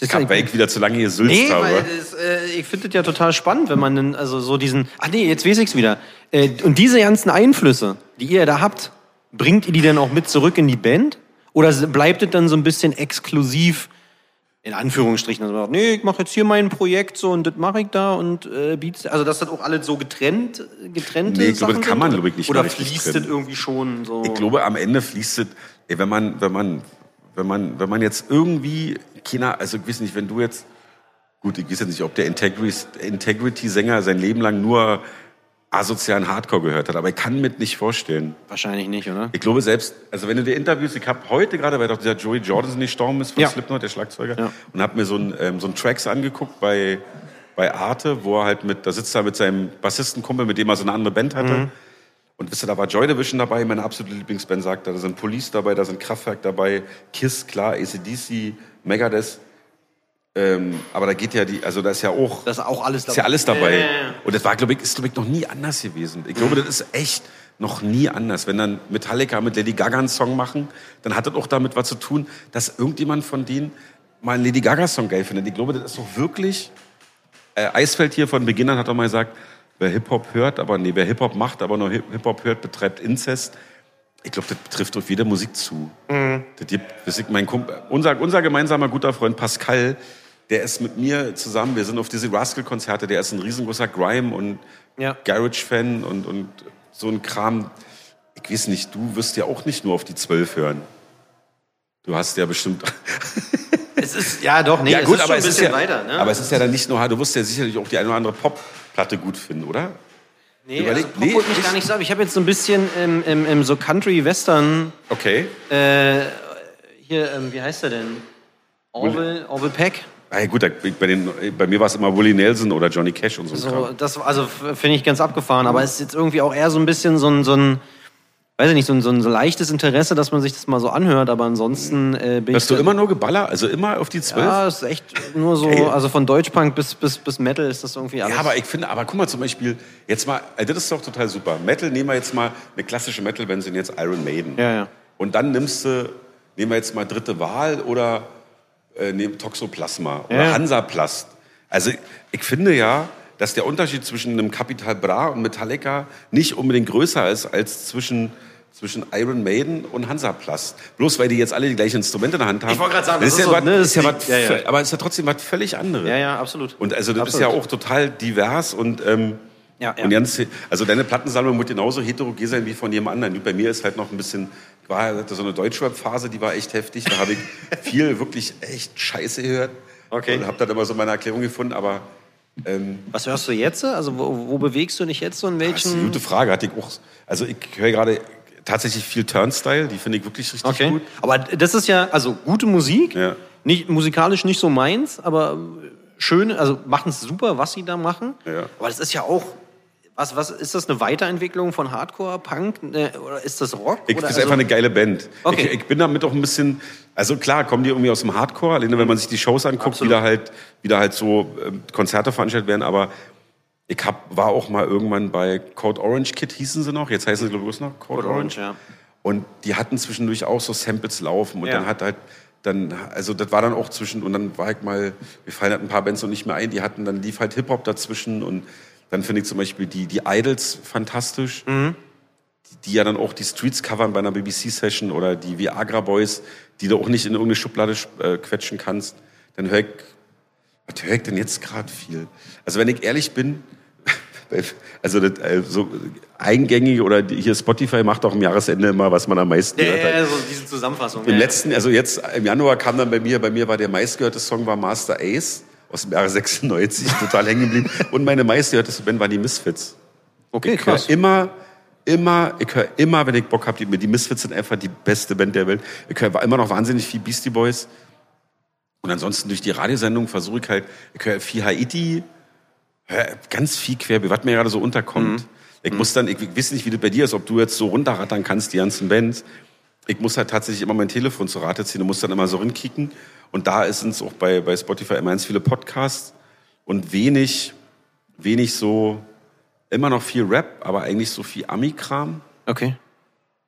Ich hab, weil ich wieder zu lange hier sülzt Nee, habe. weil das, äh, ich finde das ja total spannend, wenn man dann, also so diesen, ach nee, jetzt weiß ich's wieder. Äh, und diese ganzen Einflüsse, die ihr da habt, bringt ihr die dann auch mit zurück in die Band? Oder bleibt es dann so ein bisschen exklusiv, in Anführungsstrichen, also man sagt, nee, ich mache jetzt hier mein Projekt so und das mache ich da und äh, Beats, also dass das auch alles so getrennt, getrennte Nee, ich glaube, das kann man, glaube ich, nicht Oder fließt trennen. das irgendwie schon so? Ich glaube, am Ende fließt es, ey, wenn man, wenn man, wenn man, wenn man jetzt irgendwie, keiner, also ich weiß nicht, wenn du jetzt, gut, ich weiß jetzt nicht, ob der Integrity- Integrity-Sänger sein Leben lang nur asozialen Hardcore gehört hat, aber ich kann mir nicht vorstellen. Wahrscheinlich nicht, oder? Ich glaube selbst, also wenn du dir Interviews, ich habe heute gerade, weil doch dieser Joey Jordan nicht gestorben ist von Ja. Slipknot, der Schlagzeuger, Ja. und habe mir so ein, ähm, so Tracks angeguckt bei, bei Arte, wo er halt mit, da sitzt er mit seinem Bassistenkumpel, mit dem er so eine andere Band hatte. Mhm. Und wisst ihr, da war Joy Division dabei, meine absolute Lieblingsband, sagt er. Da sind Police dabei, da sind Kraftwerk dabei, Kiss, klar, ACDC, Megadeth. Ähm, aber da geht ja die, also da ist ja auch, Das ist auch alles ist ja alles dabei. Ja, ja, ja. Und das war, glaube ich, ist, glaube ich, noch nie anders gewesen. Ich glaube, das ist echt noch nie anders. Wenn dann Metallica mit Lady Gaga einen Song machen, dann hat das auch damit was zu tun, dass irgendjemand von denen mal einen Lady Gaga-Song geil findet. Ich glaube, das ist doch wirklich. Äh, Eisfeld hier von Beginn an hat doch mal gesagt, wer Hip-Hop hört, aber nee, wer Hip-Hop macht, aber nur Hip- Hip-Hop hört, betreibt Inzest. Ich glaube, das betrifft auf jede Musik zu. Das gibt, das ist mein Kumpel, unser, unser gemeinsamer guter Freund Pascal, der ist mit mir zusammen, wir sind auf diese Rascal-Konzerte, der ist ein riesengroßer Grime- und Ja. Garage-Fan und, und so ein Kram. Ich weiß nicht, du wirst ja auch nicht nur auf die Zwölf hören. Du hast ja bestimmt. Es ist, ja doch, nee, ja es gut, ist schon aber ein es ist bisschen ja, weiter, ne? aber es ist ja dann nicht nur, du wirst ja sicherlich auch die eine oder andere Pop-Platte gut finden, oder? nee, überleg- also Pop nee, holt mich ich- gar nicht so ab. Ich habe jetzt so ein bisschen im, im, im so Country-Western, Okay. äh, hier, ähm, wie heißt er denn? Orville, Orville Peck. Ah, gut, bei, den, bei mir war es immer Willie Nelson oder Johnny Cash und so. So, das, also finde ich ganz abgefahren, aber es ist jetzt irgendwie auch eher so ein bisschen so ein, so ein weiß ich nicht, so ein, so ein leichtes Interesse, dass man sich das mal so anhört, aber ansonsten äh, bin Hast ich du da- immer nur geballert? Also immer auf die Zwölf? Ja, ist echt nur so, Geil. also von Deutschpunk bis, bis, bis Metal ist das irgendwie alles. Ja, aber ich finde, aber guck mal zum Beispiel, jetzt mal, äh, das ist doch total super. Metal, nehmen wir jetzt mal eine klassische Metal-Band, sind jetzt Iron Maiden. Ja, ja. Und dann nimmst du, nehmen wir jetzt mal dritte Wahl oder äh, nehmen Toxoplasma oder Ja. Hansaplast. Also ich finde ja, dass der Unterschied zwischen einem Capital Bra und Metallica nicht unbedingt größer ist als zwischen zwischen Iron Maiden und Hansaplast. Bloß weil die jetzt alle die gleichen Instrumente in der Hand haben. Ich wollte gerade sagen, das das ist, ist ja so, was, ne, das ist ja was, ja, ja. aber es ist ja trotzdem was völlig anderes. ja, ja, absolut. Und also das Absolut. ist ja auch total divers und ähm, Ja, ja. Und ganz, also deine Plattensammlung wird genauso heterogen sein wie von jedem anderen. Bei mir ist halt noch ein bisschen, war hatte so eine Deutschrap-Phase, die war echt heftig. Da habe ich viel wirklich echt Scheiße gehört. Okay. Und habe dann immer so meine Erklärung gefunden, aber ähm, Was hörst du jetzt? Also wo, wo bewegst du dich jetzt so in das ist eine welchen? gute Frage. Hatte ich auch, also ich höre gerade tatsächlich viel Turnstyle, die finde ich wirklich richtig Okay. gut. Aber das ist ja also gute Musik. Ja. Nicht musikalisch nicht so meins, aber schön. Also machen es super, was sie da machen. Ja. Aber das ist ja auch was, was ist das eine Weiterentwicklung von Hardcore, Punk ne, oder ist das Rock? Ich, ist also- einfach eine geile Band. Okay. Ich, ich bin damit auch ein bisschen, also klar, kommen die irgendwie aus dem Hardcore, alleine wenn man sich die Shows anguckt, Absolut. wie da halt, wie da halt so ähm, Konzerte veranstaltet werden, aber ich hab, war auch mal irgendwann bei Code Orange Kid, hießen sie noch, jetzt heißen sie glaube ich noch Code, Code Orange, ja. Und die hatten zwischendurch auch so Samples laufen und Ja. dann hat halt, dann, also das war dann auch zwischen, und dann war ich mal, mir fallen halt ein paar Bands noch nicht mehr ein, die hatten, dann lief halt Hip-Hop dazwischen und dann finde ich zum Beispiel die, die Idols fantastisch Mhm. die ja dann auch die Streets covern bei einer BBC-Session oder die Viagra Boys, die du auch nicht in irgendeine Schublade äh, quetschen kannst, dann höre ich, was höre ich denn jetzt gerade viel? Also wenn ich ehrlich bin, also das, äh, so eingängig oder die- hier Spotify macht auch am Jahresende immer, was man am meisten Ja, gehört hat. ja, so diese Zusammenfassung. Im ja. letzten, also jetzt im Januar kam dann bei mir, bei mir war der meistgehörte Song war Master Ace aus dem Jahre 96, total hängen geblieben. Und meine meistgehörte Band war die Misfits. Okay, Ich krass. immer, immer, ich höre immer, wenn ich Bock habe, die, die Misfits sind einfach die beste Band der Welt. Ich höre immer noch wahnsinnig viel Beastie Boys. Und ansonsten durch die Radiosendung versuche ich halt, ich höre viel Haiti, höre ganz viel quer, was mir gerade so unterkommt. Ich muss dann, ich weiß nicht, wie das bei dir ist, ob du jetzt so runterrattern kannst, die ganzen Bands. Ich muss halt tatsächlich immer mein Telefon zur Rate ziehen und muss dann immer so rinkicken. Und da sind es auch bei, bei Spotify immer ganz viele Podcasts und wenig, wenig so, immer noch viel Rap, aber eigentlich so viel Ami-Kram Okay.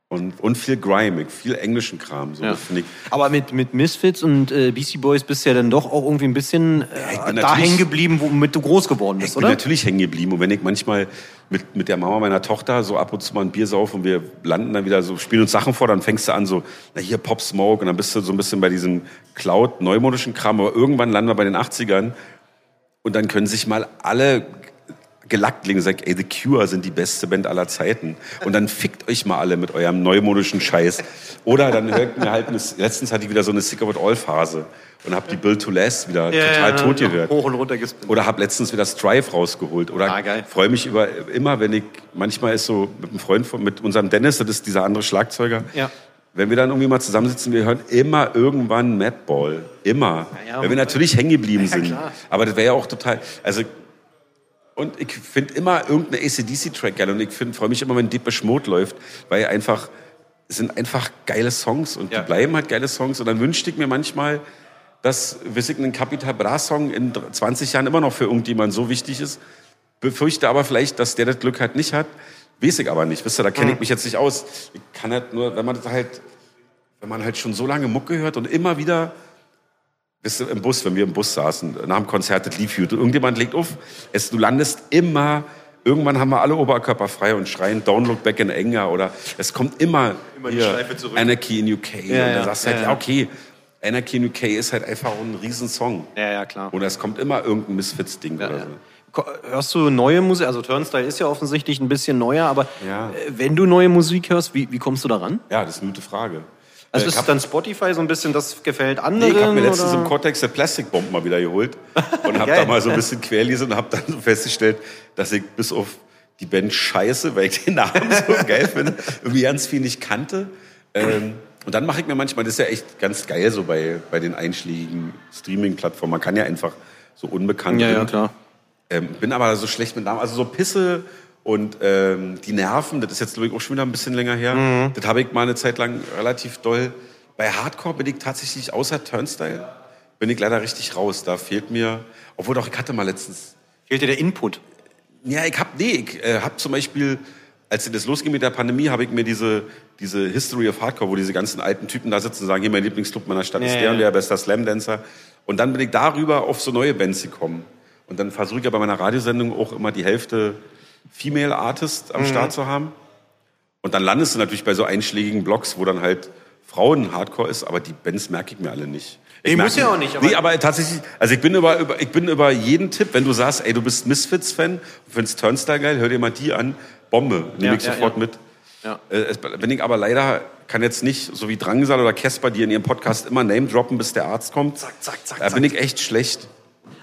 Und, und viel Grime, viel englischen Kram. So, Ja. finde ich. Aber mit, mit Misfits und äh, Beastie Boys bist du ja dann doch auch irgendwie ein bisschen äh, bin da hängen geblieben, womit du groß geworden bist, Ich bin oder? natürlich hängen geblieben. Und wenn ich manchmal mit, mit der Mama meiner Tochter so ab und zu mal ein Bier sauf und wir landen dann wieder so, spielen uns Sachen vor, dann fängst du an so, na hier Pop Smoke und dann bist du so ein bisschen bei diesem Cloud, neumodischen Kram. Aber irgendwann landen wir bei den 80ern und dann können sich mal alle gelackt legen und sagen, ey, The Cure sind die beste Band aller Zeiten. Und dann fickt euch mal alle mit eurem neumodischen Scheiß. Oder dann hört mir halt, eine, letztens hatte ich wieder so eine Sick of It All Phase und habe die Build to Last wieder total tot gehört. Hoch und runter gespinnt. Oder habe letztens wieder Strive rausgeholt. Oder Ah, freue mich über immer, wenn ich manchmal ist so mit einem Freund von mit unserem Dennis, das ist dieser andere Schlagzeuger. Ja. Wenn wir dann irgendwie mal zusammensitzen, wir hören immer irgendwann Madball. Immer. Ja, ja. Weil wir natürlich hängen geblieben sind. klar. Aber das wäre ja auch total. Also und ich finde immer irgendeine ACDC-Track geil. Und ich freue mich immer, wenn Deepish Mode läuft, weil einfach, es sind einfach geile Songs und Ja. die bleiben halt geile Songs. Und dann wünschte ich mir manchmal, dass weiß ich, ein Capital Bra Song in 20 Jahren immer noch für irgendjemand so wichtig ist. Befürchte aber vielleicht, dass der das Glück halt nicht hat. Weiß ich aber nicht. Wisst ihr, da kenne ich mich jetzt nicht aus. Ich kann halt nur, wenn man das halt, wenn man halt schon so lange Mucke hört und immer wieder, wisst ihr, im Bus, wenn wir im Bus saßen, nach dem Konzert, das lief gut, irgendjemand legt auf, es, du landest immer, irgendwann haben wir alle Oberkörper frei und schreien Don't Look Back in Anger oder es kommt immer, Immer die hier, Schleife zurück. Anarchy in UK und ja, dann sagst du halt, ja, ja, ja. okay, Anarchy in UK ist halt einfach ein Riesensong. Ja, ja, klar. Oder es kommt immer irgendein Misfits-Ding Ja, oder ja. so. Hörst du neue Musik? Also Turnstyle ist ja offensichtlich ein bisschen neuer, aber Ja. äh, wenn du neue Musik hörst, wie, wie kommst du daran? Ja, das ist eine gute Frage. Also Äh, ist dann Spotify so ein bisschen, das gefällt Nee, anderen? ich habe mir letztens oder? im Cortex der Plastic Bomb mal wieder geholt und habe da mal so ein bisschen querlesen und habe dann so festgestellt, dass ich bis auf die Band Scheiße, weil ich den Namen so geil finde, irgendwie ganz viel nicht kannte. Ähm, und dann mache ich mir manchmal, das ist ja echt ganz geil so bei, bei den einschlägigen Streaming-Plattformen. Man kann ja einfach so unbekannt Ja, ja, klar. ähm, bin aber so schlecht mit Namen. Also so Pisse und ähm, die Nerven, das ist jetzt glaube ich auch schon wieder ein bisschen länger her. Mhm. Das habe ich mal eine Zeit lang relativ doll. Bei Hardcore bin ich tatsächlich außer Turnstyle bin ich leider richtig raus. Da fehlt mir, obwohl doch ich hatte mal letztens. Fehlt dir der Input? Ja, ich hab nee, ich äh, hab zum Beispiel, als das losging mit der Pandemie, habe ich mir diese diese History of Hardcore, wo diese ganzen alten Typen da sitzen und sagen, hier mein Lieblingsclub meiner Stadt ist Ja, der und der bester Slam Dancer. Und dann bin ich darüber auf so neue Bands gekommen. Und dann versuche ich ja bei meiner Radiosendung auch immer die Hälfte Female Artist Mhm. am Start zu haben. Und dann landest du natürlich bei so einschlägigen Blogs, wo dann halt Frauen-Hardcore ist, aber die Bands merke ich mir alle nicht. Ich Nee, muss ja auch nicht, aber- nee, aber tatsächlich, also ich bin über, über, ich bin über jeden Tipp, wenn du sagst, ey, du bist Misfits-Fan findest Turnstile geil, hör dir mal die an, Bombe, nehme Ja, ich ja, sofort ja. mit. Ja. Äh, es, wenn ich aber leider kann jetzt nicht, so wie Drangsal oder Casper, die in ihrem Podcast immer Name droppen, bis der Arzt kommt. Zack, zack, zack, Da bin ich echt schlecht.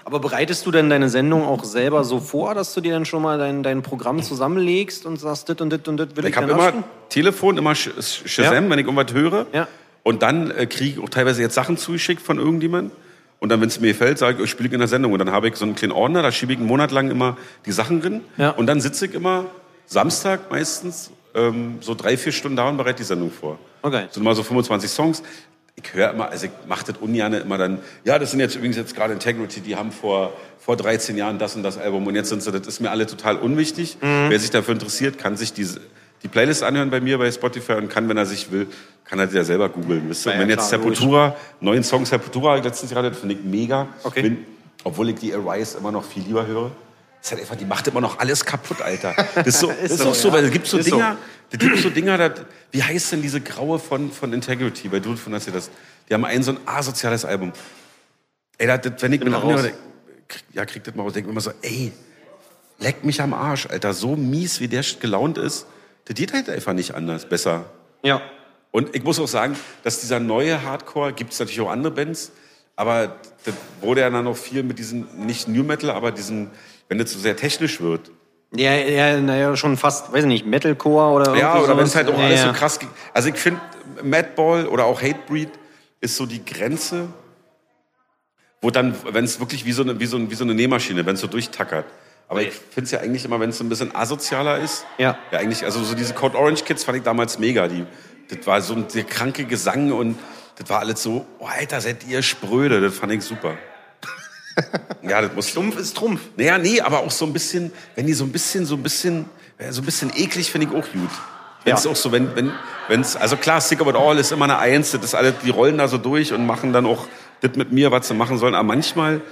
Aber bereitest du denn deine Sendung auch selber so vor, dass du dir dann schon mal dein, dein Programm zusammenlegst und sagst, dit und dit und dit will ich, Ich habe immer? Telefon, immer Sh Sh- Shazam, Ja. wenn ich irgendwas höre. Ja. Und dann äh, kriege ich auch teilweise jetzt Sachen zugeschickt von irgendjemandem. Und dann, wenn es mir gefällt, sage ich, ich spiele in der Sendung. Und dann habe ich so einen kleinen Ordner, da schiebe ich einen Monat lang immer die Sachen drin. Ja. Und dann sitze ich immer Samstag meistens ähm, so drei, vier Stunden da und bereite die Sendung vor. Okay. Das sind immer so 25 Songs. Ich höre immer, also ich mache das ungern immer dann, ja, das sind jetzt übrigens jetzt gerade Integrity, die haben vor, vor 13 Jahren das und das Album und jetzt sind sie, das ist mir alle total unwichtig. Mhm. Wer sich dafür interessiert, kann sich diese, die Playlist anhören bei mir bei Spotify und kann, wenn er sich will, kann er die ja selber googeln. Ihr? Ja, wenn jetzt klar. Sepultura, neuen Song Sepultura letztens gerade, das finde ich mega. Okay. Bin, obwohl ich die Arise immer noch viel lieber höre. Das ist halt einfach, die macht immer noch alles kaputt, Alter. Das ist, so, das ist so, auch so, ja. weil es gibt so Ist so. Dinger, es gibt so Dinger, das, wie heißt denn diese Graue von, von Integrity? Weil du von hast dir das. Die haben ein so ein asoziales Album. Ey, das, das, wenn ich mir raus. anhöre, krieg- ja, kriegt das mal raus, denke immer so, ey, leck mich am Arsch, Alter. So mies, wie der gelaunt ist, der geht halt einfach nicht anders, besser. Ja. Und ich muss auch sagen, dass dieser neue Hardcore, gibt es natürlich auch andere Bands, aber das wurde ja dann noch viel mit diesem, nicht New Metal, aber diesem, wenn das so sehr technisch wird. Ja, ja, naja, schon fast, weiß ich nicht, Metalcore oder Ja, oder wenn es halt auch ja, alles ja. so krass geht. Also ich finde, Madball oder auch Hatebreed ist so die Grenze, wo dann, wenn es wirklich wie so eine, wie so, wie so eine Nähmaschine, wenn es so durchtackert. Aber ich finde es ja eigentlich immer, wenn es so ein bisschen asozialer ist. Ja. Ja, eigentlich, also so diese Code Orange Kids fand ich damals mega. Die, das war so ein der kranke Gesang und das war alles so, oh, Alter, seid ihr spröde. Das fand ich super. Ja, das muss. Trumpf ist Trumpf. Naja, nee, aber auch so ein bisschen, wenn die so ein bisschen, so ein bisschen, ja, so ein bisschen eklig finde ich auch gut. Wenn es Ja. auch so, wenn, wenn, wenn's, also klar, Sick About All ist immer eine Eins, das ist alle, die rollen da so durch und machen dann auch das mit mir, was sie machen sollen. Aber manchmal,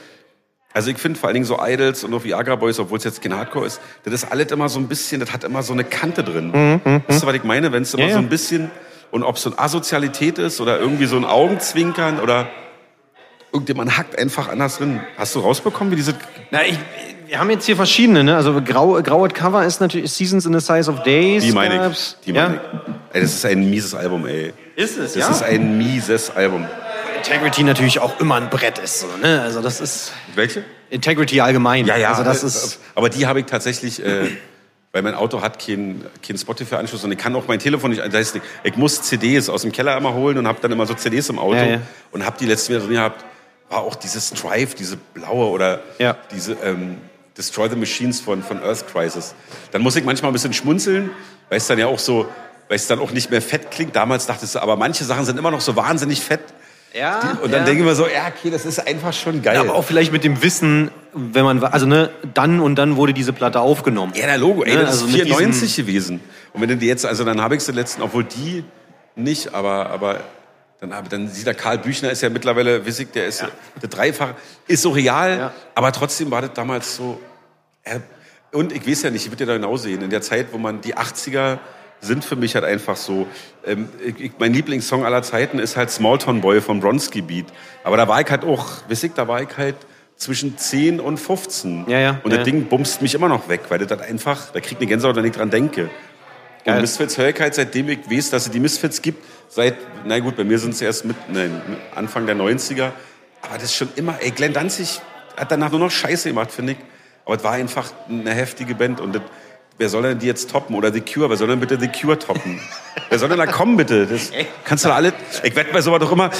also ich finde vor allen Dingen so Idols und auch Viagra Boys, obwohl es jetzt kein Hardcore ist, das ist alles immer so ein bisschen, das hat immer so eine Kante drin. Weißt du, was ich meine? Wenn es immer Ja, so ein bisschen, und ob es so eine Asozialität ist oder irgendwie so ein Augenzwinkern oder irgendjemand hackt einfach anders drin. Hast du rausbekommen, wie diese Na, ich, wir haben jetzt hier verschiedene, ne? Also grau, graues Cover ist natürlich Seasons in the Size of Days. Die meine ich. Die ja? meine ich. Ey, das ist ein mieses Album, ey. Ist es, Das ja? ist ein mieses Album. Integrity natürlich auch immer ein Brett ist, so, ne? Also das ist Welche? Integrity allgemein. Ja, ja. Also das ist Aber die habe ich tatsächlich, äh, weil mein Auto hat keinen kein Spotify-Anschluss und ich kann auch mein Telefon nicht. Das heißt, ich muss CDs aus dem Keller immer holen und habe dann immer so CDs im Auto Ja, ja. und habe die letzten wieder drin gehabt. War auch dieses Drive, diese blaue oder Ja. diese ähm, Destroy the Machines von, von Earth Crisis. Dann muss ich manchmal ein bisschen schmunzeln, weil es dann ja auch so, weil es dann auch nicht mehr fett klingt. Damals dachtest du, aber manche Sachen sind immer noch so wahnsinnig fett. ja, Und dann denke ich mir so, ja, okay, das ist einfach schon geil. ja, aber auch vielleicht mit dem Wissen, wenn man, also ne, dann und dann wurde diese Platte aufgenommen. Ja, der Logo, ey, Ne, das also ist mit 94 gewesen. Und wenn du die jetzt, also dann habe ich sie letzten, obwohl die nicht, aber, aber dann, habe- dann sieht der Karl Büchner ist ja mittlerweile, Wissig, der ist der Dreifache, ist so real, Ja. aber trotzdem war das damals so. Äh, und ich weiß ja nicht, ich würde ja da genau sehen, in der Zeit, wo man die 80er sind für mich halt einfach so. Ähm, ich, ich, mein Lieblingssong aller Zeiten ist halt Small Town Boy von Bronski Beat. Aber da war ich halt auch, Wissig, da war ich halt zwischen 10 und 15. Ja, ja, Und ja. das Ding bumst mich immer noch weg, weil das halt einfach, da kriegt eine Gänsehaut, wenn ich dran denke. Geil. Und Misfits höre ich halt, seitdem ich weiß, dass es die Misfits gibt, seit, na gut, bei mir sind es erst mit, nein, Anfang der 90er. Aber das ist schon immer, ey, Glenn Danzig hat danach nur noch Scheiße gemacht, finde ich. Aber es war einfach eine heftige Band und das, wer soll denn die jetzt toppen? Oder The Cure, wer soll denn bitte The Cure toppen? wer soll denn da kommen, bitte? Das kannst du da alle, ich werde bei sowas doch immer,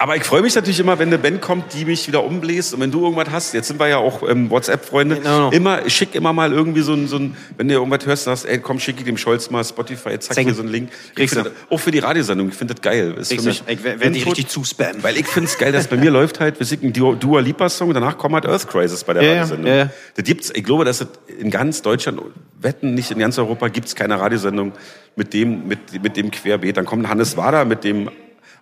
aber ich freue mich natürlich immer, wenn eine Band kommt, die mich wieder umbläst. Und wenn du irgendwas hast, jetzt sind wir ja auch ähm, WhatsApp-Freunde, Genau. immer, schick immer mal irgendwie so ein, so ein, wenn du irgendwas hörst, sagst, ey, komm, schick ich dem Scholz mal Spotify, zack, Zeig. hier so einen Link. Ich find, auch für die Radiosendung, ich finde das geil. Ist mich ich werde die richtig zuspammen. Weil ich finde es geil, dass bei mir läuft halt, wir sind ein Dua Lipa-Song, danach kommt halt Earth Crisis bei der ja, Radiosendung. ja, ja. Das gibt's, ich glaube, dass es in ganz Deutschland, wetten nicht in ganz Europa, gibt's keine Radiosendung mit dem, mit, mit dem Querbeet. Dann kommt Hannes Wader mit dem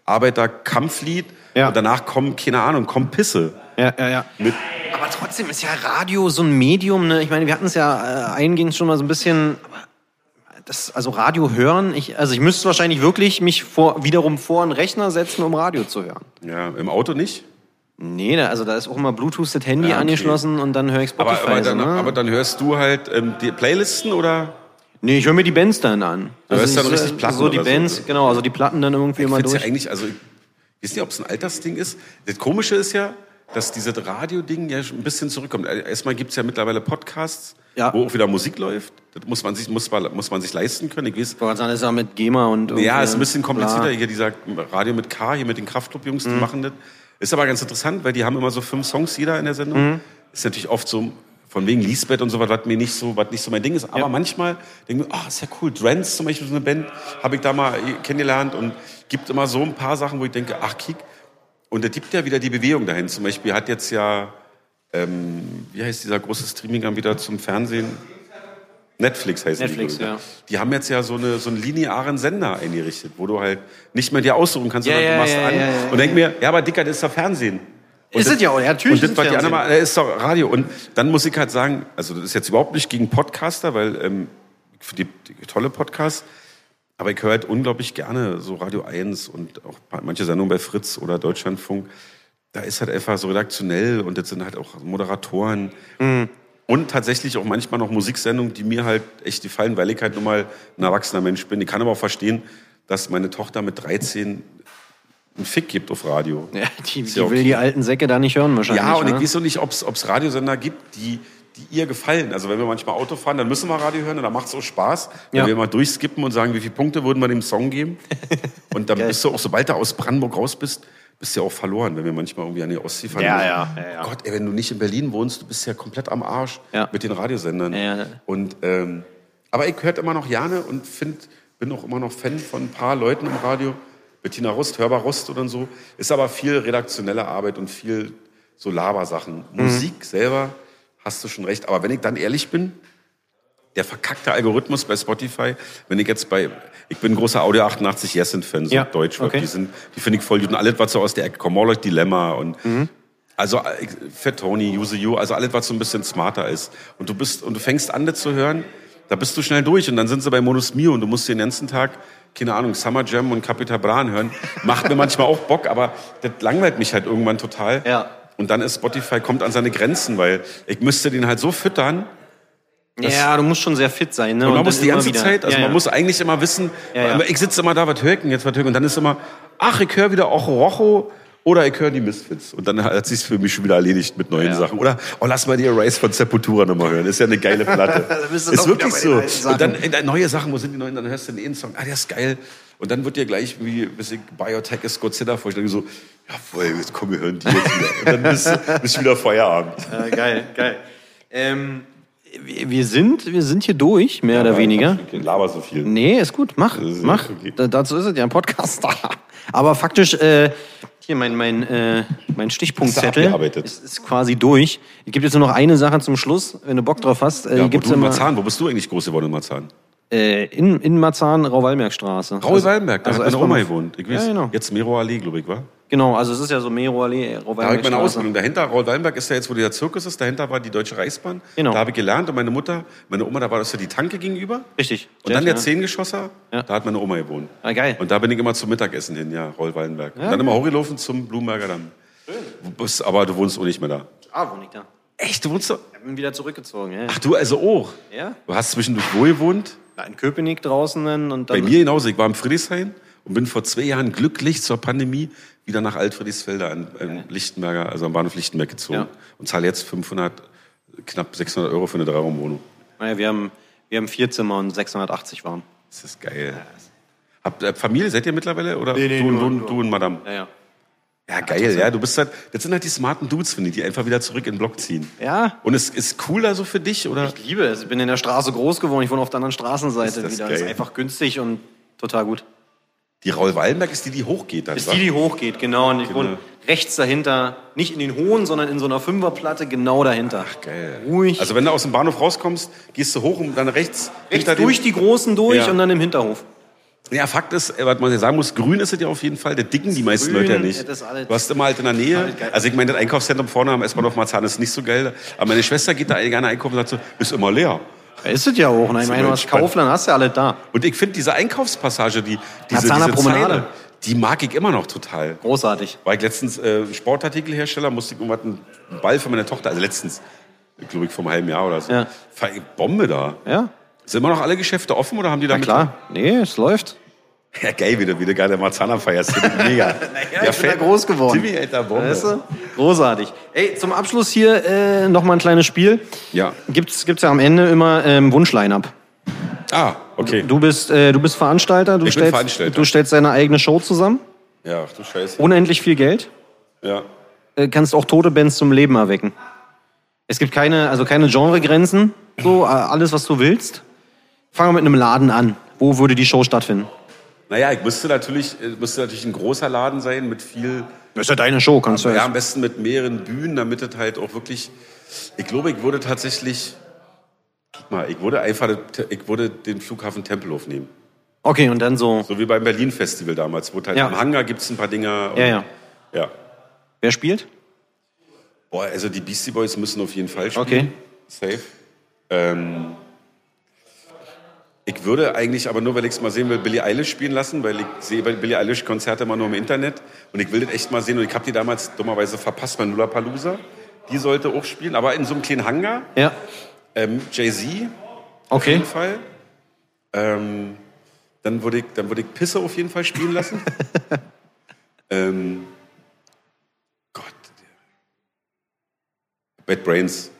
Arbeiterkampflied Ja. und danach kommen, keine Ahnung, kommen Pisse. Ja, ja, ja. Mit, Aber trotzdem ist ja Radio so ein Medium, ne? Ich meine, wir hatten es ja äh, eingehend schon mal so ein bisschen. Das, also Radio hören, ich, also ich müsste wahrscheinlich wirklich mich vor, wiederum vor einen Rechner setzen, um Radio zu hören. Ja, im Auto nicht? Nee, da- also da ist auch immer Bluetooth das Handy Ja, okay. angeschlossen und dann höre ich Spotify. Aber, aber, dann, ne? aber dann hörst du halt ähm, die Playlisten oder? Nee, ich höre mir die Bands dann an. Du hörst ich dann richtig so- Platten So die oder so, Bands, ne? genau, also die Platten dann irgendwie Ich immer durch. ja eigentlich, also ich weiß nicht, ob es ein Altersding ist. Das Komische ist ja, dass dieses Radio-Ding ja schon ein bisschen zurückkommt. Erstmal gibt es ja mittlerweile Podcasts, Ja. wo auch wieder Musik läuft. Das muss man sich, muss, man- muss man sich leisten können. Ich weiß, Boah, ist er mit GEMA und ja, ist ein bisschen komplizierter. Bla. Hier dieser Radio mit K, hier mit den Kraftclub-Jungs, Mhm. die machen das. Ist aber ganz interessant, weil die haben immer so fünf Songs jeder in der Sendung. Mhm. Ist natürlich oft so von wegen Lisbeth und so was, was mir nicht so, was nicht so mein Ding ist. Aber Ja. manchmal denke ich mir, ah, ist ja cool. Drents zum Beispiel, so eine Band, habe ich da mal kennengelernt und gibt immer so ein paar Sachen, wo ich denke, ach, kick. Und da gibt ja wieder die Bewegung dahin. Zum Beispiel hat jetzt ja, ähm, wie heißt dieser große Streaming-Anbieter zum Fernsehen? Netflix heißt Netflix, die. glaub ja. Die haben jetzt ja so, eine, so einen linearen Sender eingerichtet, wo du halt nicht mehr dir aussuchen kannst, Ja, sondern ja, du machst ja, an ja, ja, und denk mir, ja, aber Dicker, das ist doch Fernsehen. Ist es ja auch, natürlich Und das, es die Fernsehen. machen, das ist doch Radio. Und dann muss ich halt sagen, also das ist jetzt überhaupt nicht gegen Podcaster, weil ähm, für die, die tolle Podcasts, aber ich höre halt unglaublich gerne so Radio 1 und auch manche Sendungen bei Fritz oder Deutschlandfunk. Da ist halt einfach so redaktionell und das sind halt auch Moderatoren. Und tatsächlich auch manchmal noch Musiksendungen, die mir halt echt gefallen, weil ich halt nun mal ein erwachsener Mensch bin. Ich kann aber auch verstehen, dass meine Tochter mit 13 einen Fick gibt auf Radio. Ja, die, die ja will okay. die alten Säcke da nicht hören wahrscheinlich. Ja, und ich ne? weiß auch nicht, ob es Radiosender gibt, die, die ihr gefallen. Also wenn wir manchmal Auto fahren, dann müssen wir Radio hören und dann macht es auch Spaß, wenn Ja. wir mal durchskippen und sagen, wie viele Punkte würden wir dem Song geben. Und dann bist du auch, sobald du aus Brandenburg raus bist, bist du ja auch verloren, wenn wir manchmal irgendwie an die Ostsee fahren. Ja, ja, ja, ja. Gott, ey, wenn du nicht in Berlin wohnst, du bist ja komplett am Arsch Ja. mit den Radiosendern. Ja, ja. Und, ähm, aber ich höre immer noch gerne und find, bin auch immer noch Fan von ein paar Leuten im Radio. Bettina Rust, Hörbar Rust oder so. Ist aber viel redaktionelle Arbeit und viel so Labersachen. Mhm. Musik selber, hast du schon recht. Aber wenn ich dann ehrlich bin, der verkackte Algorithmus bei Spotify, wenn ich jetzt bei, ich bin ein großer Audio 88 Jessen-Fan, so Ja, Deutsch, okay. die sind, die finde ich voll gut. Und alles, was so aus der Ecke kommt, Morlock Dilemma und, Mhm. also, Fat Tony, Use You, also alles, was so ein bisschen smarter ist. Und du bist, und du fängst an, das zu hören, da bist du schnell durch und dann sind sie bei Modus Mio und du musst den ganzen Tag, keine Ahnung, Summer Jam und Capital Bran hören. Macht mir manchmal auch Bock, aber das langweilt mich halt irgendwann total. Ja. Und dann ist Spotify, kommt an seine Grenzen, weil ich müsste den halt so füttern, ja, du musst schon sehr fit sein. Ne? und man dann muss die ganze wieder- Zeit, also ja, man ja. muss eigentlich immer wissen, ich sitze immer da, was höre ich denn jetzt, was höre ich? Und dann ist immer, ach, ich höre wieder Ocho Rocho oder ich höre die Misfits. Und dann hat sich's für mich schon wieder erledigt mit neuen Ja. Sachen. Oder, oh, lass mal die Erase von Sepultura nochmal hören. Ist ja eine geile Platte. Du ist wirklich so. Und dann äh, neue Sachen, wo sind die neuen? Dann hörst du den Song, ah, der ist geil. Und dann wird dir gleich, wie bis ich Biotech ist Godzilla vorstellen, so, jawohl, jetzt komm, wir hören die jetzt wieder. Und dann bist du bist wieder Feierabend. Ja, geil, geil. Ähm, wir sind, wir sind hier durch, mehr oder weniger. Ich laber so viel. Nee, ist gut, mach, ist mach. okay. Da, dazu ist es ja ein Podcast. Aber faktisch, äh, hier mein, mein, äh, mein Stichpunktzettel ist, ist quasi durch. Es gibt jetzt nur noch eine Sache zum Schluss, wenn du Bock drauf hast. Äh, Ja, wo gibt's in immer Marzahn, wo bist du eigentlich groß geworden in Marzahn? äh, in, in Marzahn, Rau-Wallenberg-Straße. Raul Wallenberg, da also hat meine Oma gewohnt. Ich weiß, Ja, genau. Jetzt Mero Allee, glaube ich, war. Genau, also es ist ja so Mero-Allee, Da habe ich meine. Ausbildung. Dahinter, Raul Wallenberg ist ja jetzt, wo dieser Zirkus ist, dahinter war die Deutsche Reichsbahn. Genau. Da habe ich gelernt und meine Mutter, meine Oma, da war das ja die Tanke gegenüber. Richtig. Und dann der ja. Zehngeschosser, Ja. da hat meine Oma gewohnt. Ah, geil. Und da bin ich immer zum Mittagessen hin, ja, Raul Wallenberg. und dann immer hochgelaufen zum Blumenberger Damm. Bist, aber du wohnst auch nicht mehr da. Ah, wohne ich da. Echt, du wohnst da? Ich bin wieder zurückgezogen, ja. Ach, du also auch? Ja? Du hast zwischendurch wo gewohnt? Ja, In Köpenick draußen und dann. Bei mir genauso. Ich war im Friedrichshain und bin vor zwei Jahren glücklich zur Pandemie wieder nach Altfriedrichsfelder an, an Lichtenberger, also am Bahnhof Lichtenberg gezogen. Ja. Und zahle jetzt 500, knapp 600 Euro für eine Dreiraumwohnung. Naja, wir haben, wir haben vier Zimmer und 680 warm. Das ist geil. Habt ihr Familie, seid ihr mittlerweile? Oder Nee, nee, du, und- nur- du, nur. du und Madame? Ja, ja. Ja, geil, ja. Du bist halt, das sind halt die smarten Dudes, finde ich, die einfach wieder zurück in den Block ziehen. Ja, Und es ist cooler so für dich, oder? ich liebe es. Ich bin in der Straße groß geworden. Ich wohne auf der anderen Straßenseite Ist das wieder. geil. ist einfach günstig und total gut. Die Raul Wallenberg ist die, die hochgeht dann, Ist die, die hochgeht, genau. Und ich Genau. wohne rechts dahinter, nicht in den hohen, sondern in so einer Fünferplatte genau dahinter. Ach, geil. Ruhig. Also wenn du aus dem Bahnhof rauskommst, gehst du hoch und dann rechts, rechts durch die großen durch Ja. und dann im Hinterhof. Ja, Fakt ist, äh, was man ja sagen muss, grün ist es ja auf jeden Fall. Der dicken die meisten grün, Leute ja nicht. du hast immer halt in der Nähe. Also ich meine, das Einkaufszentrum vorne am S-Bahnhof Marzahn ist nicht so geil. Aber meine Schwester geht da gerne einkaufen und sagt so, ist immer leer. Ist es ja auch. Ne? Ich meine, du hast entspannt. Kaufland, hast ja alle da. Und ich finde diese Einkaufspassage, die, diese, diese Promenade. Zeile, die mag ich immer noch total. Großartig. War ich letztens äh, Sportartikelhersteller, musste ich irgendwas einen Ball für meine Tochter, also letztens, glaube ich, vor einem halben Jahr oder so. Ja. Bombe da. Ja, Sind immer noch alle Geschäfte offen oder haben die na damit? klar. Nee, es läuft. Ja, geil, wie du wieder geile Marzahner feierst. Finde ich Mega. ja, ich bin da groß geworden. Timmy, alter Bombe. Weißt du? Großartig. Ey, zum Abschluss hier äh, noch mal ein kleines Spiel. Ja. Gibt's, gibt's ja am Ende immer ähm, Wunschline-up. Ah, okay. Du bist, äh, du bist Veranstalter. Du Ich bin stellst, Veranstalter. Du stellst deine eigene Show zusammen. Ja, ach du Scheiße. Unendlich viel Geld. Ja. Äh, kannst auch tote Bands zum Leben erwecken. Es gibt keine, also keine Genregrenzen. So, äh, alles, was du willst. Fangen wir mit einem Laden an. Wo würde die Show stattfinden? Naja, ich müsste natürlich, äh, müsste natürlich ein großer Laden sein mit viel, Das ist ja deine Show, kannst du ja, ja. am besten mit mehreren Bühnen, damit es halt auch wirklich, ich glaube, ich würde tatsächlich, guck mal, ich würde einfach, ich würde den Flughafen Tempelhof nehmen. Okay, und dann so. So wie beim Berlin Festival damals, wo halt Ja. im Hangar gibt's ein paar Dinger. und- Ja, ja. Ja. Wer spielt? Boah, also die Beastie Boys müssen auf jeden Fall spielen. Okay. Safe. Ähm, ich würde eigentlich aber nur, weil ich es mal sehen will, Billie Eilish spielen lassen, weil ich sehe Billie Eilish Konzerte immer nur im Internet und ich will das echt mal sehen und ich habe die damals dummerweise verpasst bei Nullapalooza. Die sollte auch spielen, aber in so einem kleinen Hangar. Ja. Ähm, Jay-Z auf Okay. jeden Fall. Ähm, dann würde ich, dann würde ich Pisse auf jeden Fall spielen lassen. ähm, Gott. Bad Brains.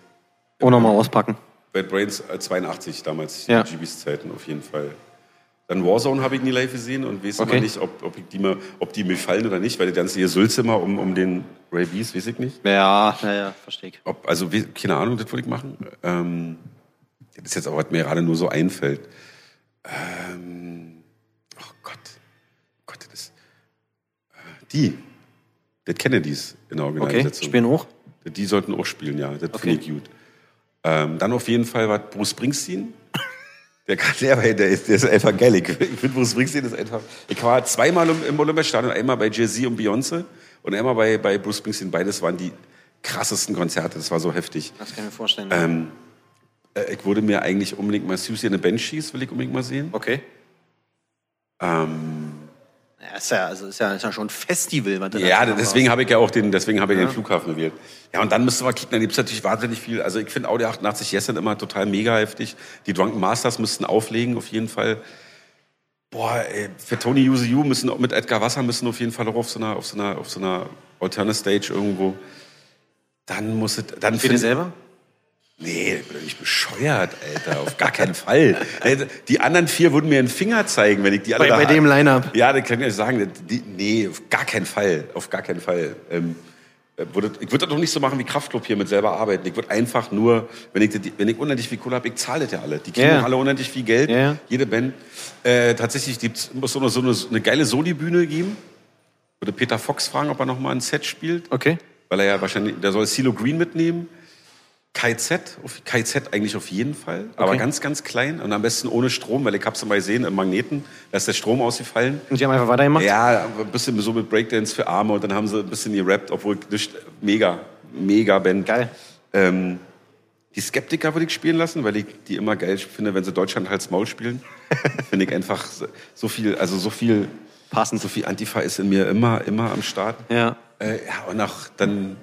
Oh, nochmal auspacken. Bad Brains äh, 82 damals, Ja. in GBs Zeiten auf jeden Fall. Dann Warzone habe ich nie live gesehen und weiß Okay. immer nicht, ob, ob, die mal, ob die mir fallen oder nicht, weil das ganze Gesülze immer um, um den Ray Bees, weiß ich nicht. Ja, ja, ja, verstehe ich. Ob, also, keine Ahnung, das würde ich machen. Ähm, das ist jetzt auch, was mir gerade nur so einfällt. Ähm, oh Gott. Gott, das ist, äh, die. Das Kennedys in der Okay, Originalbesetzung. spielen auch. Die sollten auch spielen, ja. Das Okay. finde ich gut. Ähm, dann auf jeden Fall war Bruce Springsteen. Der der, der ist, der ist einfach geil. Ich finde Bruce Springsteen ist einfach. Ich war zweimal im, im Olympiastadion, einmal bei Jay-Z und Beyoncé und einmal bei, bei Bruce Springsteen. Beides waren die krassesten Konzerte. Das war so heftig. Das kann ich mir vorstellen. Ähm, äh, ich würde mir eigentlich unbedingt mal Susie and the Banshees will ich unbedingt mal sehen. okay. Ähm, Ja, ist ja, also ist ja, ist ja schon ein Festival. Was da Ja, schon deswegen habe ich ja auch den, deswegen habe ich den Flughafen gewählt. Ja, und dann müsste man kicken, dann gibt's natürlich wahnsinnig viel. Also ich finde Audi 88 Yes sind immer total mega heftig. Die Drunken Masters müssten auflegen, auf jeden Fall. Boah, ey, für Tony Use You müssen mit Edgar Wasser müssen auf jeden Fall auch auf so einer, auf so einer, auf so einer Alternate Stage irgendwo. Dann muss es, dann Spielt ihr selber? Nee, ich bin doch nicht bescheuert, Alter. Auf gar keinen Fall. Äh, Die anderen vier würden mir einen Finger zeigen, wenn ich die alle Bei- bei dem Line-Up? Ja, das kann ich euch sagen. Die, nee, auf gar keinen Fall. Auf gar keinen Fall. Ähm, äh, würde, ich würde das doch nicht so machen wie Kraftclub hier mit selber arbeiten. Ich würde einfach nur, wenn ich, wenn ich unendlich viel Kohle habe, ich zahle das ja alle. Die kriegen auch alle unendlich viel Geld. Ja. Jede Band. Äh, tatsächlich gibt's, muss so eine, so eine, eine geile Soli-Bühne geben. Würde Peter Fox fragen, ob er noch mal ein Set spielt. Okay. Weil er ja wahrscheinlich, der soll CeeLo Green mitnehmen. KZ, KZ eigentlich auf jeden Fall, aber Okay. ganz, ganz klein und am besten ohne Strom, weil ich hab's mal gesehen im Magneten, da ist der Strom ausgefallen. Und die haben einfach weitergemacht? Ja, ein bisschen so mit Breakdance für Arme und dann haben sie ein bisschen gerappt, obwohl nicht, mega, mega Band. Geil. Ähm, die Skeptiker würde ich spielen lassen, weil ich die immer geil finde, wenn sie Deutschland Hals Maul spielen. finde ich einfach so- so viel, also so viel, Passend. so viel Antifa ist in mir immer, immer am Start. Ja. Äh, ja, und auch dann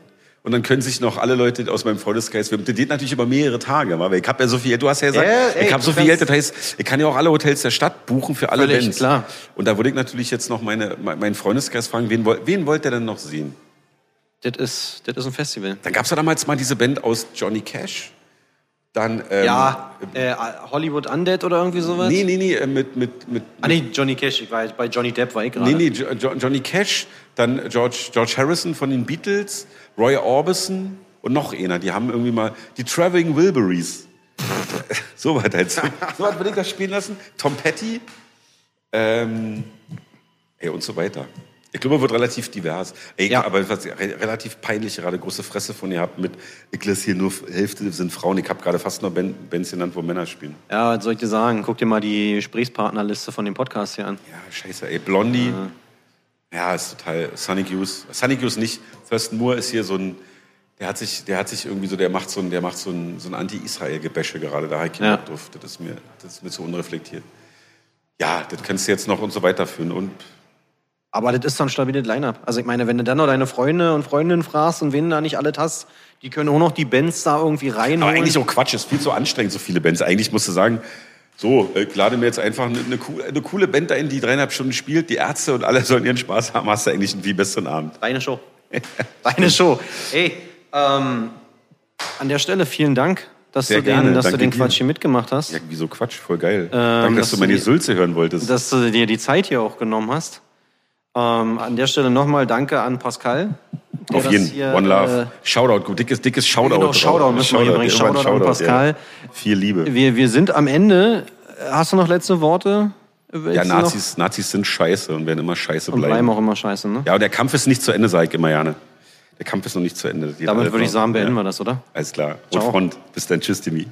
und dann können sich noch alle Leute aus meinem Freundeskreis, wir- das geht natürlich über mehrere Tage, weil ich habe ja so viel, du hast ja gesagt, Ja, ey, ich habe so viel Geld, das heißt, ich kann ja auch alle Hotels der Stadt buchen für alle Völlig, Bands. klar. Und da würde ich natürlich jetzt noch meine, mein- meinen Freundeskreis fragen, wen, wen wollt ihr denn noch sehen? Das ist, das ist ein Festival. Dann gab's ja damals mal diese Band aus Johnny Cash. Dann, ähm, Ja, äh, Hollywood Undead oder irgendwie sowas? Nee, nee, nee, äh, mit, mit, mit, Ah, nee, Johnny Cash. Ich war bei Johnny Depp war ich gerade. Nee, nee, jo Johnny Cash, dann George, George Harrison von den Beatles, Roy Orbison und noch einer. Die haben irgendwie mal die Traveling Wilburys. so was halt. So was würde ich das spielen lassen. Tom Petty. Ähm, ey, und so weiter. Ich glaube, wird relativ divers. Ey, Ja. Aber was re relativ peinlich gerade große Fresse von ihr habt mit, ich lasse hier nur Hälfte sind Frauen. Ich habe gerade fast nur Ben- Bands genannt, wo Männer spielen. Ja, was soll ich dir sagen? Guck dir mal die Gesprächspartnerliste von dem Podcast hier an. Ja, scheiße, ey. Blondie. Ja, ist total. Sonic Youth. Sonic Youth nicht. Thurston Moore ist hier so ein. Der hat sich, der hat sich irgendwie so, der macht so ein, der macht so ein, so ein Anti-Israel-Gebäsche gerade. Da habe ich Ja. Drauf. Das ist mir, das ist mir zu unreflektiert. Ja, das kannst du jetzt noch und so weiterführen. Und Aber das ist doch ein stabiles Line-Up. Also ich meine, wenn du dann noch deine Freunde und Freundinnen fragst und wen da nicht alles hast, die können auch noch die Bands da irgendwie reinholen. Aber eigentlich auch Quatsch, ist viel zu anstrengend, so viele Bands. Eigentlich musst du sagen, so, äh, ich lade mir jetzt einfach eine, eine, coole, eine coole Band ein, die dreieinhalb Stunden spielt, die Ärzte und alle sollen ihren Spaß haben, hast du eigentlich einen viel besseren Abend. Deine Show. Deine Show. Ey, ähm, an der Stelle vielen Dank, dass Sehr du den, dass du den dir. Quatsch hier mitgemacht hast. Ja, wieso Quatsch, voll geil. Danke, dass, dass du meine die- Sülze hören wolltest. dass du dir die Zeit hier auch genommen hast. Ähm, an der Stelle nochmal danke an Pascal. Auf jeden. hier, One Love. Äh, Shoutout, gut, dickes, dickes Shoutout. Genau. Shoutout müssen wir hier bringen. irgendwann Shoutout an Pascal. Ja. Viel Liebe. wir, wir sind am Ende. Hast du noch letzte Worte? Ja, noch? Nazis, Nazis sind scheiße und werden immer scheiße Und bleiben. bleiben auch immer scheiße, ne? Ja, und der Kampf ist nicht zu Ende, sage ich immer gerne. Der Kampf ist noch nicht zu Ende. Damit würde ich sagen, beenden ja. wir das, oder? Alles klar. Ciao. Und Front. Bis dann. Tschüss, Timmy.